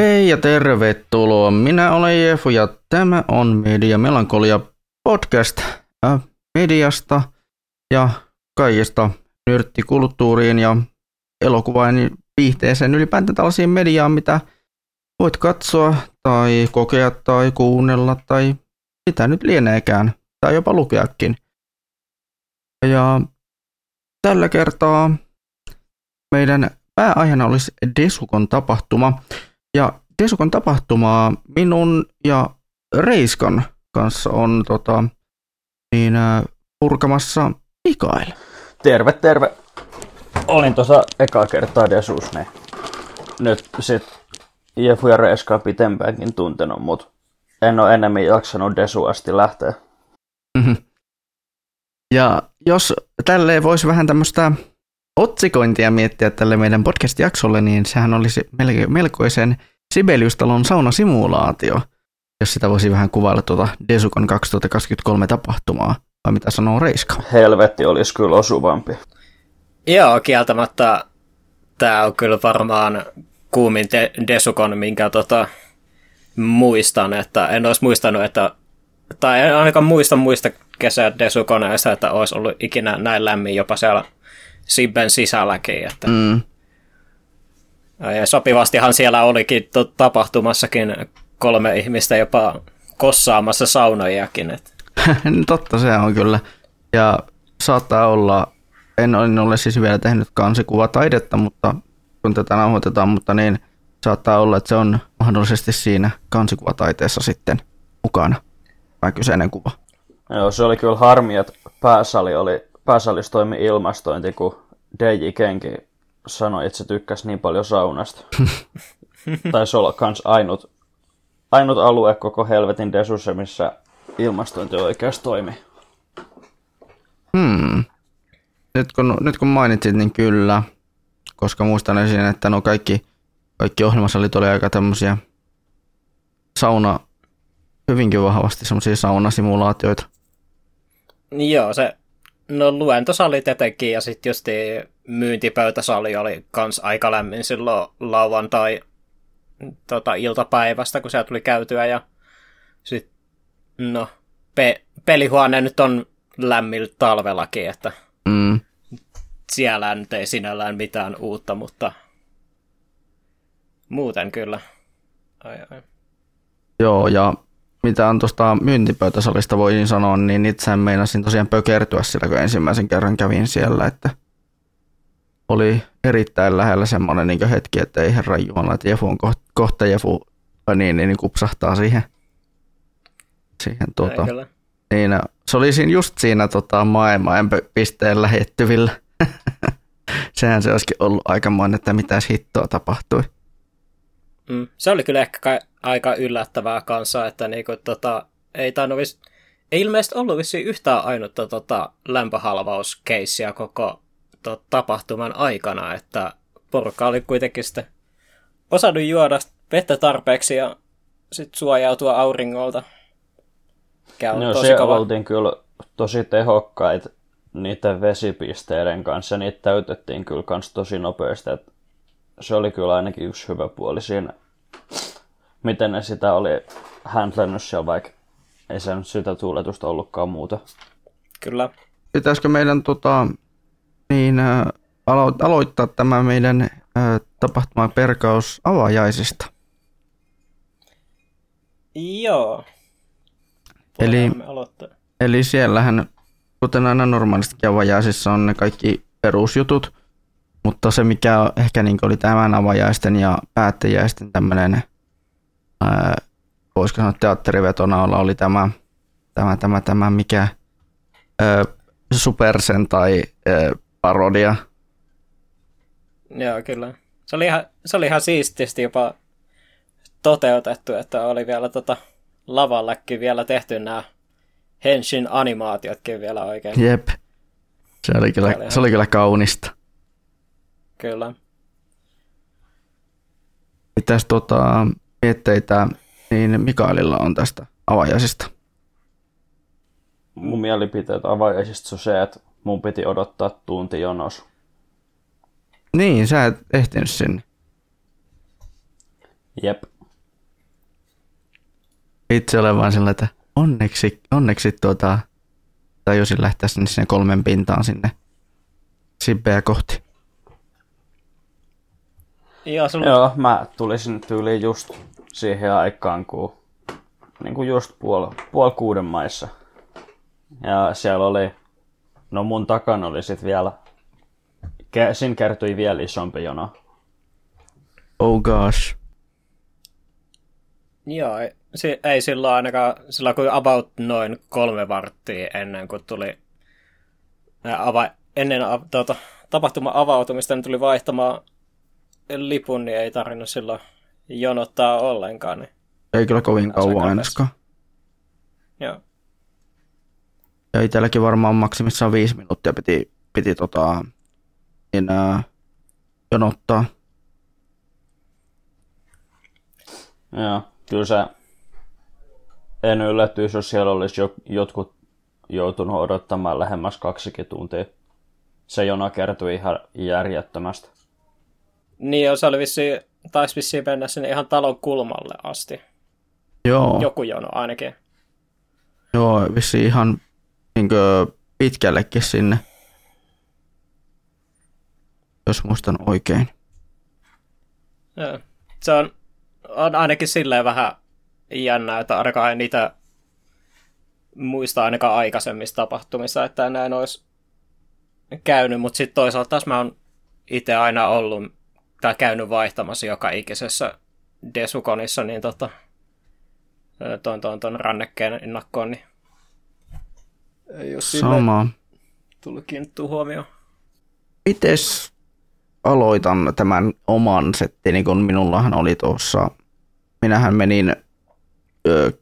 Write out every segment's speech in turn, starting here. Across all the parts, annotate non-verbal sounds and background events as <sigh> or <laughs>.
Hei ja tervetuloa. Minä olen Jefu ja tämä on Media Melankolia podcast äh, mediasta ja kaikesta nörttikulttuuriin ja elokuvaan viihteeseen ylipäätään tällaisiin mediaan, mitä voit katsoa tai kokea tai kuunnella tai mitä nyt lieneekään tai jopa lukeakin. Ja tällä kertaa meidän pääaiheena olisi Desukon tapahtuma. Ja Desukon tapahtumaa minun ja Reiskan kanssa on tota, niin, äh, purkamassa Mikael. Terve, terve. Olin tuossa ekaa kertaa Desus, niin nyt sit Jefu ja Reiskaa pitempäänkin tuntenut, mutta en ole enemmän jaksanut Desu asti lähteä. Mhm. Ja jos tälleen voisi vähän tämmöistä otsikointia miettiä tälle meidän podcast-jaksolle, niin sehän olisi melkoisen Sibeliustalon saunasimulaatio, jos sitä voisi vähän kuvailla tuota Desukon 2023 tapahtumaa, vai mitä sanoo Reiska? Helvetti olisi kyllä osuvampi. Joo, kieltämättä tämä on kyllä varmaan kuumin de- Desukon, minkä tota, muistan, että en olisi muistanut, että tai en ainakaan muista muista kesää Desukoneessa, että olisi ollut ikinä näin lämmin jopa siellä Sibben sisälläkin. Että. Mm. Ja sopivastihan siellä olikin to- tapahtumassakin kolme ihmistä jopa kossaamassa saunojakin. Että. <laughs> Totta se on kyllä. Ja saattaa olla, en, en ole siis vielä tehnyt kansikuva-taidetta, mutta kun tätä nauhoitetaan, mutta niin saattaa olla, että se on mahdollisesti siinä kansikuva-taiteessa sitten mukana, tämä kyseinen kuva. Joo, se oli kyllä harmi, että pääsali oli, pääsalissa toimi ilmastointi, kun DJ Kenki sanoi, että se tykkäsi niin paljon saunasta. <laughs> Taisi olla kans ainut, ainut alue koko helvetin desussa, missä ilmastointi oikeasti toimi. Hmm. Nyt kun, nyt kun mainitsit, niin kyllä, koska muistan esiin, että no kaikki, kaikki ohjelmasalit oli aika tämmöisiä sauna, hyvinkin vahvasti semmoisia saunasimulaatioita. Joo, se no luentosali etenkin ja sitten just myyntipöytäsali oli kans aika lämmin silloin lauantai tota, iltapäivästä, kun siellä tuli käytyä ja sitten no pe- pelihuone nyt on lämmin talvellakin, että mm. siellä nyt ei sinällään mitään uutta, mutta muuten kyllä. Ai, ai. Joo, ja mitä on tuosta myyntipöytäsalista voisin sanoa, niin itse meinasin tosiaan pökertyä sillä, kun ensimmäisen kerran kävin siellä, että oli erittäin lähellä semmoinen niin hetki, että ei herra Jumala, että Jefu on kohta, kohta Jefu niin, niin, niin kupsahtaa siihen, siihen tuota, niin, se oli siinä just siinä tota, maailman pisteen lähettyvillä. <laughs> Sehän se olisikin ollut aikamoinen, että mitä hittoa tapahtui. Mm, se oli kyllä ehkä aika yllättävää kanssa, että niinku, tota, ei tainnut vis... ei ilmeisesti ollut vissiin yhtään ainutta tota, lämpöhalvauskeissiä koko to, tapahtuman aikana, että porukka oli kuitenkin sitten osannut juoda vettä tarpeeksi ja sitten suojautua auringolta. on no, tosi se kova. oltiin kyllä tosi tehokkaita niiden vesipisteiden kanssa. Niitä täytettiin kyllä kans tosi nopeasti. Että se oli kyllä ainakin yksi hyvä puoli siinä miten ne sitä oli handlannut siellä, vaikka ei se nyt sitä tuuletusta ollutkaan muuta. Kyllä. Pitäisikö meidän tota, niin, alo- aloittaa tämä meidän ä, tapahtuma perkaus avajaisista? Joo. eli, eli siellähän, kuten aina normaalisti avajaisissa on ne kaikki perusjutut, mutta se mikä ehkä niin oli tämän avajaisten ja päättäjäisten tämmöinen voisiko sanoa teatterivetona olla, oli tämä, tämä, tämä, tämä mikä ää, Supersen tai ää, parodia. Joo, kyllä. Se oli ihan, se oli ihan siististi jopa toteutettu, että oli vielä tota lavallekin vielä tehty nämä Henshin animaatiotkin vielä oikein. Jep. Se oli kyllä, se oli, se oli kyllä kaunista. Kyllä. Mitäs tota, mietteitä niin Mikaelilla on tästä avajaisista? Mun mielipiteet avajaisista on se, että mun piti odottaa tunti jonos. Niin, sä et ehtinyt sinne. Jep. Itse olen vaan sillä, että onneksi, onneksi tuota, tajusin lähteä sinne, sinne kolmen pintaan sinne Sibbeä kohti. Ja sun... Joo, mä tulisin tyyliin just siihen aikaan, kun niin kuin just puol, puol kuuden maissa. Ja siellä oli, no mun takana oli sit vielä, siinä kertoi vielä isompi jono. Oh gosh. Joo, ei, ei silloin ainakaan, silloin kuin about noin kolme varttia ennen kuin tuli, ava, ennen tuota, tapahtuma avautumista, niin tuli vaihtamaan lipun, niin ei tarvinnut silloin jonottaa ollenkaan. Niin ei kyllä kovin kauan ainakaan. Joo. Ja itselläkin varmaan maksimissaan viisi minuuttia piti, piti tota, niin, ää, jonottaa. Joo, kyllä se en yllättyisi, jos siellä olisi jo, jotkut joutunut odottamaan lähemmäs kaksikin tuntia. Se jona kertoi ihan järjettömästi. Niin, se oli vissi, taisi vissiin mennä sinne ihan talon kulmalle asti. Joo. Joku jono ainakin. Joo, vissi ihan niin pitkällekin sinne. Jos muistan oikein. Se on, on ainakin silleen vähän jännää, että ainakaan niitä muista ainakaan aikaisemmista tapahtumissa, että näin olisi käynyt, mutta sitten toisaalta taas mä oon itse aina ollut tai käynyt vaihtamassa joka ikisessä Desukonissa, niin tota, tuon, tuon, tuon rannekkeen ennakkoon, niin ei ole Sama. tullut kiinnittyä huomioon. Mites aloitan tämän oman settini, kun minullahan oli tuossa, minähän menin ö,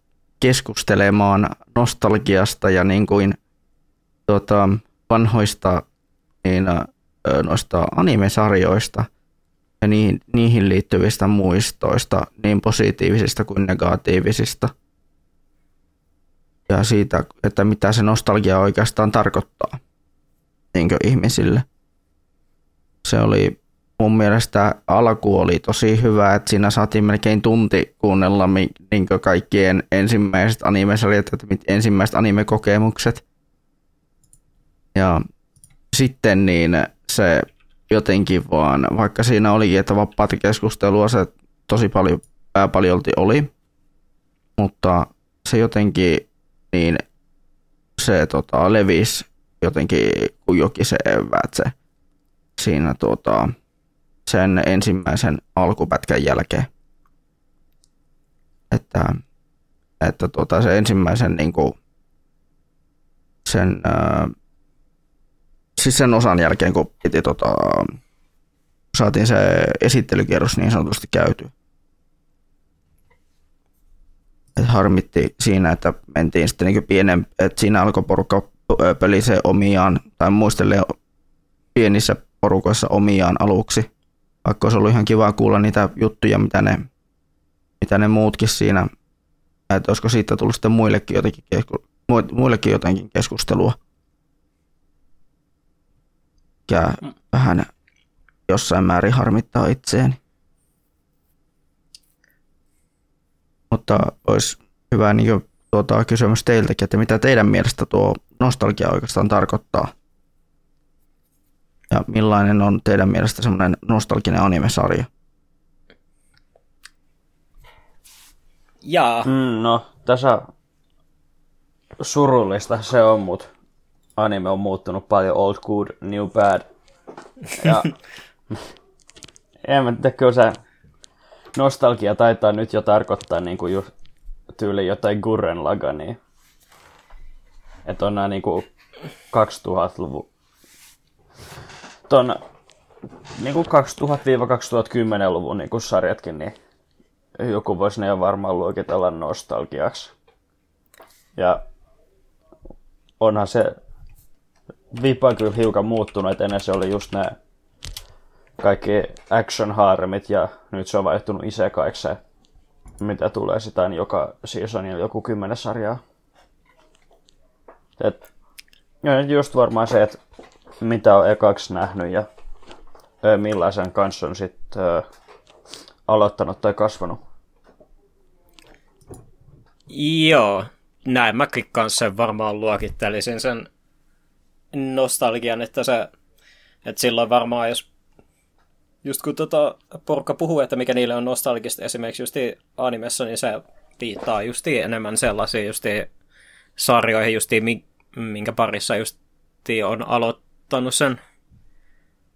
keskustelemaan nostalgiasta ja niin kuin tuota, vanhoista niin, ö, noista animesarjoista – ja niihin, niihin liittyvistä muistoista, niin positiivisista kuin negatiivisista. Ja siitä, että mitä se nostalgia oikeastaan tarkoittaa niin ihmisille. Se oli mun mielestä alku oli tosi hyvä, että siinä saatiin melkein tunti kuunnella niin kaikkien ensimmäiset animesarjat, että ensimmäiset animekokemukset. Ja sitten niin se jotenkin vaan, vaikka siinä oli, että vapaata keskustelua se tosi paljon, pääpaljolti oli, mutta se jotenkin niin se tota, levisi jotenkin kuin jokin se evät se siinä tota, sen ensimmäisen alkupätkän jälkeen. Että, että tota, se ensimmäisen niin kuin, sen ää, siis sen osan jälkeen, kun piti, tota, saatiin se esittelykierros niin sanotusti käyty. Et harmitti siinä, että mentiin sitten niin pienen, että siinä alkoi porukka pölisee omiaan, tai muistelee pienissä porukoissa omiaan aluksi. Vaikka olisi ollut ihan kiva kuulla niitä juttuja, mitä ne, mitä ne muutkin siinä, että olisiko siitä tullut sitten muillekin jotenkin, muillekin jotenkin keskustelua mikä mm. vähän jossain määrin harmittaa itseäni. Mutta olisi hyvä niin tuota, kysymys teiltäkin, että mitä teidän mielestä tuo nostalgia oikeastaan tarkoittaa? Ja millainen on teidän mielestä semmoinen nostalginen animesarja? Jaa. Mm, no, tässä surullista se on, mutta anime on muuttunut paljon old good, new bad. Ja <laughs> en mä tiedä, kyllä se nostalgia taitaa nyt jo tarkoittaa niin kuin just tyyli jotain Gurren Lagania. Että on nämä niin kuin 2000-luvun ton niin kuin 2000-2010-luvun niin kuin sarjatkin, niin joku voisi ne jo varmaan luokitella nostalgiaksi. Ja onhan se vipa kyllä hiukan muuttunut, että ennen se oli just ne kaikki action harmit ja nyt se on vaihtunut isekaiksi mitä tulee sitä niin joka seasonilla joku kymmenen sarjaa. Et, ja just varmaan se, että mitä on ekaksi nähnyt ja millaisen kanssa on sitten aloittanut tai kasvanut. Joo, näin mäkin kanssa varmaan luokittelisin sen nostalgian, että se, että silloin varmaan jos just kun tota porukka puhuu, että mikä niille on nostalgista esimerkiksi just animessa, niin se viittaa justi enemmän sellaisiin justi sarjoihin, justi, minkä parissa justi on aloittanut sen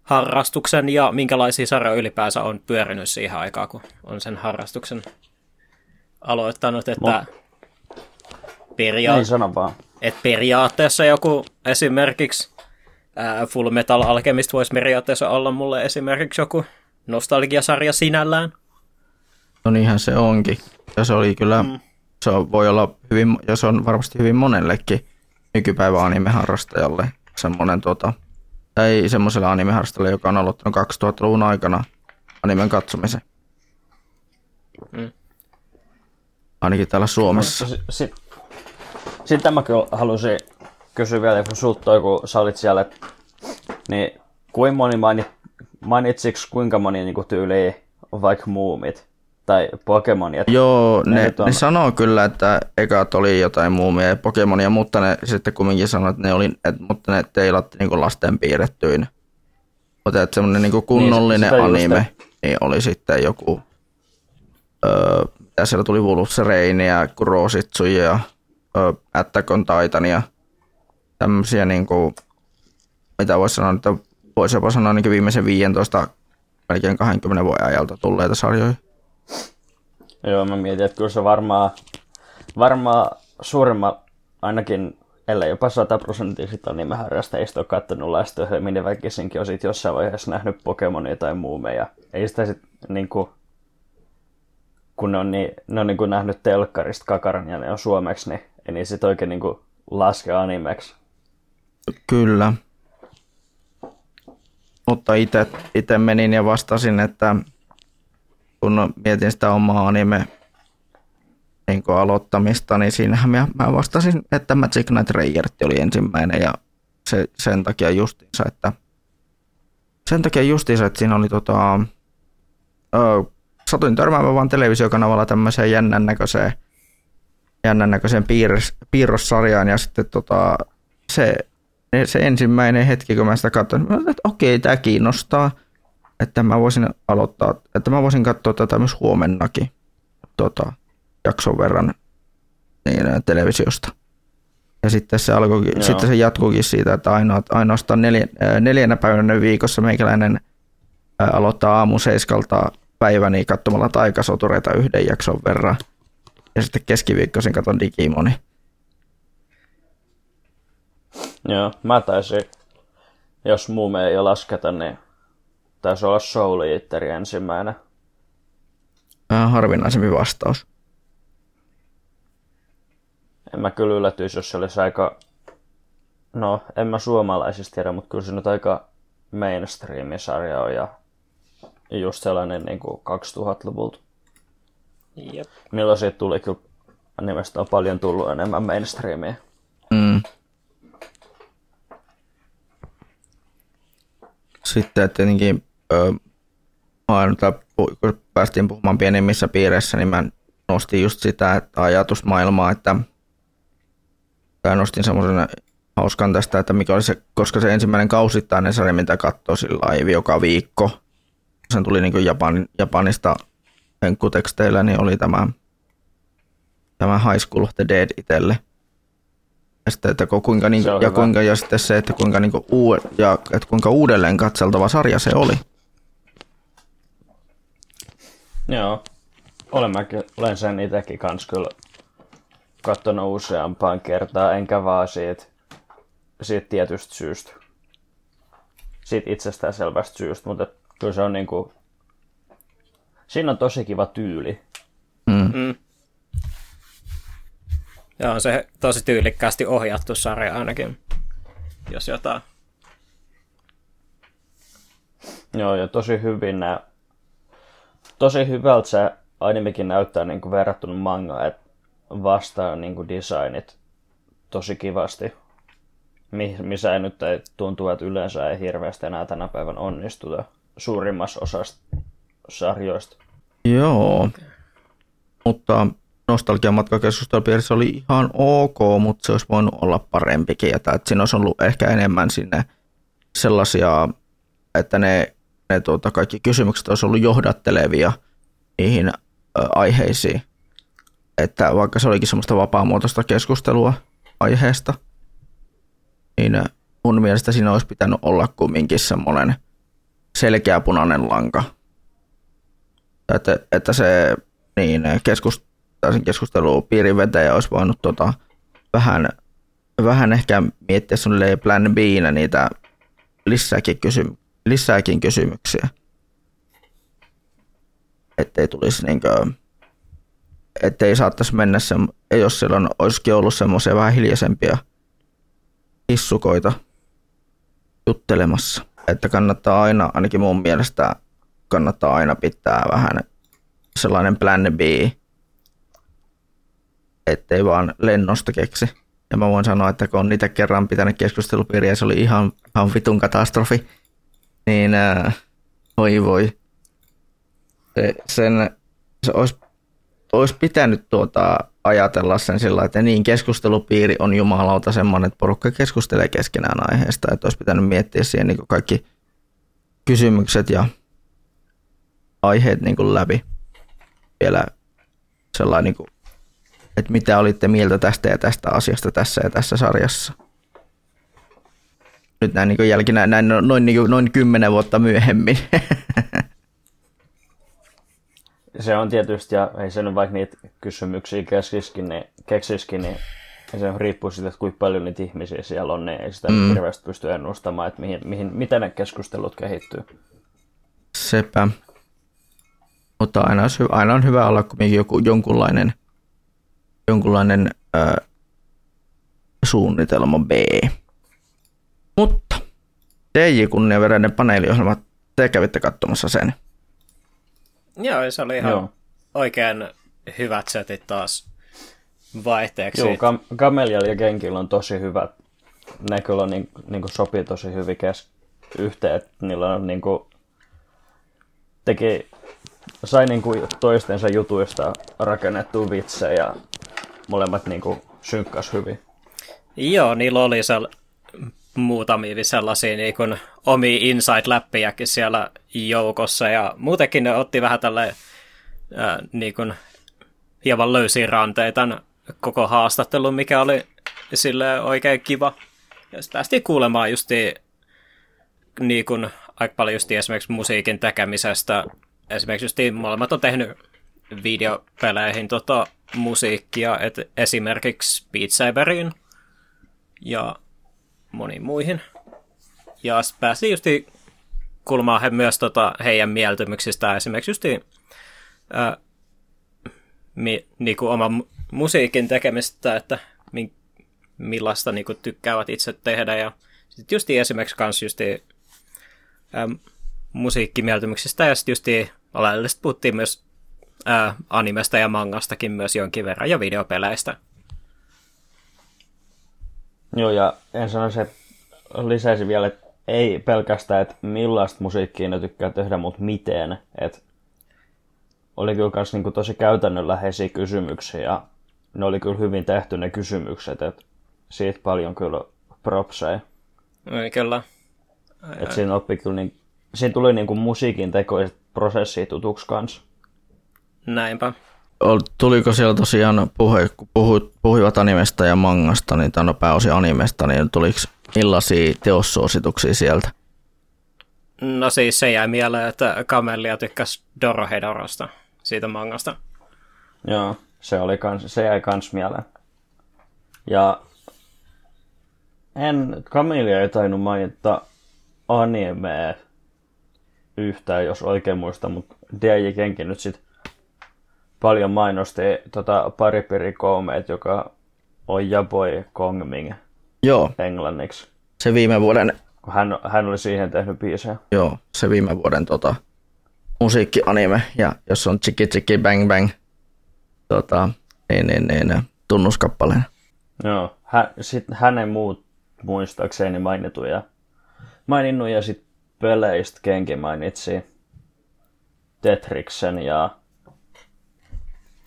harrastuksen ja minkälaisia sarjoja ylipäänsä on pyörinyt siihen aikaan, kun on sen harrastuksen aloittanut, että peria- niin vaan. Periaatteessa joku esimerkiksi ää, Full Metal Alchemist voisi periaatteessa olla mulle esimerkiksi joku nostalgiasarja sinällään. No niinhän se onkin. Ja se oli kyllä, mm. se voi olla hyvin, ja se on varmasti hyvin monellekin nykypäivän animeharrastajalle semmoinen tota, tai semmoiselle animeharrastajalle, joka on aloittanut 2000-luvun aikana animen katsomisen. Mm. Ainakin täällä Suomessa. Sitten sit, sit mä kyllä halusin kysyä vielä kun sulta kun sä olit siellä, niin kuinka moni mainit, mainitsiks kuinka moni niin tyyli vaikka muumit tai Pokemonia? Joo, ne, ne, ne sanoo kyllä, että ekat oli jotain muumia ja Pokemonia, mutta ne sitten kumminkin sanoo, että ne oli, että, mutta ne teilatti niin lasten piirrettyinä. Mutta että semmoinen niinku niin kunnollinen niin, anime niin oli sitten joku, öö, mitä siellä tuli Wolfsreinia, Kurositsuja ja öö, Attack on Titania tämmöisiä, niin kuin, mitä voisi sanoa, että voisi jopa sanoa niin viimeisen 15, melkein 20 vuoden ajalta tulleita sarjoja. Joo, mä mietin, että kyllä se varmaan, varmaan suurimman, ainakin ellei jopa 100 prosenttisesti on niin harrastajista on katsonut Last minne väkisinkin on sitten jossain vaiheessa nähnyt Pokemonia tai muumeja. Ei sitä sitten niin kuin, kun ne on, niin, ne on niin kuin nähnyt telkkarista kakaran ja ne on suomeksi, niin ei niin sitten oikein niin kuin laske animeksi. Kyllä. Mutta itse menin ja vastasin, että kun mietin sitä omaa anime niin aloittamista, niin siinähän mä, mä vastasin, että Magic Knight Rayert oli ensimmäinen ja se, sen takia justiinsa, että sen takia justiinsa, että siinä oli tota, ö, satuin törmäämään vaan televisiokanavalla tämmöiseen jännän näköiseen, jännän näköiseen piirros, piirrossarjaan ja sitten tota, se se ensimmäinen hetki, kun mä sitä katsoin, että okei, tämä kiinnostaa, että mä voisin aloittaa, että mä voisin katsoa tätä myös huomennakin tota, jakson verran niin, televisiosta. Ja sitten se, alkoi, sitten se jatkuikin siitä, että ainoa, ainoastaan neljä, neljänä päivänä viikossa meikäläinen aloittaa aamu seiskalta päiväni katsomalla taikasotureita yhden jakson verran. Ja sitten keskiviikkoisin katon Digimoni. Joo, mä taisin, jos muu ei lasketa, niin taisi olla Soul Eateri ensimmäinen. Äh, harvinaisempi vastaus. En mä kyllä yllätyisi, jos se olisi aika... No, en mä suomalaisista tiedä, mutta kyllä se nyt aika mainstream-sarja on ja just sellainen niin kuin 2000-luvulta. Jep. Milloin siitä tuli kyllä nimestä on paljon tullut enemmän mainstreamia. Mm. Sitten tietenkin kun päästiin puhumaan pienemmissä piireissä, niin mä nostin just sitä että ajatusmaailmaa, että tai nostin semmoisen hauskan tästä, että mikä oli se, koska se ensimmäinen kausittainen sarja, mitä katsoi sillä joka viikko, sen tuli niin Japan, Japanista henkkuteksteillä, niin oli tämä, tämä High School of the Dead itselle – ja sitten, että kuinka, niin, ja, kuinka, ja sitten se, että kuinka, niin kuin, ja, että kuinka uudelleen katseltava sarja se oli. Joo. Olen, mäkin, olen sen itsekin kanssa kyllä katsonut useampaan kertaa, enkä vaan siitä, siitä tietystä syystä. Siitä itsestään selvästä syystä, mutta kyllä se on niinku... Siinä on tosi kiva tyyli. Mm. Mm. Ja on se tosi tyylikkäästi ohjattu sarja ainakin, jos jotain. Joo, ja tosi hyvin nää, tosi hyvältä se animekin näyttää niin kuin verrattuna manga, että vastaa niin kuin designit tosi kivasti. Missä ei nyt ei tuntuu, että yleensä ei hirveästi enää tänä päivän onnistuta suurimmassa osassa sarjoista. Joo, mutta nostalgian matkakeskustelupiirissä oli ihan ok, mutta se olisi voinut olla parempikin. Ja että siinä olisi ollut ehkä enemmän sinne sellaisia, että ne, ne tuota, kaikki kysymykset olisi ollut johdattelevia niihin ä, aiheisiin. Että vaikka se olikin semmoista vapaamuotoista keskustelua aiheesta, niin mun mielestä siinä olisi pitänyt olla kumminkin semmoinen selkeä punainen lanka. Että, että se niin, keskus, keskustelupiirin vetäjä olisi voinut tota, vähän, vähän ehkä miettiä suunnilleen plan b niitä lisääkin, kysy- lisääkin kysymyksiä. Ettei tulisi niinkö, ettei saattaisi mennä se, jos silloin olisikin ollut semmoisia vähän hiljaisempia hissukoita juttelemassa. Että kannattaa aina, ainakin mun mielestä, kannattaa aina pitää vähän sellainen plan B, ettei vaan lennosta keksi. Ja mä voin sanoa, että kun on niitä kerran pitänyt keskustelupiiriä se oli ihan, ihan vitun katastrofi, niin äh, voi voi. Se, sen, se olisi, olisi pitänyt tuota, ajatella sen sillä että niin keskustelupiiri on jumalauta semmoinen, että porukka keskustelee keskenään aiheesta, että olisi pitänyt miettiä siihen niin kaikki kysymykset ja aiheet niin läpi vielä sellainen, niin että mitä olitte mieltä tästä ja tästä asiasta tässä ja tässä sarjassa. Nyt näin niin jälkinä, näin noin, niin kuin, noin kymmenen vuotta myöhemmin. <laughs> Se on tietysti, ja ei se nyt vaikka niitä kysymyksiä keksiskin, niin, keksiskin, niin se riippuu siitä, että kuinka paljon niitä ihmisiä siellä on, niin ei sitä mm. hirveästi pysty ennustamaan, että mihin, mihin, miten ne keskustelut kehittyy. Sepä. Mutta aina, aina on hyvä olla kuitenkin joku, jonkunlainen, jonkunlainen ää, suunnitelma B. Mutta DJ kunniaveräinen paneeliohjelma, te kävitte katsomassa sen. Joo, se oli ihan Joo. oikein hyvät setit taas vaihteeksi. Joo, Kam- Kamelialla ja Genkillä on tosi hyvät. Ne kyllä niin, niin kuin sopii tosi hyvin kes- yhteen. Niillä on niin kuin, teki sai niinku toistensa jutuista rakennettua vitsejä molemmat niinku synkkas hyvin. Joo, niillä oli sel- muutamia sellaisia niin kuin omia inside-läppiäkin siellä joukossa ja muutenkin ne otti vähän tälle ää, niin kuin hieman löysiä ranteita koko haastattelun, mikä oli sille oikein kiva. Ja sitten päästiin kuulemaan justi niin kuin, aika paljon justi esimerkiksi musiikin tekemisestä esimerkiksi just molemmat on tehnyt videopeleihin tota, musiikkia, et esimerkiksi Beat Saberiin ja moniin muihin. Ja pääsi just kulmaan he myös tota, heidän mieltymyksistä esimerkiksi just ää, mi, niinku oman musiikin tekemistä, että mi, millaista niinku, tykkäävät itse tehdä. Ja sitten just esimerkiksi kans just musiikkimieltymyksistä ja sitten just oleellisesti puhuttiin myös ää, animesta ja mangastakin myös jonkin verran ja videopeleistä. Joo, ja en sanoisi, että lisäisi vielä, että ei pelkästään, että millaista musiikkia ne tykkää tehdä, mutta miten. Että oli kyllä myös niin tosi käytännönläheisiä kysymyksiä ja ne oli kyllä hyvin tehty ne kysymykset, että siitä paljon kyllä propseja. Ei kyllä. Että siinä oppi kyllä niin siinä tuli niinku musiikin tekoiset prosessit tutuksi kanssa. Näinpä. Tuliko siellä tosiaan, puhe, kun puhuit, puhuivat animesta ja mangasta, niin tämä pääosin animesta, niin tuliko millaisia teossuosituksia sieltä? No siis se jäi mieleen, että Kamelia tykkäsi Dorohedorosta, siitä mangasta. Joo, se, oli kans, se jäi kans mieleen. Ja en, Kamelia ei tainnut mainita animea yhtään, jos oikein muista, mutta DJ Kenki nyt sitten paljon mainosti tota paripiri Koomeet, joka on Jaboi Kongming Joo. englanniksi. Se viime vuoden... Hän, hän oli siihen tehnyt biisejä. Joo, se viime vuoden tota, musiikkianime, ja jos on Chiki Chiki Bang Bang tota, niin, niin, niin, tunnuskappaleen. Joo, hän, sit hänen muut muistaakseni mainituja, maininnut ja sitten peleistä Kenki mainitsi Tetriksen ja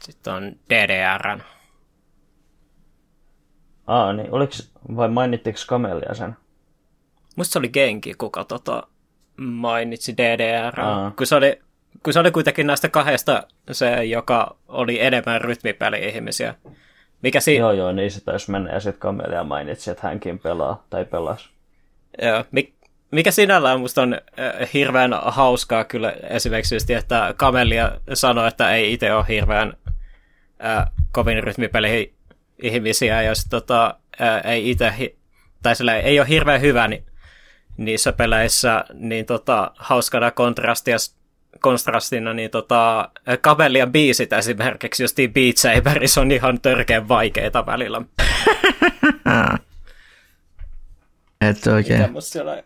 Sitten on DDR. Aa, niin oliks, vai mainittiko Kamelia sen? Musta se oli Genki, kuka tota, mainitsi DDR. Kun se, oli, kun se oli kuitenkin näistä kahdesta se, joka oli enemmän rytmipeli-ihmisiä. Mikä si- joo, joo, niin se taisi mennä. Ja sitten Kamelia mainitsi, että hänkin pelaa tai pelas. Joo, mik, mikä sinällään musta on äh, hirveän hauskaa kyllä esimerkiksi, että Kamelia sanoi, että ei itse ole hirveän äh, kovin rytmipeli ihmisiä, jos tota, äh, ei itse, tai sillä ei ole hirveän hyvä niin, niissä peleissä, niin tota, hauskana kontrastia, kontrastina, niin tota, Kamelian biisit esimerkiksi, just Beat Saberis on ihan törkeän vaikeita välillä. <laughs> Et oikein. Siellä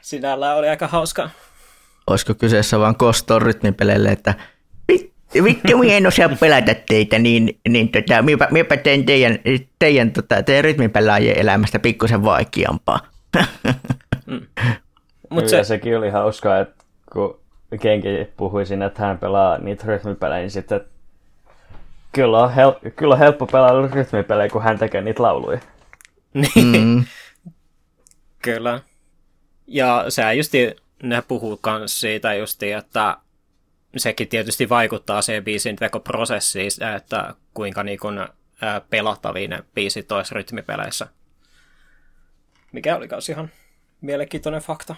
sinällään oli aika hauska. Olisiko kyseessä vaan koston rytmipeleille, että vittu, minä en osaa pelata teitä, niin, niin tota, minäpä, minäpä teen teidän, teidän, tota, teidän rytmipelaajien elämästä pikkusen vaikeampaa. Mm. <laughs> Mut se... sekin oli hauskaa, että kun Kenki puhui siinä, että hän pelaa niitä rytmipelejä, niin sitten kyllä on, hel- kyllä on helppo pelaa rytmipelejä, kun hän tekee niitä lauluja. <laughs> Niin. Mm. kyllä. Ja sehän justi, ne puhuu myös siitä justi, että sekin tietysti vaikuttaa siihen biisin tekoprosessiin, että kuinka niin kun, pelattavia ne biisit olisi rytmipeleissä. Mikä oli myös ihan mielenkiintoinen fakta.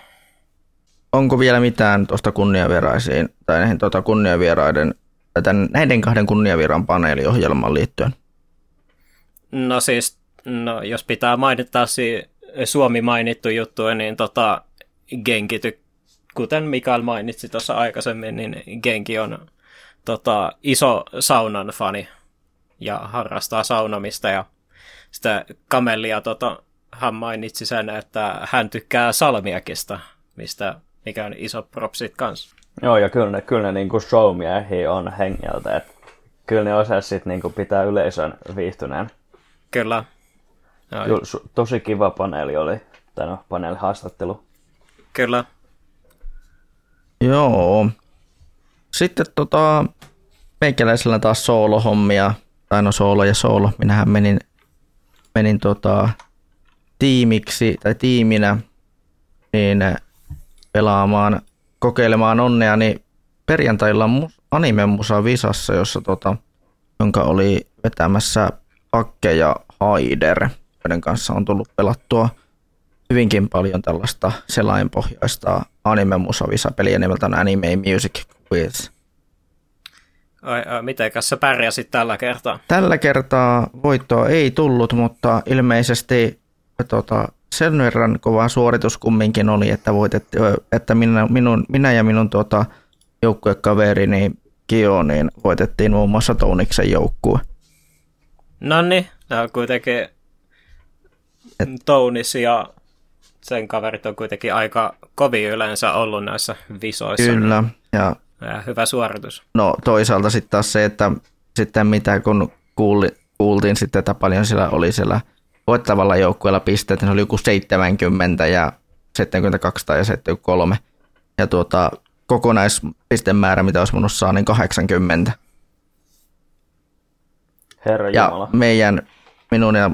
Onko vielä mitään tuosta kunniaveraisiin tai näihin tuota kunniavieraiden, tämän, näiden kahden kunniavieran paneeliohjelman liittyen? No siis, no, jos pitää mainita Suomi mainittu juttu, niin tota, Genki, kuten Mikael mainitsi tuossa aikaisemmin, niin Genki on tota, iso saunan fani ja harrastaa saunomista ja sitä kamellia tota, hän mainitsi sen, että hän tykkää salmiakista, mistä mikä on iso propsit kanssa. Joo, ja kyllä ne, kyllä ne niin showmiehiä on hengeltä, että kyllä ne osaa sitten niin pitää yleisön viihtyneen. Kyllä. Joo. Tosi kiva paneeli oli, tai no, paneelihaastattelu. Kyllä. Joo. Sitten tota, meikäläisellä taas soolohommia, tai no soolo ja soolo. Minähän menin, menin tota, tiimiksi tai tiiminä niin pelaamaan, kokeilemaan onnea, niin perjantailla anime musa Visassa, jossa tota, jonka oli vetämässä Pakke ja Haider, joiden kanssa on tullut pelattua hyvinkin paljon tällaista selainpohjaista anime musa peliä nimeltään Anime Music Quiz. Ai, ai, mitenkäs sä pärjäsit tällä kertaa? Tällä kertaa voittoa ei tullut, mutta ilmeisesti tota, sen verran kova suoritus kumminkin oli, että, voitettiin, että minä, minun, minä ja minun tuota, joukkuekaverini Kio, niin voitettiin muun muassa Touniksen joukkue. No niin, on kuitenkin Et... Tounis ja sen kaverit on kuitenkin aika kovin yleensä ollut näissä visoissa. Kyllä. Ja, ja hyvä suoritus. No toisaalta sitten taas se, että sitten mitä kun kuuli, kuultiin sitten, että paljon siellä oli siellä – voittavalla joukkueella pisteet, niin se oli joku 70 ja 72 tai 73. Ja tuota, kokonaispistemäärä, mitä olisi voinut saada, niin 80. Herra ja Jumala. meidän, minun ja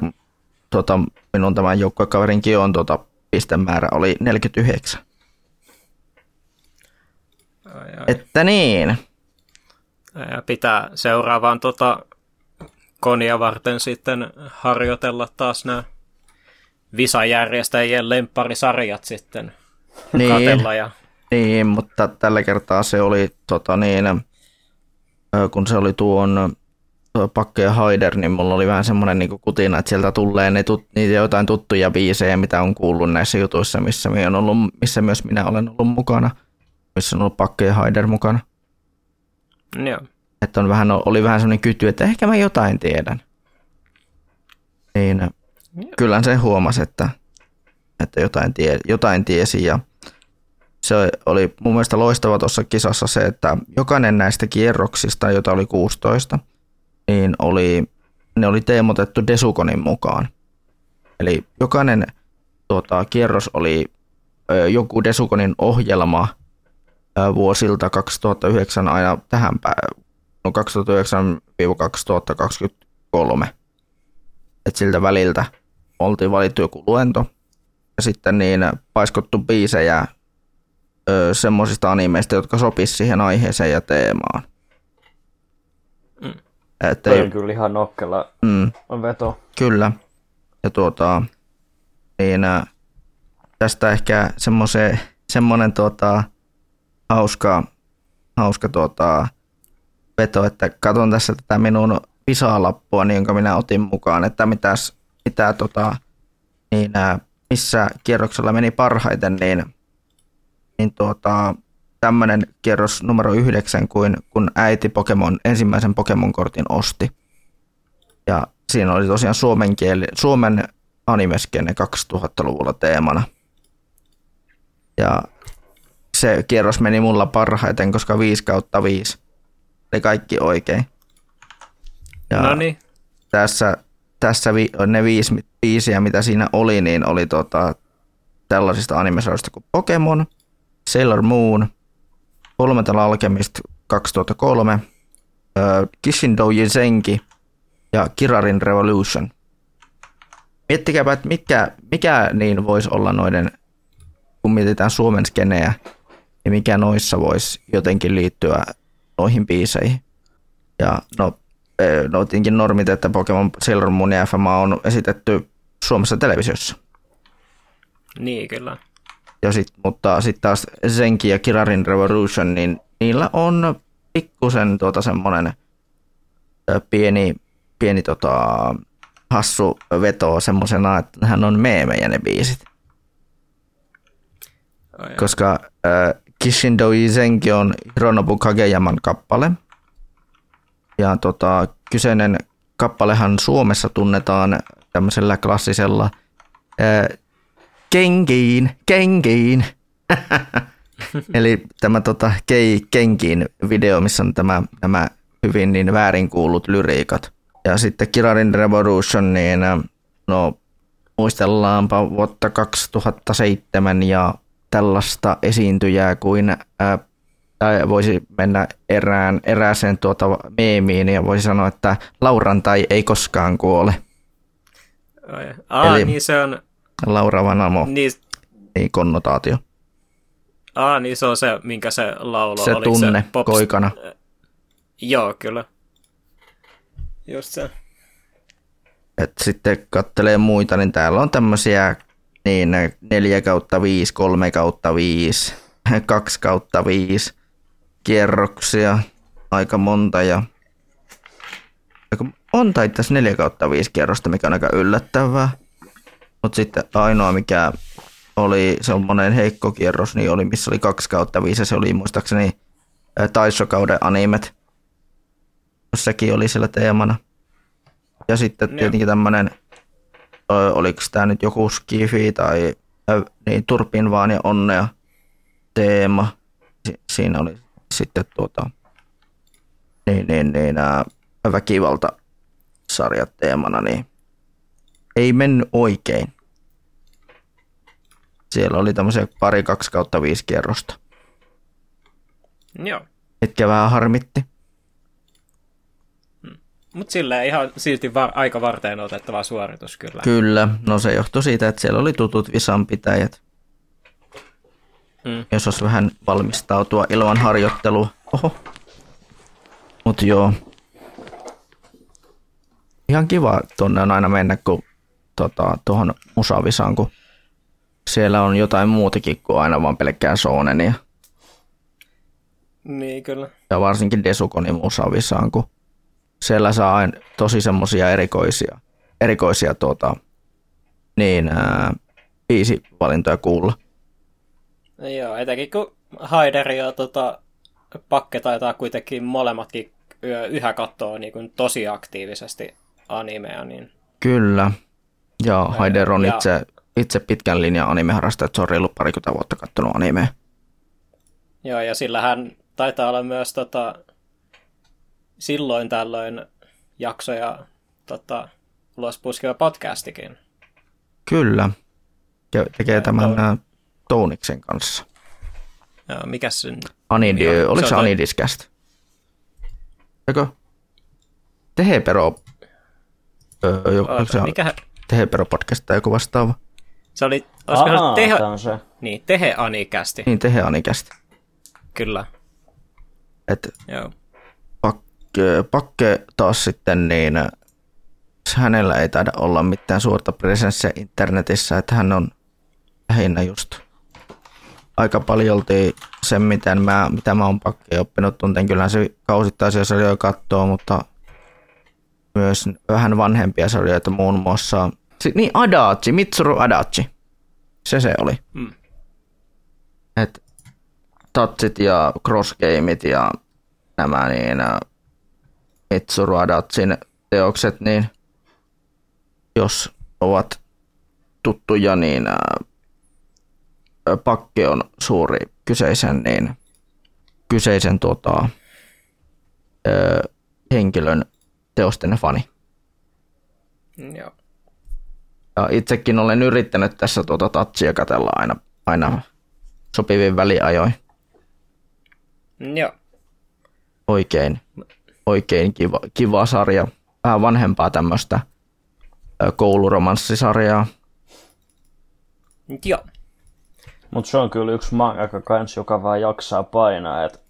tuota, minun tämän joukkuekaverin Kion tuota, pistemäärä oli 49. Ai, ai. Että niin. Ja pitää seuraavaan tota, konia varten sitten harjoitella taas nämä visajärjestäjien lempparisarjat sitten niin, katella. Ja... Niin, mutta tällä kertaa se oli, tota niin, kun se oli tuon Pakke ja Haider, niin mulla oli vähän semmoinen niin kutina, että sieltä tulee ne tut, niitä jotain tuttuja biisejä, mitä on kuullut näissä jutuissa, missä, on ollut, missä myös minä olen ollut mukana, missä on ollut Pakke ja Haider mukana. Joo. Että on vähän, oli vähän semmoinen kyty, että ehkä mä jotain tiedän. Niin Joo. kyllä se huomasi, että, että jotain, tie, jotain tiesi ja se oli mun mielestä loistava tuossa kisassa se, että jokainen näistä kierroksista, joita oli 16, niin oli, ne oli teemotettu Desukonin mukaan. Eli jokainen tuota, kierros oli ö, joku Desukonin ohjelma ö, vuosilta 2009 aina tähän no 2009-2023. Että siltä väliltä oltiin valittu joku luento ja sitten niin paiskottu biisejä semmoisista animeista, jotka sopisivat siihen aiheeseen ja teemaan. Että ei... on kyllä ihan nokkela mm. veto. Kyllä. Ja tuota, niin tästä ehkä semmoinen tuota, hauska, hauska tuota, veto, että katson tässä tätä minun pisalappua, niin jonka minä otin mukaan, että mitäs, mitä tota, niin, missä kierroksella meni parhaiten, niin, niin tuota, tämmöinen kierros numero yhdeksän, kuin kun äiti Pokemon, ensimmäisen Pokemon-kortin osti. Ja siinä oli tosiaan suomen, kieli, suomen animeskenne 2000-luvulla teemana. Ja se kierros meni mulla parhaiten, koska 5 kautta 5 oli kaikki oikein. Ja no niin. Tässä, tässä vi, ne viisi biisiä, mitä siinä oli, niin oli tota, tällaisista animesarjoista kuin Pokemon, Sailor Moon, Fullmetal Alchemist 2003, äh, Kishindo Jisenki ja Kirarin Revolution. Miettikääpä, että mikä, mikä niin voisi olla noiden, kun mietitään Suomen skenejä, niin mikä noissa voisi jotenkin liittyä noihin biiseihin. Ja no, no tietenkin normit, että Pokemon Sailor Moon ja FMA on esitetty Suomessa televisiossa. Niin, kyllä. Ja sit, mutta sitten taas Zenki ja Kirarin Revolution, niin niillä on pikkusen tuota semmoinen pieni, pieni tota, hassu veto semmoisena, että nehän on meemejä ne biisit. Oh, Koska äh, Kishindo Isenki on Hironobu Kageyaman kappale. Ja tota, kyseinen kappalehan Suomessa tunnetaan tämmöisellä klassisella ää, kenkiin, kenkiin. <laughs> Eli tämä tota, Kei Kenkiin video, missä on tämä, nämä hyvin niin väärin kuullut lyriikat. Ja sitten Kirarin Revolution, niin no muistellaanpa vuotta 2007 ja tällaista esiintyjää kuin ää, tai voisi mennä erään, erääseen tuota meemiin ja voisi sanoa, että Lauran tai ei koskaan kuole. Ah, Eli niin se on... Laura Vanamo. Niin... Ei konnotaatio. Ah, niin se on se, minkä se laulo. Se Oliko tunne se pops... koikana. Joo, kyllä. Just se. Et sitten kattelee muita, niin täällä on tämmöisiä niin 4 kautta 5, 3 kautta 5, 2 <laughs> kautta 5 kierroksia, aika monta ja on tai tässä 4 kautta 5 kierrosta, mikä on aika yllättävää. Mutta sitten ainoa, mikä oli semmoinen heikko kierros, niin oli, missä oli 2 kautta 5 ja se oli muistaakseni Taishokauden animet. Sekin oli siellä teemana. Ja sitten tietenkin tämmöinen, oliko tämä nyt joku skifi tai niin, turpin vaan ja onnea teema. Si- siinä oli sitten tuota, niin, niin, niin, ää, väkivalta sarjat teemana, niin ei mennyt oikein. Siellä oli tämmöisiä pari kaksi kautta viisi kierrosta. Joo. Mitkä vähän harmitti. Hmm. Mutta sillä ihan silti va- aika varteen otettava suoritus kyllä. Kyllä, no se johtui siitä, että siellä oli tutut visanpitäjät. Hmm. Jos olisi vähän valmistautua ilman harjoittelua. Oho. Mut joo, ihan kiva tuonne on aina mennä kun tota, tuohon musavisaan, kun siellä on jotain muutakin kuin aina vaan pelkkää soonenia. Niin, kyllä. Ja varsinkin Desukonin musavisaan, kun siellä saa aina tosi semmoisia erikoisia, erikoisia tuota, niin, ää, valintoja kuulla. Joo, etenkin kun Haider ja tota, Pakke taitaa kuitenkin molemmatkin yhä katsoa niin kuin tosi aktiivisesti animea. Niin... Kyllä. Ja Haider on ja... itse, itse pitkän linjan animeharrastaja, että se on reilu parikymmentä vuotta katsonut animea. Joo, ja sillä hän taitaa olla myös tota, silloin tällöin jaksoja tota, ulos puskeva podcastikin. Kyllä. Ja tekee tämän to... Touniksen kanssa. Joo, mikä sen? Anidi, oliko se, se Anidiscast? eikö Tehepero, öö, joku, Oota, se mikä... Tehepero podcast tai joku vastaava. Se oli, olisiko se ollut Tehe, tää on se. niin, Tehe Anikästi, Niin, Tehe Anikästi. kyllä. Et Joo. pakke, pakke taas sitten, niin hänellä ei taida olla mitään suurta presenssiä internetissä, että hän on lähinnä just aika paljolti sen, miten mä, mitä mä oon pakke oppinut tunteen. Kyllä se kausittaisia sarjoja katsoo, mutta myös vähän vanhempia sarjoja, muun muassa niin Adachi, Mitsuru Adachi. Se se oli. Mm. Et touchit ja crossgameit ja nämä niin äh, Mitsuru Adachin teokset, niin jos ovat tuttuja, niin äh, Pakke on suuri kyseisen, niin kyseisen tota, ö, henkilön teosten fani. Joo. Ja itsekin olen yrittänyt tässä tuota tatsia katella aina, aina sopivin väliajoin. Joo. Oikein, oikein kiva, kiva sarja. Vähän vanhempaa tämmöistä kouluromanssisarjaa. Joo. Mutta se on kyllä yksi mangaka kans, joka vaan jaksaa painaa, et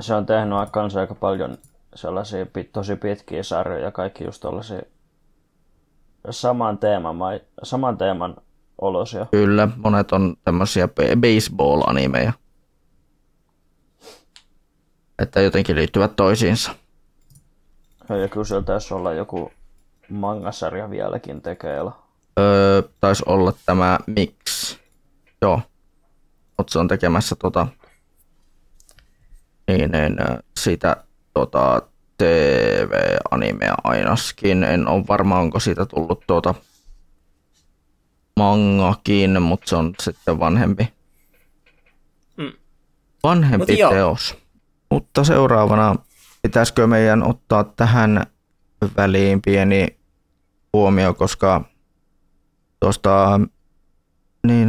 se on tehnyt kans aika paljon sellaisia tosi pitkiä sarjoja, kaikki just tollasia saman teeman, mai- saman teeman olosia. Kyllä, monet on tämmöisiä baseball-animeja. Että jotenkin liittyvät toisiinsa. Ja kyllä siellä taisi olla joku mangasarja vieläkin tekeillä. Öö, taisi olla tämä Mix. Joo. Mutta se on tekemässä tota, niin, niin, sitä tota, TV-animea ainakin. En ole varma, onko siitä tullut tuota mangakin, mutta se on sitten vanhempi. Mm. Vanhempi Mut joo. teos. Mutta seuraavana pitäisikö meidän ottaa tähän väliin pieni huomio, koska tuosta niin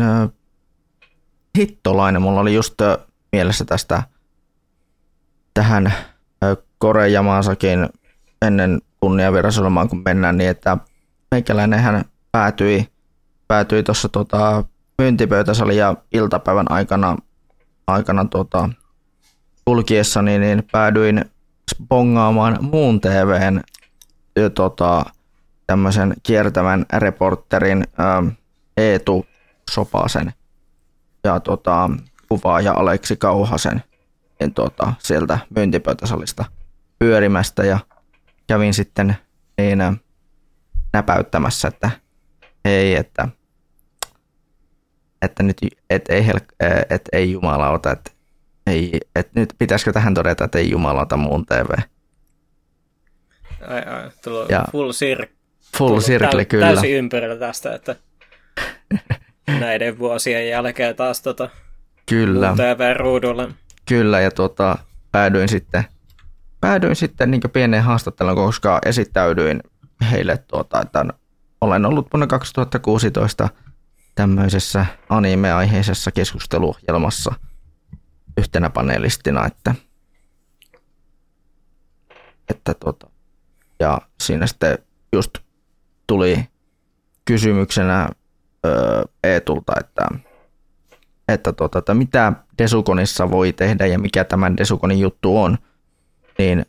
hittolainen, mulla oli just mielessä tästä tähän ö, Korejamaasakin ennen kunniavierasolomaan, kun mennään, niin että meikäläinenhän päätyi, päätyi tuossa tota, ja iltapäivän aikana, aikana tota, kulkiessani, niin päädyin bongaamaan muun TVn tota, tämmöisen kiertävän reporterin ähm, Eetu Sopasen ja tota, kuvaaja Aleksi Kauhasen. niin, tota, sieltä myyntipöytäsalista pyörimästä ja kävin sitten niin, näpäyttämässä, että hei, että, että nyt et ei, hel- et ei jumalauta, että ei, et nyt pitäisikö tähän todeta, että ei jumalauta muun TV. Ai, ai, tullut Ja- full sir- Full circle täy- kyllä. Täysin ympärillä tästä, että näiden vuosien jälkeen taas tota, Kyllä. TV-ruudulla. Kyllä, ja tuota, päädyin sitten, päädyin sitten niin pieneen haastatteluun, koska esittäydyin heille, tuota, että olen ollut vuonna 2016 tämmöisessä anime-aiheisessa keskusteluohjelmassa yhtenä panelistina, että, että tuota, ja siinä sitten just tuli kysymyksenä öö, Eetulta, että että, tota, että mitä Desukonissa voi tehdä ja mikä tämän Desukonin juttu on, niin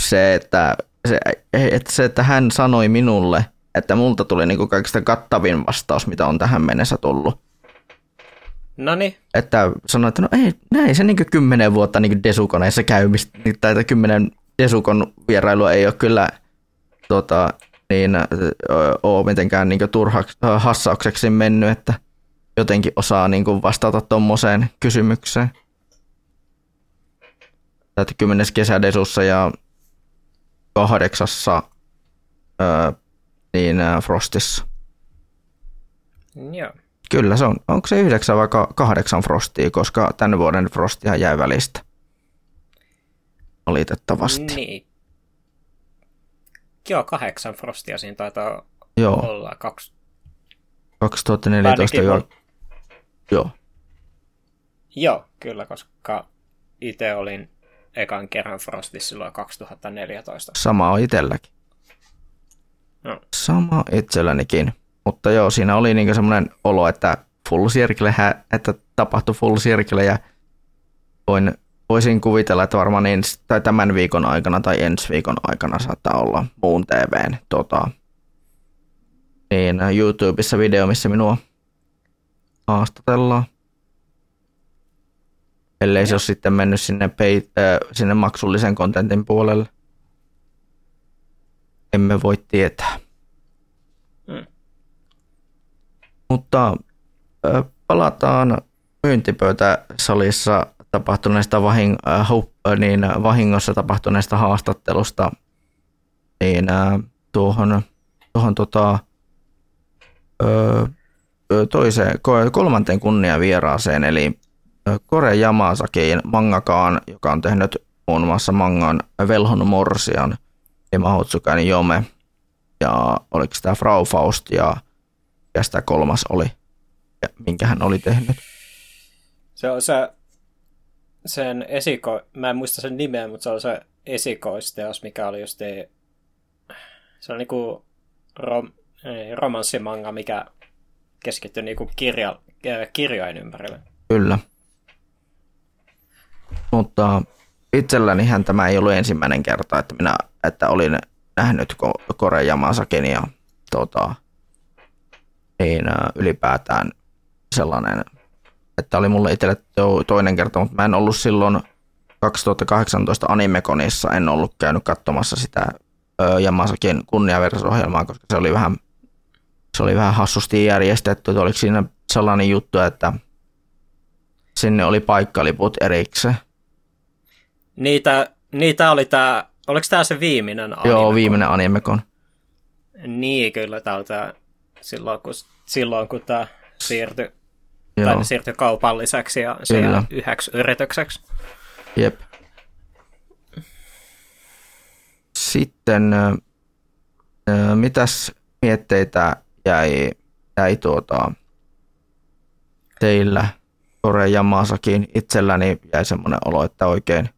se, että, se, että, se, että hän sanoi minulle, että multa tuli niinku kaikista kattavin vastaus, mitä on tähän mennessä tullut. No niin, Että sanoi, että no ei, näin se niinku kymmenen vuotta niinku Desukoneissa käymistä, tai että kymmenen Desukon vierailua ei ole kyllä tota, niin, ole mitenkään niinku turhaksi, hassaukseksi mennyt, että jotenkin osaa niin kuin vastata tuommoiseen kysymykseen. Että 10. kesädesussa ja kahdeksassa ää, niin Frostissa. joo. Kyllä se on. Onko se yhdeksän vai ka- kahdeksan Frostia, koska tämän vuoden Frostia jäi välistä. Valitettavasti. Niin. Joo, kahdeksan Frostia siinä taitaa Joo, olla. Kaksi. 2014 Ainakin jo. Joo, Joo, kyllä, koska itse olin ekan kerran Frostis silloin 2014. Sama on itselläkin. No. Sama itsellänikin. Mutta joo, siinä oli niinku semmoinen olo, että full circle, että tapahtui full circle ja voin, voisin kuvitella, että varmaan ensi, tai tämän viikon aikana tai ensi viikon aikana saattaa olla muun TVn tota, niin YouTubessa video, missä minua haastatellaan. Ellei ja. se ole sitten mennyt sinne, pay, äh, sinne maksullisen kontentin puolelle. Emme voi tietää. Hmm. Mutta äh, palataan myyntipöytäsalissa tapahtuneesta vahing, äh, äh, niin vahingossa tapahtuneesta haastattelusta niin, äh, tuohon, tuohon tota, ö, toiseen, kolmanteen kunniavieraaseen, eli Kore Yamasakiin mangakaan, joka on tehnyt muun muassa mangan Velhon Morsian ja Mahotsukan Jome. Ja oliko tämä Frau Faust ja, ja sitä kolmas oli, ja minkä hän oli tehnyt? Se on se, sen esiko, mä en muista sen nimeä, mutta se on se esikoisteos, mikä oli just se on niinku rom, romanssimanga, mikä keskittyi niinku kirja, kirjojen ympärille. Kyllä. Mutta itsellänihän tämä ei ollut ensimmäinen kerta, että minä että olin nähnyt Kore Yamasakin ja tota, niin, ylipäätään sellainen, että oli mulle itselle toinen kerta, mutta mä en ollut silloin 2018 Animekonissa, en ollut käynyt katsomassa sitä Yamasakin kunniaversohjelmaa, koska se oli vähän, se oli vähän hassusti järjestetty. Oliko siinä sellainen juttu, että sinne oli paikkaliput erikseen? Niitä, niitä oli tämä, oliko tämä se viimeinen animekon? Joo, viimeinen animekon. Niin, kyllä tämä silloin, kun, silloin, kun tämä siirtyi, tai siirtyi kaupalliseksi ja se yhdeksi yritykseksi. Jep. Sitten mitäs mietteitä jäi, jäi tuota, teillä Kore ja Maasakin itselläni jäi semmoinen olo, että oikein,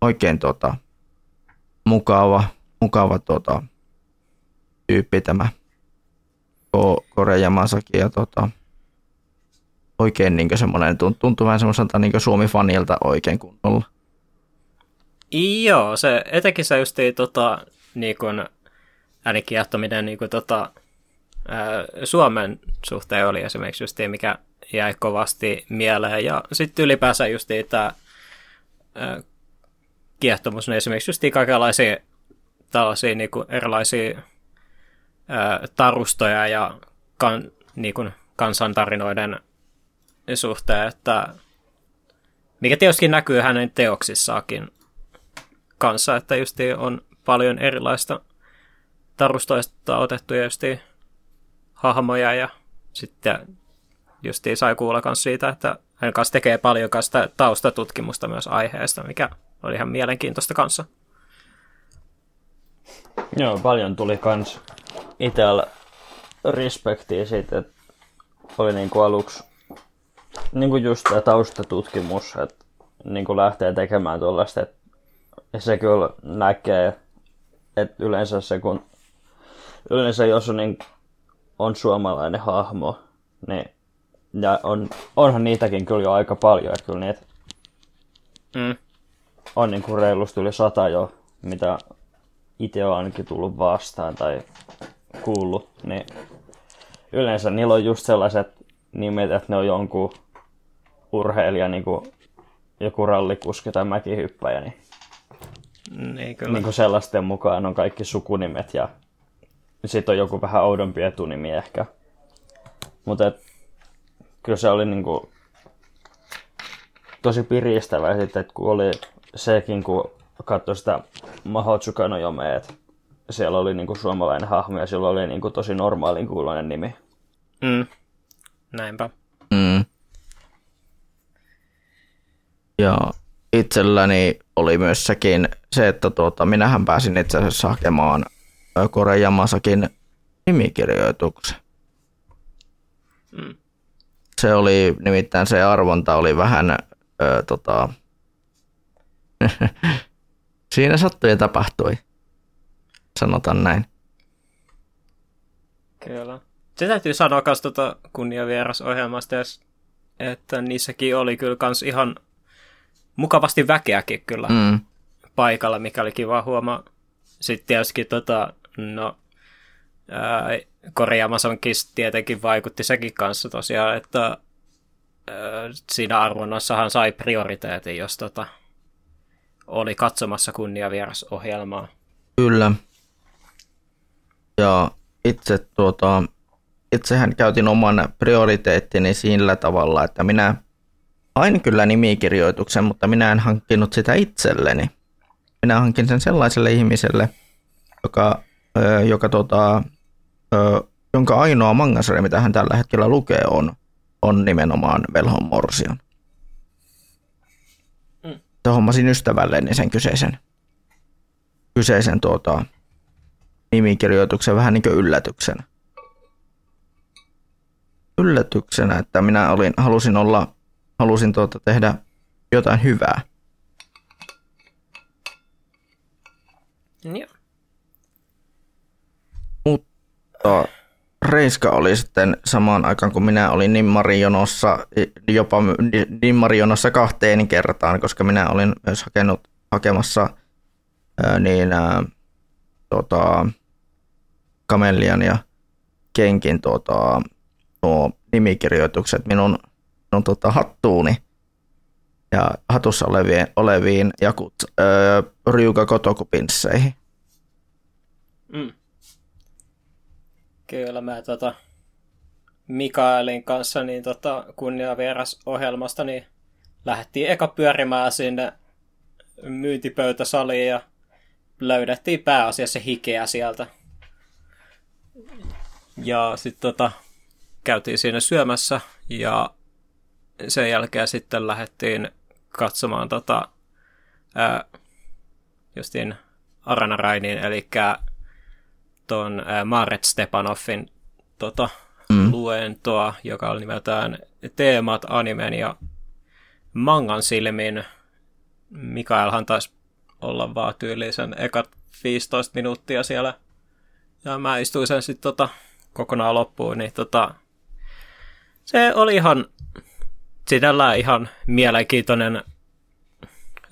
oikein tuota, mukava, mukava tuota, tyyppi tämä Kore ja Maasakin ja tuota, oikein niin semmoinen, tuntuu vähän semmoiselta niin Suomi-fanilta oikein kunnolla. Joo, se etenkin se just tota, niin kuin, äänikiehtominen niin kuin, tota, Suomen suhteen oli esimerkiksi just mikä jäi kovasti mieleen. Ja sitten ylipäänsä just tämä kiehtomus, niin esimerkiksi just kaikenlaisia tällaisia niin kuin erilaisia ää, tarustoja ja kan, niin kuin kansantarinoiden suhteen, että mikä tietysti näkyy hänen teoksissaakin kanssa, että just on paljon erilaista tarustoista otettuja just hahmoja ja sitten just sai kuulla myös siitä, että hän kanssa tekee paljon sitä taustatutkimusta myös aiheesta, mikä oli ihan mielenkiintoista kanssa. Joo, paljon tuli kans itsellä respektiä siitä, että oli niin kuin aluksi niin kuin just tämä taustatutkimus, että niin kuin lähtee tekemään tuollaista, että se kyllä näkee, että yleensä se kun yleensä jos on, niin, on suomalainen hahmo, niin ja on, onhan niitäkin kyllä jo aika paljon, että kyllä niitä mm. on niin kuin reilusti yli sata jo, mitä itse on ainakin tullut vastaan tai kuullut, niin yleensä niillä on just sellaiset nimet, että ne on jonkun urheilija, niin kuin joku rallikuski tai mäkihyppäjä, niin, niin, kyllä. niin kuin sellaisten mukaan on kaikki sukunimet ja sitten on joku vähän oudompi etunimi ehkä. Mutta kyllä se oli niinku tosi piristävä sitten, että kun oli sekin, kun katsoi sitä Maho Tsukano että siellä oli niinku suomalainen hahmo ja sillä oli niinku tosi normaalin kuuloinen nimi. Mm. Näinpä. Mm. Ja itselläni oli myös sekin se, että tuota, minähän pääsin itse asiassa hakemaan Kore Yamasakin nimikirjoituksen. Mm. Se oli, nimittäin se arvonta oli vähän ö, tota, <laughs> Siinä sattui ja tapahtui. Sanotaan näin. Kyllä. Se täytyy sanoa myös tuota kunniavierasohjelmasta, että niissäkin oli kyllä kans ihan mukavasti väkeäkin kyllä mm. paikalla, mikä oli kiva huomaa. Sitten tietysti tota, no, Kori tietenkin vaikutti sekin kanssa tosiaan, että ää, siinä arvonnassahan sai prioriteetin, jos tota, oli katsomassa kunniavierasohjelmaa. Kyllä. Ja itse tuota, itsehän käytin oman prioriteettini sillä tavalla, että minä hain kyllä nimikirjoituksen, mutta minä en hankkinut sitä itselleni. Minä hankin sen sellaiselle ihmiselle, joka, joka tota, jonka ainoa mangasarja, mitä hän tällä hetkellä lukee, on, on nimenomaan Velhon Morsion. Mm. Hommasin ystävälleni sen kyseisen, kyseisen tuota, nimikirjoituksen vähän niin kuin yllätyksenä. Yllätyksenä, että minä olin, halusin olla, halusin tuota tehdä jotain hyvää. Joo. Mutta Reiska oli sitten samaan aikaan, kun minä olin Nimmarijonossa, jopa Nimmarijonossa kahteen kertaan, koska minä olin myös hakenut, hakemassa ää, niin, ää, tota, Kamellian ja Kenkin tota, nuo nimikirjoitukset minun, minun tota, hattuuni ja hatussa oleviin, oleviin jakut öö, Ryuga Kotokupinsseihin. Mm. Kyllä mä tota, Mikaelin kanssa niin tota, ohjelmasta niin lähdettiin eka pyörimään sinne myyntipöytäsaliin ja löydettiin pääasiassa hikeä sieltä. Ja sitten tota, käytiin siinä syömässä ja sen jälkeen sitten lähdettiin katsomaan tota, ää, justiin Arana Rainin, eli tuon Maret Stepanoffin tota, mm. luentoa, joka oli nimeltään Teemat animen ja mangan silmin. Mikaelhan taisi olla vaan tyylisen ekat 15 minuuttia siellä. Ja mä istuin sen sitten tota, kokonaan loppuun, niin tota, se oli ihan sinällään ihan mielenkiintoinen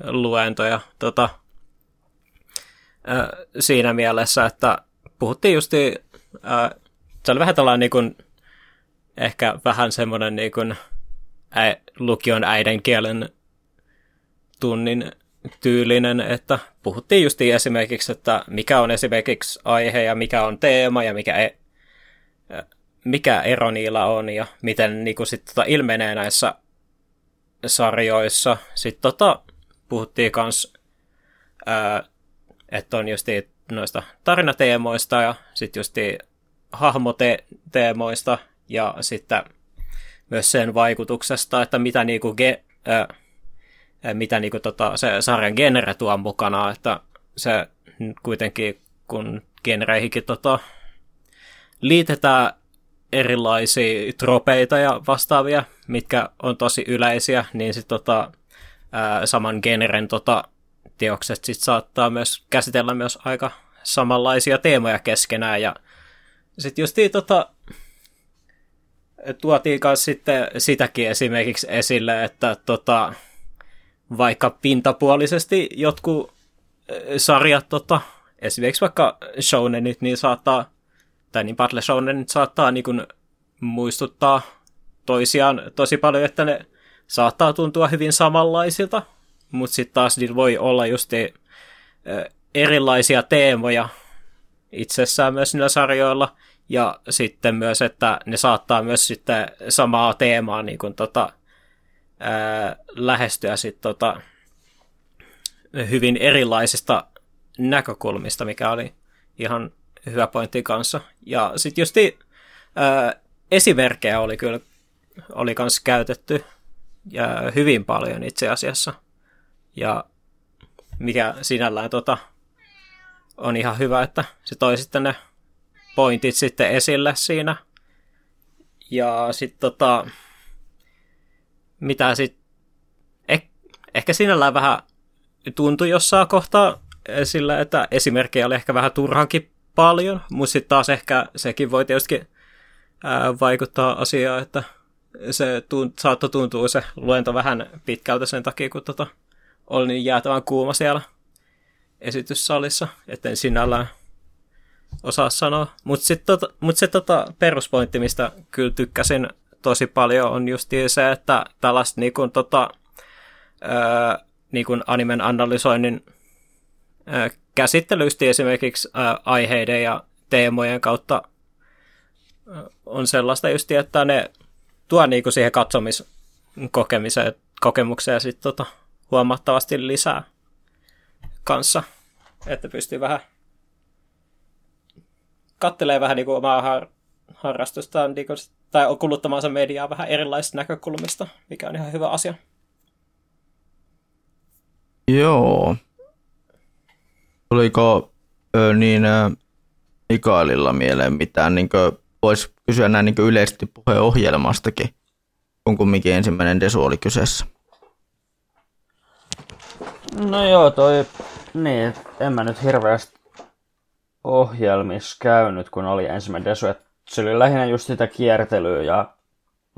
luento ja tota, siinä mielessä, että puhuttiin justi, se oli vähän tällainen niin kuin, ehkä vähän semmoinen niin kuin, ä, lukion äidinkielen tunnin tyylinen, että puhuttiin just esimerkiksi, että mikä on esimerkiksi aihe ja mikä on teema ja mikä, e, mikä ero niillä on ja miten niin kuin sit, tota, ilmenee näissä sarjoissa. Sitten tota, puhuttiin myös, että on just noista tarinateemoista ja sitten just hahmoteemoista ja sitten myös sen vaikutuksesta, että mitä niinku ge, ää, mitä niinku tota, se sarjan genre tuo mukana, että se kuitenkin kun genreihinkin tota, liitetään erilaisia tropeita ja vastaavia, mitkä on tosi yleisiä, niin sitten tota, saman genren tota, teokset sit saattaa myös käsitellä myös aika samanlaisia teemoja keskenään. Ja sitten just tota, tuotiin myös sitten sitäkin esimerkiksi esille, että tota, vaikka pintapuolisesti jotkut sarjat, tota, esimerkiksi vaikka shounenit, niin saattaa, tai niin battle shounenit saattaa niin kuin muistuttaa toisiaan tosi paljon, että ne saattaa tuntua hyvin samanlaisilta, mutta sitten taas niillä voi olla just erilaisia teemoja itsessään myös niillä sarjoilla, ja sitten myös, että ne saattaa myös sitten samaa teemaa niin kuin tota, ää, lähestyä sitten tota, hyvin erilaisista näkökulmista, mikä oli ihan hyvä pointti kanssa. Ja sitten just ää, esimerkkejä oli kyllä oli kanssa käytetty ja hyvin paljon itse asiassa. Ja mikä sinällään tota, on ihan hyvä, että se toi sitten ne pointit sitten esille siinä. Ja sitten tota, mitä sitten, eh, ehkä sinällään vähän tuntui jossain kohtaa sillä, että esimerkkejä oli ehkä vähän turhankin paljon, mutta sitten taas ehkä sekin voi tietysti ää, vaikuttaa asiaan, että se tunt, saattoi tuntua se luento vähän pitkältä sen takia, kun tota, oli niin jäätävän kuuma siellä esityssalissa, etten sinällään osaa sanoa. Mutta tota, mut se tota peruspointti, mistä kyllä tykkäsin tosi paljon, on just se, että tällaista niinku, tota, ää, niinku animen analysoinnin ää, käsittelysti esimerkiksi ää, aiheiden ja teemojen kautta ää, on sellaista just, että ne tuo niinku siihen katsomiskokemiseen kokemukseen sit tota, huomattavasti lisää kanssa, että pystyy vähän kattelee vähän niin kuin omaa har- harrastustaan niin kuin, tai kuluttamansa mediaa vähän erilaisista näkökulmista, mikä on ihan hyvä asia. Joo. Tuliko ö, niin ö, Mikaelilla mieleen mitään, niin voisi kysyä näin niin yleisesti puheen ohjelmastakin, kun kumminkin ensimmäinen Desu oli kyseessä? No joo, toi, niin, en mä nyt hirveästi ohjelmissa käynyt, kun oli ensimmäinen Desu, että se oli lähinnä just sitä kiertelyä ja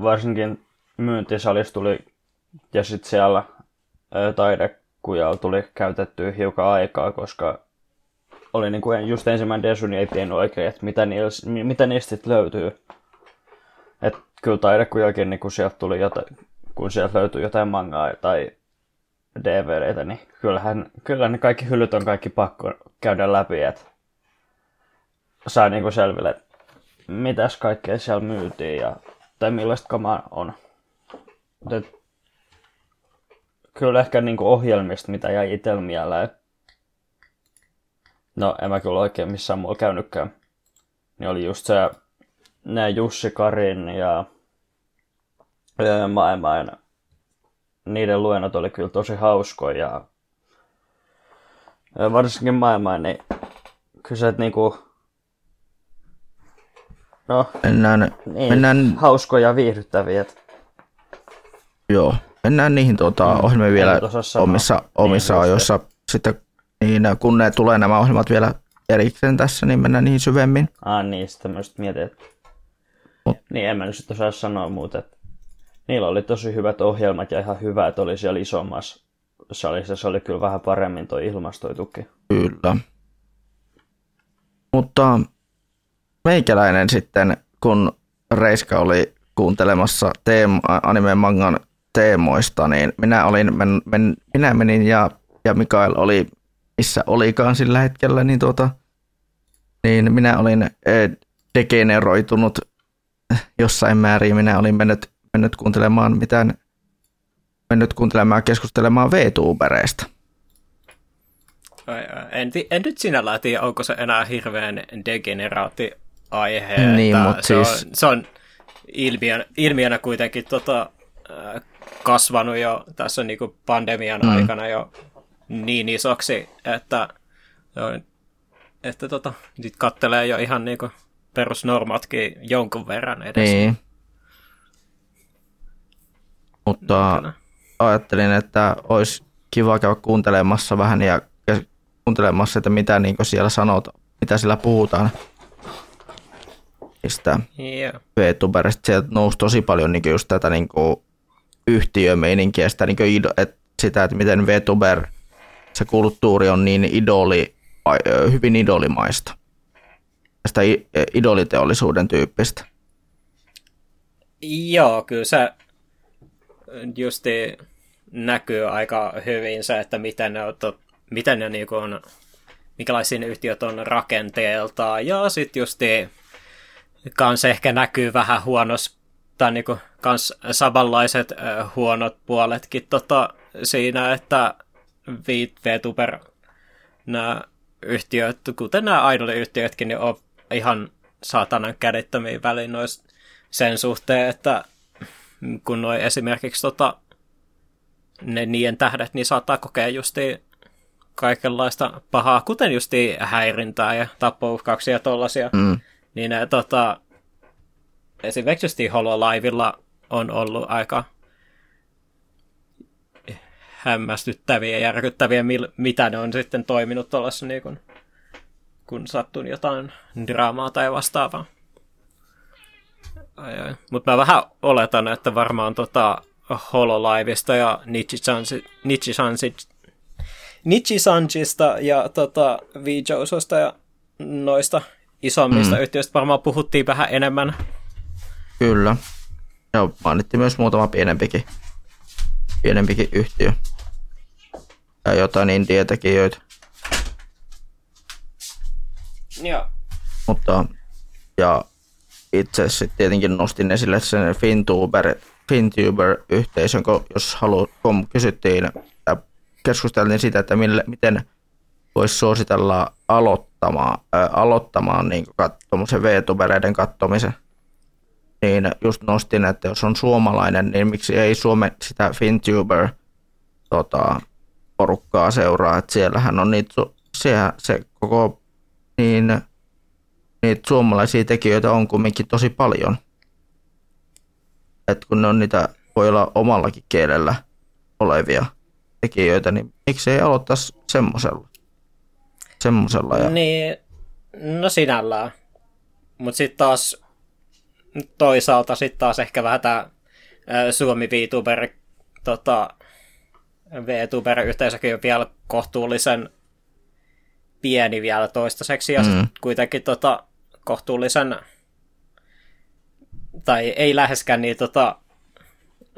varsinkin myyntisalissa tuli ja sitten siellä taidekujalla tuli käytetty hiukan aikaa, koska oli niin kuin just ensimmäinen Desu, niin ei tiennyt oikein, että mitä, niils, mitä niistä löytyy. Et kyllä taidekujakin, niin kun sieltä tuli jotain, kun sieltä löytyy jotain mangaa tai DVDtä, niin kyllähän, kyllä ne kaikki hyllyt on kaikki pakko käydä läpi, että saa niinku selville, että mitäs kaikkea siellä myytiin ja, tai millaista kamaa on. Mutta kyllä ehkä niinku ohjelmista, mitä jäi itsellä mieleen. No, en mä kyllä oikein missään muualla käynytkään. Niin oli just se, ne Jussi Karin ja, ja maailman niiden luennot oli kyllä tosi hauskoja. Ja varsinkin maailman, niin kyllä se, niinku, no, mennään, niin, mennään, hauskoja viihdyttäviä. Joo, mennään niihin tuota, mm, ohjelmiin vielä omissa, omissa niin, ajoissa. Sitten niin, kun ne tulee nämä ohjelmat vielä erikseen tässä, niin mennään niihin syvemmin. Ah niin, sitten mä mietin, että... Mut. Niin, en mä nyt sitten osaa sanoa muuta, että niillä oli tosi hyvät ohjelmat ja ihan hyvä, että oli siellä isommassa salissa. Se oli kyllä vähän paremmin tuo ilmastoitukin. Kyllä. Mutta meikäläinen sitten, kun Reiska oli kuuntelemassa teem- anime mangan teemoista, niin minä, olin, men, men, minä menin ja, ja Mikael oli, missä olikaan sillä hetkellä, niin, tuota, niin minä olin eh, degeneroitunut jossain määrin. Minä olin mennyt mennyt kuuntelemaan mitään, mennyt kuuntelemaan keskustelemaan VTubereista. En, en nyt sinällään tiedä, onko se enää hirveän degeneraatti aihe. Niin, mutta se, siis... on, se on ilmiönä, ilmiönä kuitenkin tota, kasvanut jo tässä niin kuin pandemian mm. aikana jo niin isoksi, että, että tota, nyt kattelee jo ihan niin kuin perusnormatkin jonkun verran edes. Niin. Mutta Kyllä. ajattelin, että olisi kiva käydä kuuntelemassa vähän ja kuuntelemassa, että mitä niin siellä sanot, mitä sillä puhutaan. Mistä yeah. VTuberista sieltä nousi tosi paljon niin just tätä niin yhtiömeininkiä, sitä, niin kuin, että sitä, että miten VTuber, se kulttuuri on niin idoli, hyvin idolimaista. Sitä idoliteollisuuden tyyppistä. Joo, kyllä se justi näkyy aika hyvin se, että miten ne on, miten ne niinku on, minkälaisia yhtiöt on rakenteelta. Ja sitten justi kans ehkä näkyy vähän huonos, tai niinku kans samanlaiset huonot puoletkin tota, siinä, että VTuber nämä yhtiöt, kuten nämä idol-yhtiötkin, niin on ihan saatanan kädettömiä väliin sen suhteen, että kun noi esimerkiksi tota, ne niiden tähdet, niin saattaa kokea justi kaikenlaista pahaa, kuten justi häirintää ja tappouhkauksia ja tollasia. Mm. Niin ne, tota, esimerkiksi justi Hololiveilla on ollut aika hämmästyttäviä ja järkyttäviä, mitä ne on sitten toiminut tuollaisessa niin kun, kun sattun jotain draamaa tai vastaavaa. Mutta mä vähän oletan, että varmaan tota Hololiveista ja Nichisanjista ja tota, V-Jososta ja noista isommista mm. yhtiöistä varmaan puhuttiin vähän enemmän. Kyllä. Ja mainittiin myös muutama pienempikin, pienempikin yhtiö. Ja jotain indie-tekijöitä. Joo. Mutta, ja itse sitten tietenkin nostin esille sen FinTuber, FinTuber-yhteisön, jos haluat, kun kysyttiin ja keskusteltiin siitä, että mille, miten voisi suositella aloittamaan, ää, aloittamaan niin tuommoisen V-tubereiden kattomisen, niin just nostin, että jos on suomalainen, niin miksi ei Suome sitä FinTuber tota, porukkaa seuraa, että siellähän on niitä, se, se koko, niin niitä suomalaisia tekijöitä on kumminkin tosi paljon. Että kun ne on niitä, voi olla omallakin kielellä olevia tekijöitä, niin miksi ei aloittaisi semmoisella? Semmoisella ja... Niin, no sinällään. Mutta sitten taas toisaalta sitten taas ehkä vähän tämä Suomi VTuber, tota, VTuber-yhteisökin on vielä kohtuullisen pieni vielä toistaiseksi ja mm. kuitenkin tota, kohtuullisen, tai ei läheskään niin tota,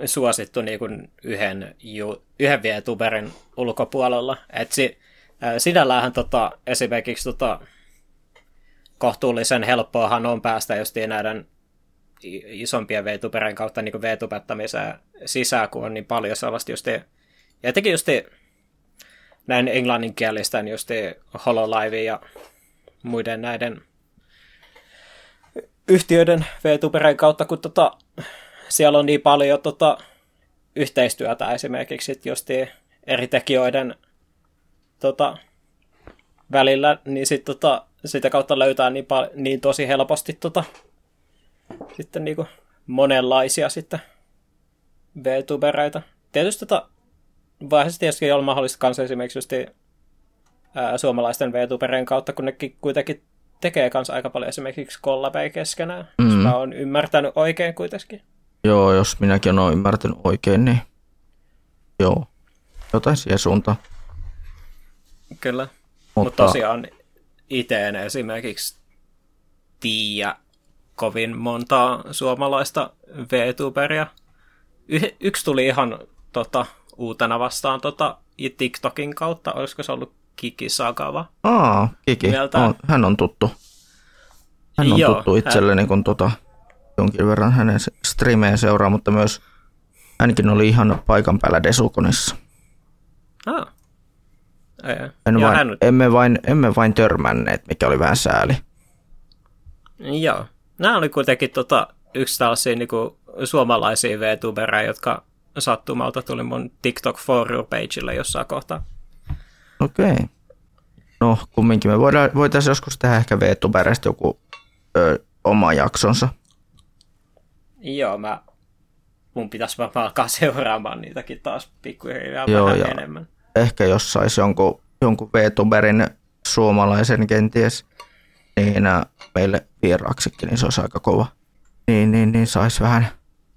suosittu niin kuin yhden, ju, yhden VTuberin ulkopuolella. Si, äh, sinällähän tota, esimerkiksi tota, kohtuullisen helppoahan on päästä just näiden isompien VTuberien kautta niin VTubettamiseen sisään, kun on niin paljon sellaista just, ja etenkin just näin englanninkielisten just Hololive ja muiden näiden yhtiöiden VTuberien kautta, kun tota, siellä on niin paljon tota, yhteistyötä esimerkiksi just eri tekijöiden tota, välillä, niin sit, tota, sitä kautta löytää niin, pal- niin tosi helposti tota, sitten niinku monenlaisia sitten VTubereita. Tietysti tota, vaiheessa tietysti olla mahdollista kanssa esimerkiksi just, ää, suomalaisten VTuberien kautta, kun ne kuitenkin tekee kanssa aika paljon esimerkiksi kollabeja keskenään, mm. jos mä oon ymmärtänyt oikein kuitenkin. Joo, jos minäkin olen ymmärtänyt oikein, niin joo, jotain siihen suuntaan. Kyllä, mutta Mut tosiaan itse en esimerkiksi tiedä kovin montaa suomalaista VTuberia. Y- yksi tuli ihan tota, uutena vastaan tota, TikTokin kautta, olisiko se ollut Kiki Sagava. Aa, Kiki. On, hän on tuttu. Hän on Joo, tuttu itselleni, hän... kun tota, jonkin verran hänen streamejä seuraa, mutta myös hänkin oli ihan paikan päällä Desukonissa. Ah. En vain, hän... emme, vain, emme vain törmänneet, mikä oli vähän sääli. Joo. Nämä oli kuitenkin tota, yksi tällaisia niin kuin, suomalaisia VTubereja, jotka sattumalta tuli mun TikTok for you pageille jossain kohtaa. Okei. Okay. No, kumminkin me voidaan, voitaisiin joskus tehdä ehkä VTuberista joku ö, oma jaksonsa. Joo, mä, mun pitäisi vaan alkaa <laughs> seuraamaan niitäkin taas pikkuhiljaa Joo, vähän ja enemmän. Ehkä jos saisi jonkun, jonkun VTuberin suomalaisen kenties, niin meille vieraaksikin, niin se olisi aika kova. Niin, niin, niin saisi vähän,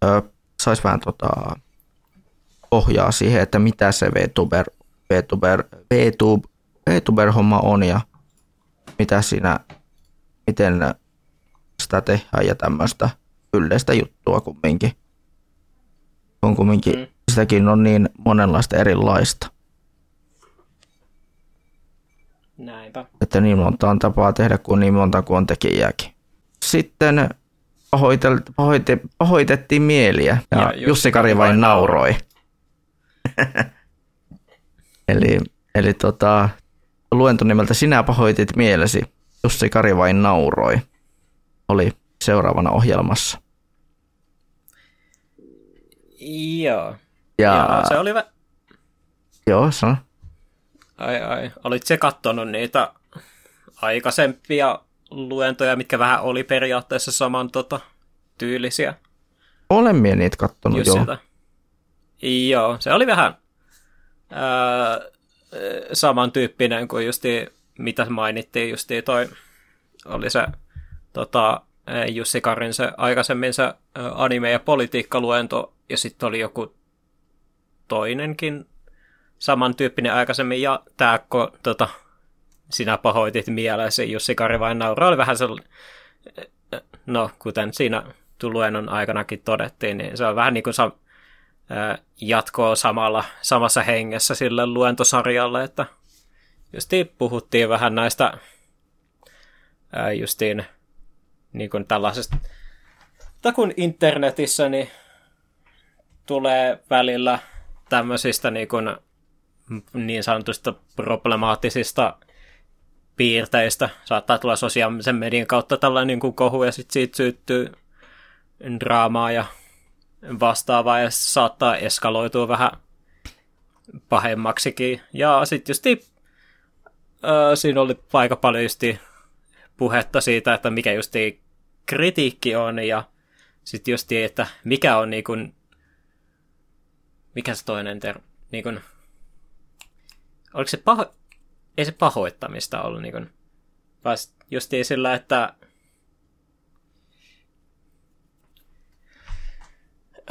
ö, sais vähän tota, pohjaa siihen, että mitä se VTuber VTuber, VTube, VTuber-homma on ja mitä siinä, miten sitä tehdään ja tämmöistä yleistä juttua kumminkin. On kumminkin, mm. sitäkin on niin monenlaista erilaista. Näinpä. Että niin monta on tapaa tehdä kuin niin monta kuin on tekijääkin. Sitten pahoitet, pahoitettiin mieliä ja, ja Jussi Kari vain nauroi. <laughs> Eli, eli tota, luento nimeltä Sinä pahoitit mielesi, Jussi Kari vain nauroi, oli seuraavana ohjelmassa. Joo. Ja... Joo, se oli... Vä... Joo, sano. Ai ai, olit se kattonut niitä aikaisempia luentoja, mitkä vähän oli periaatteessa saman tota, tyylisiä? Olen minä niitä kattonut, joo. Joo, se oli vähän samantyyppinen kuin justi, mitä mainittiin, justi toi, oli se tota, Jussi Karin se aikaisemmin se anime- ja politiikkaluento, ja sitten oli joku toinenkin samantyyppinen aikaisemmin, ja tämä, kun tota, sinä pahoitit mielesi, Jussi Kari vain nauraa, oli vähän sellainen, no kuten siinä luennon aikanakin todettiin, niin se on vähän niin kuin jatkoa samalla, samassa hengessä sille luentosarjalle, että justiin puhuttiin vähän näistä justiin niin kuin tällaisesta, että kun internetissä niin tulee välillä tämmöisistä niin, kuin, niin sanotusta problemaattisista piirteistä. Saattaa tulla sosiaalisen median kautta tällainen niin kuin kohu ja sitten siitä syyttyy draamaa ja vastaavaa ja saattaa eskaloitua vähän pahemmaksikin. Ja sitten just äh, siinä oli aika paljon justi puhetta siitä, että mikä justi kritiikki on ja sitten just että mikä on niin kuin, mikä se toinen ter, niin kuin, oliko se paho, ei se pahoittamista ollut niin kuin, vaan just sillä, että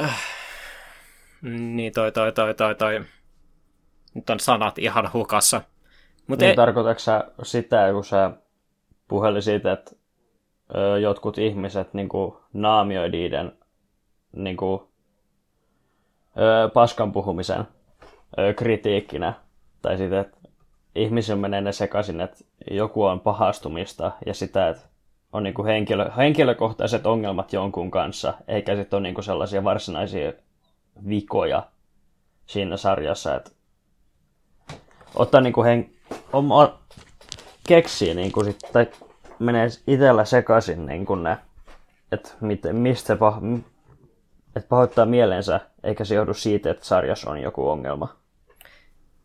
äh, niin toi, toi, toi, toi, toi, nyt on sanat ihan hukassa. Mut niin ei... tarkoitatko sä sitä, kun sä puheli siitä, että ö, jotkut ihmiset niin kuin, naamioi niiden niin kuin, ö, paskan puhumisen ö, kritiikkinä. Tai sitten, että ihmisen menee ne sekaisin, että joku on pahastumista ja sitä, että on niin kuin henkilö, henkilökohtaiset ongelmat jonkun kanssa, eikä sitten ole niin kuin sellaisia varsinaisia vikoja siinä sarjassa, että ottaa niin kuin hen, oma, keksii niin kuin sit, tai menee itsellä sekaisin niin kuin ne, että miten, mistä pah, että pahoittaa mielensä, eikä se johdu siitä, että sarjassa on joku ongelma.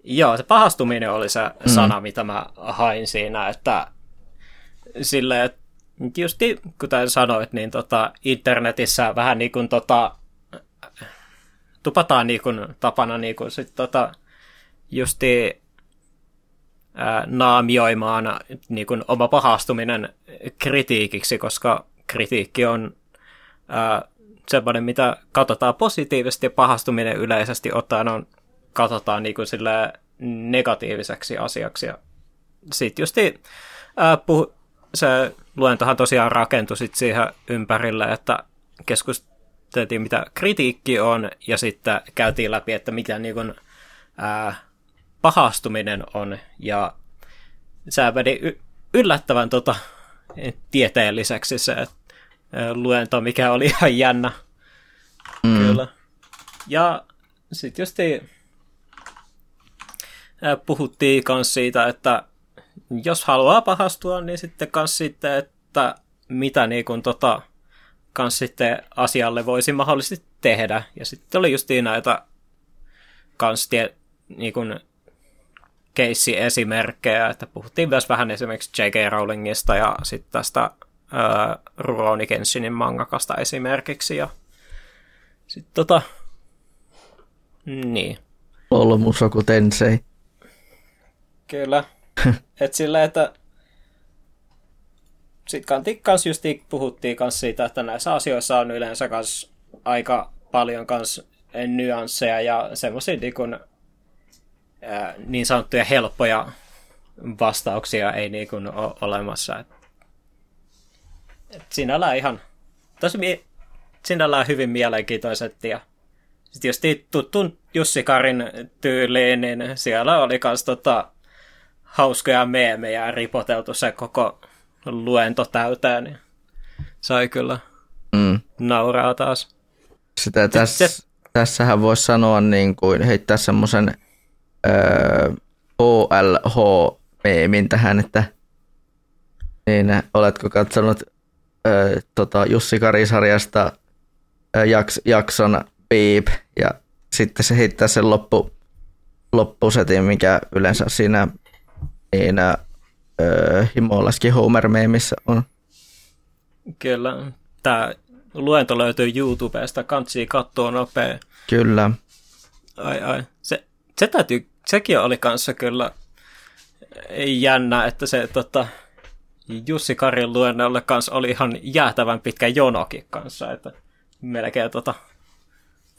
Joo, se pahastuminen oli se mm. sana, mitä mä hain siinä, että sille, että just kuten sanoit, niin tota, internetissä vähän niin kuin tota, tupataan niin kuin tapana niin kuin sit tota, justi ää, naamioimaan niin kuin oma pahastuminen kritiikiksi, koska kritiikki on ää, semmoinen, mitä katsotaan positiivisesti ja pahastuminen yleisesti ottaen on, katsotaan niin kuin negatiiviseksi asiaksi. Ja sitten just ää, puh- se luentohan tosiaan rakentui sit siihen ympärille, että keskusteltiin mitä kritiikki on ja sitten käytiin läpi, että mitä niin kuin, ää, pahastuminen on ja se meni yllättävän tota, tieteelliseksi se luento, mikä oli <laughs> ihan jännä. Mm. Kyllä. Ja sitten just puhuttiin myös siitä, että jos haluaa pahastua, niin sitten kans sitten, että mitä niin kuin tota, kans sitten asialle voisi mahdollisesti tehdä. Ja sitten oli just näitä kans tie, niin kuin keissiesimerkkejä, että puhuttiin myös vähän esimerkiksi J.K. Rowlingista ja sitten tästä Rurouni Kenshinin mangakasta esimerkiksi. Ja sitten tota, niin. Olmusoku Tensei. Kyllä. <laughs> Et sillä, että sitten kans just puhuttiin kans siitä, että näissä asioissa on yleensä kans aika paljon kans nyansseja ja semmoisia niin, niin sanottuja helppoja vastauksia ei niin kuin ole olemassa. Et, et sinällään ihan tosi mie- sinällään hyvin mielenkiintoiset ja sitten jos tuttun Jussi Karin tyyliin, niin siellä oli kans tota, hauskoja meemejä ripoteltu se koko luento täyteen, niin sai kyllä mm. nauraa taas. Sitä täs, se, tässähän voisi sanoa niin kuin heittää semmoisen öö, OLH-meemin tähän, että niin, oletko katsonut öö, tota Jussi Karisarjasta öö, jaks, jakson Beep ja sitten se heittää sen loppu, loppusetin, mikä yleensä siinä siinä öö, Himolaskin Homer-meemissä on. Kyllä. Tämä luento löytyy YouTubesta, kantsii katsoa nopea. Kyllä. Ai ai. Se, se täytyy, sekin oli kanssa kyllä jännä, että se tota, Jussi Karin luennolle kanssa oli ihan jäätävän pitkä jonokin kanssa, että melkein tota,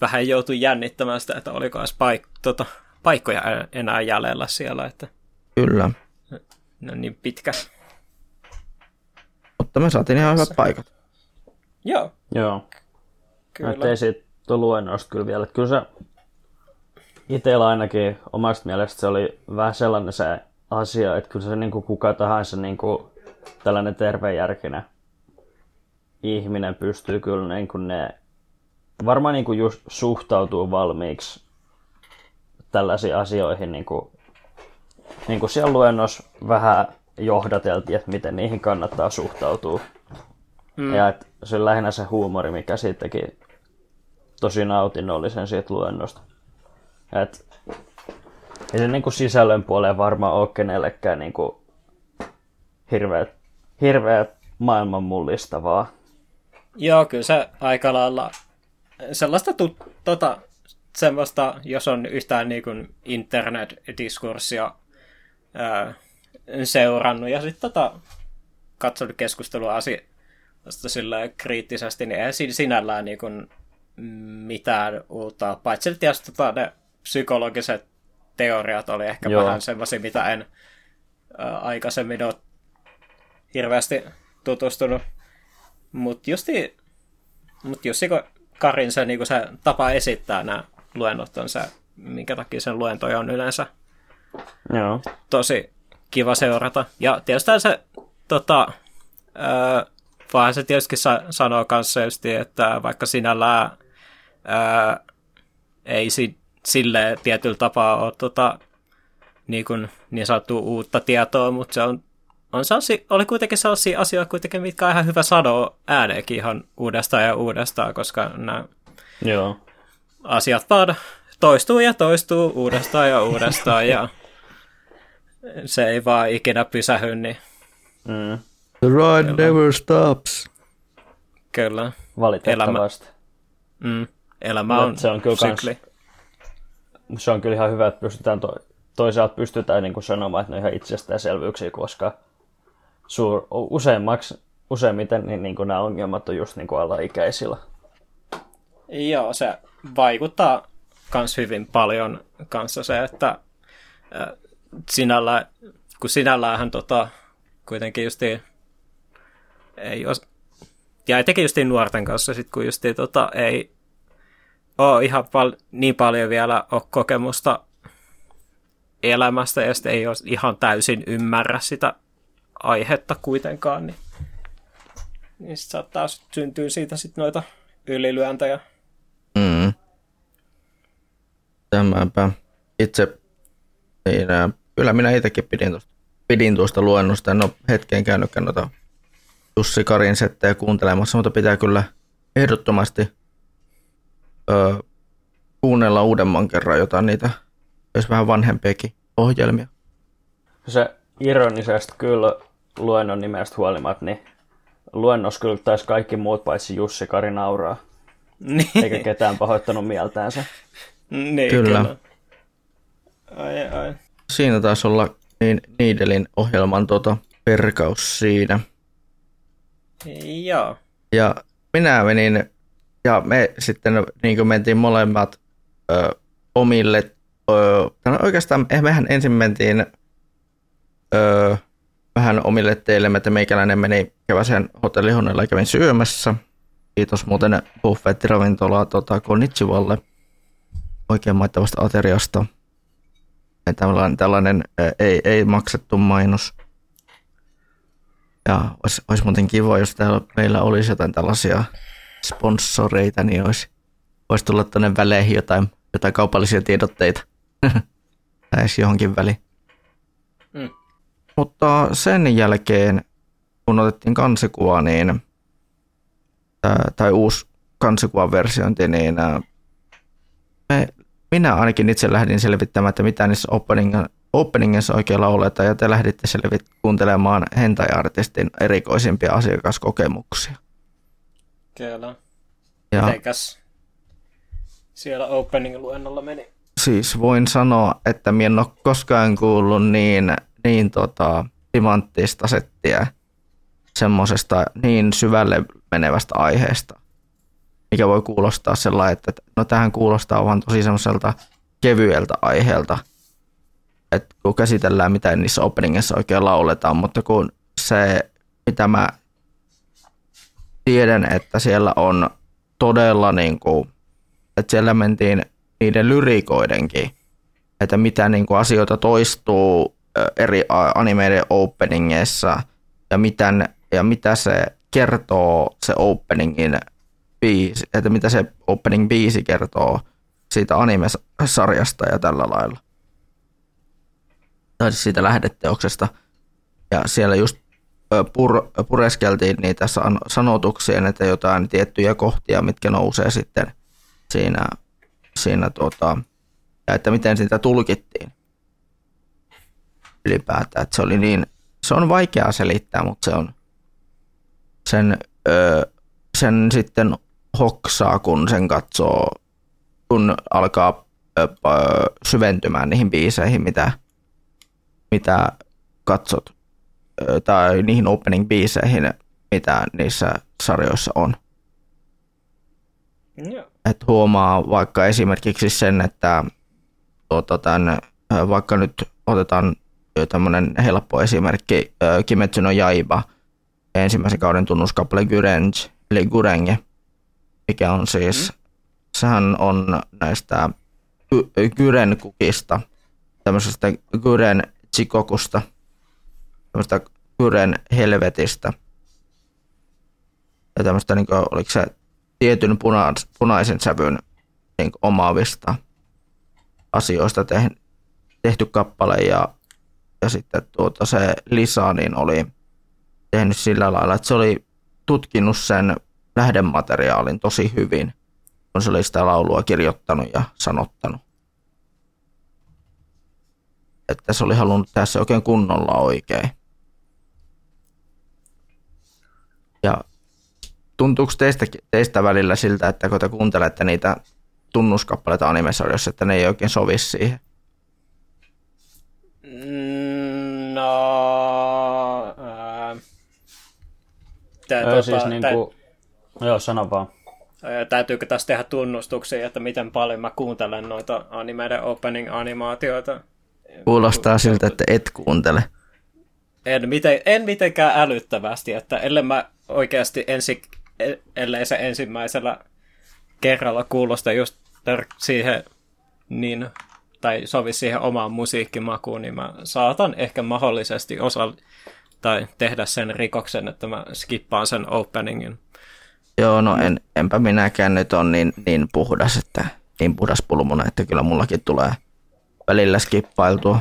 vähän joutui jännittämään sitä, että oliko edes paik- tota, paikkoja enää jäljellä siellä. Että Kyllä. Ne on niin pitkä. Mutta me saatiin ihan hyvät paikat. Joo. Joo. Kyllä. Mä siitä luennosta kyllä vielä. Että kyllä se itsellä ainakin omasta mielestä se oli vähän sellainen se asia, että kyllä se niin kuin kuka tahansa niin kuin tällainen tervejärkinen ihminen pystyy kyllä niin kuin ne varmaan niin kuin just suhtautuu valmiiksi tällaisiin asioihin niin kuin, niin kuin siellä luennossa vähän johdateltiin, että miten niihin kannattaa suhtautua. Mm. Ja että se on lähinnä se huumori, mikä siitäkin tosi nautinnollisen siitä luennosta. Et, ei se niin kuin sisällön puoleen varmaan ole kenellekään niin kuin hirveät, hirveät maailman mullistavaa. Joo, kyllä se aika lailla sellaista tu, tota, semmoista, jos on yhtään niin kuin internet-diskurssia ää, seurannut ja sitten tota, katsonut keskustelua asiasta sillä kriittisesti, niin ei sinällään niin kuin mitään uutta, paitsi tietysti tota, ne psykologiset teoriat oli ehkä Joo. vähän semmoisia, mitä en ää, aikaisemmin ole hirveästi tutustunut. Mutta justi, mut just Karin se, niin se tapa esittää nämä luennot on se, minkä takia sen luentoja on yleensä Joo. tosi kiva seurata. Ja tietysti se tota, ää, vaan se tietysti sa- sanoo kanssa just, että vaikka sinällään ää, ei si- sille tietyllä tapaa ole tota, niin, kuin, niin sanottu uutta tietoa, mutta se on, on sellaisia, oli kuitenkin sellaisia asioita, kuitenkin, mitkä on ihan hyvä sanoa ääneenkin ihan uudestaan ja uudestaan, koska nämä Joo. asiat vaan toistuu ja toistuu uudestaan ja uudestaan ja se ei vaan ikinä pysähy, niin... Mm. The ride Kyllä. never stops. Kyllä. Valitettavasti. Elämä, mm, elämä on, se on kyllä sykli. Kans, se on kyllä ihan hyvä, että pystytään to, toisaalta pystytään niin kuin sanomaan, että ne on ihan itsestäänselvyyksiä, koska suur, useimmaksi, useimmiten niin, niin kuin nämä ongelmat on just niin kuin alaikäisillä. Joo, se vaikuttaa myös hyvin paljon kanssa se, että sinällä, kun sinälläänhän tota, kuitenkin justi ei os, ja etenkin just nuorten kanssa, sit kun justi tota, ei ole ihan pal- niin paljon vielä ole kokemusta elämästä ja ei ole ihan täysin ymmärrä sitä aihetta kuitenkaan, niin, niin sit saattaa syntyä siitä sit noita ylilyöntejä. Mm. Tämäpä. Itse ei enää kyllä minä itsekin pidin tuosta, pidin tuosta luennosta. En ole hetkeen käynytkään noita Jussi Karin settejä kuuntelemassa, mutta pitää kyllä ehdottomasti ö, kuunnella uudemman kerran jotain niitä, jos vähän vanhempiakin ohjelmia. Se ironisesti kyllä luennon nimestä huolimatta, niin luennos kyllä taisi kaikki muut paitsi Jussi Kari nauraa. Niin. Eikä ketään pahoittanut mieltäänsä. Niin, kyllä. kyllä. Ai, ai siinä taisi olla niin Niidelin ohjelman tuota, perkaus siinä. Joo. Ja minä menin, ja me sitten niin kuin mentiin molemmat ö, omille, ö, oikeastaan eh, mehän ensin mentiin ö, vähän omille teille, että meikäläinen meni keväisen hotellihonnella ja kävin syömässä. Kiitos muuten buffettiravintola tota, Konichivalle oikein maittavasta ateriasta tällainen, tällainen ei, ei maksettu mainos. Ja olisi, olisi muuten kiva, jos täällä meillä olisi jotain tällaisia sponsoreita, niin olisi, olisi tulla tuonne väleihin jotain, jotain kaupallisia tiedotteita. <laughs> tai johonkin väliin. Mm. Mutta sen jälkeen, kun otettiin kansikuva, niin, tai uusi kansikuvan versiointi, niin me minä ainakin itse lähdin selvittämään, että mitä niissä opening, openingissa oikealla oletaan, ja te lähditte selvit kuuntelemaan hentai-artistin erikoisimpia asiakaskokemuksia. Kyllä. Ja... Mitenkäs siellä opening-luennolla meni? siis voin sanoa, että minä en ole koskaan kuullut niin, niin tota, timanttista settiä semmoisesta niin syvälle menevästä aiheesta, mikä voi kuulostaa sellainen, että no tähän kuulostaa vaan tosi semmoiselta kevyeltä aiheelta, että kun käsitellään, mitä niissä openingissa oikein lauletaan, mutta kun se, mitä mä tiedän, että siellä on todella niin kuin, että siellä mentiin niiden lyrikoidenkin, että mitä niin kuin asioita toistuu eri animeiden openingeissa ja, miten, ja mitä se kertoo se openingin biisi, että mitä se opening biisi kertoo siitä anime-sarjasta ja tällä lailla. Tai siis siitä lähdeteoksesta. Ja siellä just pur, pureskeltiin niitä san, sanotuksia, että jotain tiettyjä kohtia, mitkä nousee sitten siinä, siinä tota, ja että miten sitä tulkittiin ylipäätään. Että se oli niin, se on vaikeaa selittää, mutta se on sen, ö, sen sitten hoksaa, kun sen katsoo, kun alkaa ö, syventymään niihin biiseihin, mitä, mitä katsot, ö, tai niihin opening biiseihin, mitä niissä sarjoissa on. Yeah. Et huomaa vaikka esimerkiksi sen, että tuota, tämän, vaikka nyt otetaan tämmöinen helppo esimerkki, Kimetsu no Jaiba, ensimmäisen kauden tunnuskappale Gurenge, eli Gurenge, mikä on siis, mm. sehän on näistä Gyren kukista, tämmöisestä Gyren chikokusta, tämmöistä Gyren helvetistä. Ja tämmöistä, niin kuin, oliko se tietyn puna, punaisen sävyn niin omaavista asioista tehty kappale ja, ja sitten tuota se Lisa niin oli tehnyt sillä lailla, että se oli tutkinut sen lähdemateriaalin tosi hyvin, kun se oli sitä laulua kirjoittanut ja sanottanut. Että se oli halunnut tehdä se oikein kunnolla oikein. Ja tuntuuko teistä, teistä välillä siltä, että kun te kuuntelette niitä tunnuskappaleita animesarjoissa, että ne ei oikein sovi siihen? Mm, no... Ää, tää, tota, siis niinku... Tää, joo, sano vaan. Täytyykö tässä tehdä tunnustuksia, että miten paljon mä kuuntelen noita animeiden opening-animaatioita? Kuulostaa siltä, että et kuuntele. En, miten, en mitenkään älyttävästi, että ellei mä oikeasti ensi, ellei se ensimmäisellä kerralla kuulosta just siihen niin, tai sovi siihen omaan musiikkimakuun, niin mä saatan ehkä mahdollisesti osa tai tehdä sen rikoksen, että mä skippaan sen openingin. Joo, no en, enpä minäkään nyt on niin, niin puhdas, että niin puhdas pulmuna, että kyllä mullakin tulee välillä skippailtua.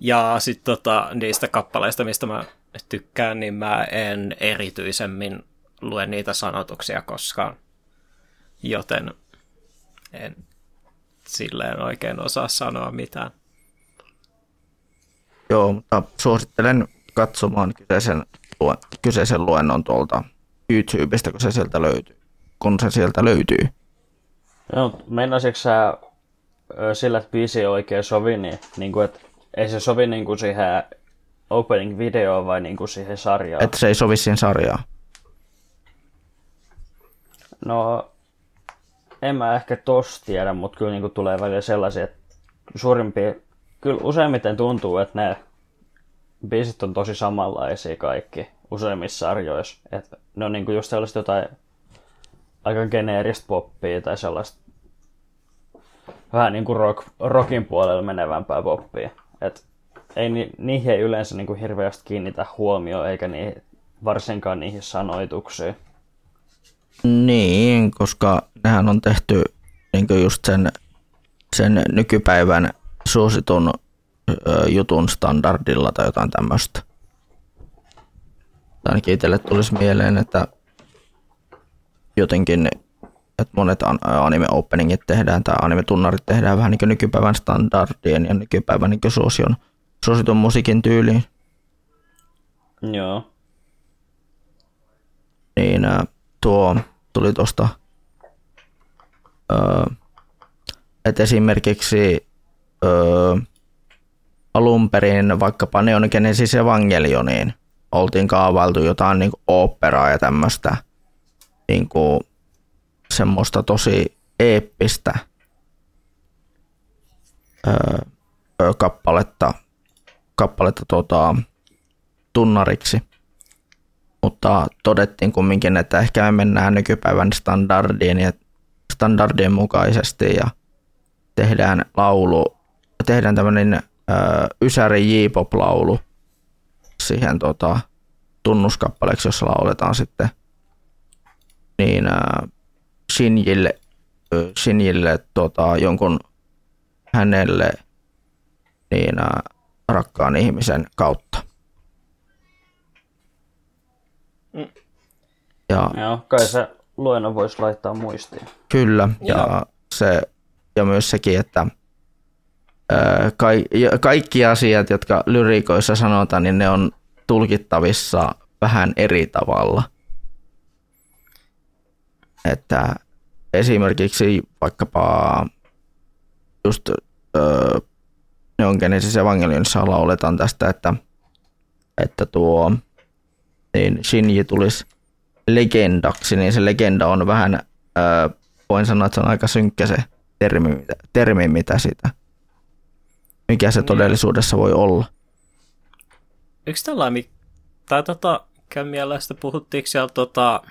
Ja sitten tota, niistä kappaleista, mistä mä tykkään, niin mä en erityisemmin lue niitä sanotuksia koskaan. Joten en silleen oikein osaa sanoa mitään. Joo, mutta suosittelen katsomaan kyseisen, kyseisen luennon tuolta YouTubesta, kun se sieltä löytyy. Kun se sieltä löytyy. Joo, meinasitko sä sillä, että biisi ei oikein sovi, niin, niin kuin, että ei se sovi niin kuin siihen opening videoon vai niin kuin siihen sarjaan? Että se ei sovi siihen sarjaan. No, en mä ehkä tos tiedä, mutta kyllä niin kuin tulee välillä sellaisia, että suurimpia, kyllä useimmiten tuntuu, että ne biisit on tosi samanlaisia kaikki useimmissa sarjoissa. Että ne on niin kuin just sellaista jotain aika geneeristä poppia tai sellaista vähän niin kuin rock, rockin puolelle menevämpää poppia. Et ei, ni, niihin ei yleensä niin kuin hirveästi kiinnitä huomioon, eikä niihin, varsinkaan niihin sanoituksiin. Niin, koska nehän on tehty niin just sen, sen nykypäivän suositun jutun standardilla tai jotain tämmöistä. Ainakin itselle tulisi mieleen, että jotenkin että monet anime openingit tehdään tai anime tunnarit tehdään vähän niin kuin nykypäivän standardien ja nykypäivän niin suosion, suositun musiikin tyyliin. Joo. Niin tuo tuli tuosta että esimerkiksi öö, alun perin vaikkapa Neon Genesis Evangelioniin oltiin kaavailtu jotain niin operaa ja tämmöistä niin semmoista tosi eeppistä öö, kappaletta, kappaletta tota, tunnariksi. Mutta todettiin kumminkin, että ehkä me mennään nykypäivän standardiin ja standardien mukaisesti ja tehdään laulu, tehdään tämmöinen Ysäri J-pop-laulu siihen tota, tunnuskappaleeksi, jossa lauletaan sitten niin ää, Shinjille, Shinjille tota, jonkun hänelle niin ää, rakkaan ihmisen kautta. Mm. Ja, Joo, kai se luennon voisi laittaa muistiin. Kyllä, ja, ja, se, ja myös sekin, että ka- kaikki asiat, jotka lyrikoissa sanotaan, niin ne on tulkittavissa vähän eri tavalla. Että esimerkiksi vaikkapa just öö, Neon Genesis Evangelionissa lauletaan tästä, että, että tuo niin Shinji tulisi legendaksi, niin se legenda on vähän, öö, voin sanoa, että se on aika synkkä se termi, termi mitä sitä mikä se niin. todellisuudessa voi olla. Eikö tällainen, tai tota, käy mielestä, puhuttiinko siellä tota,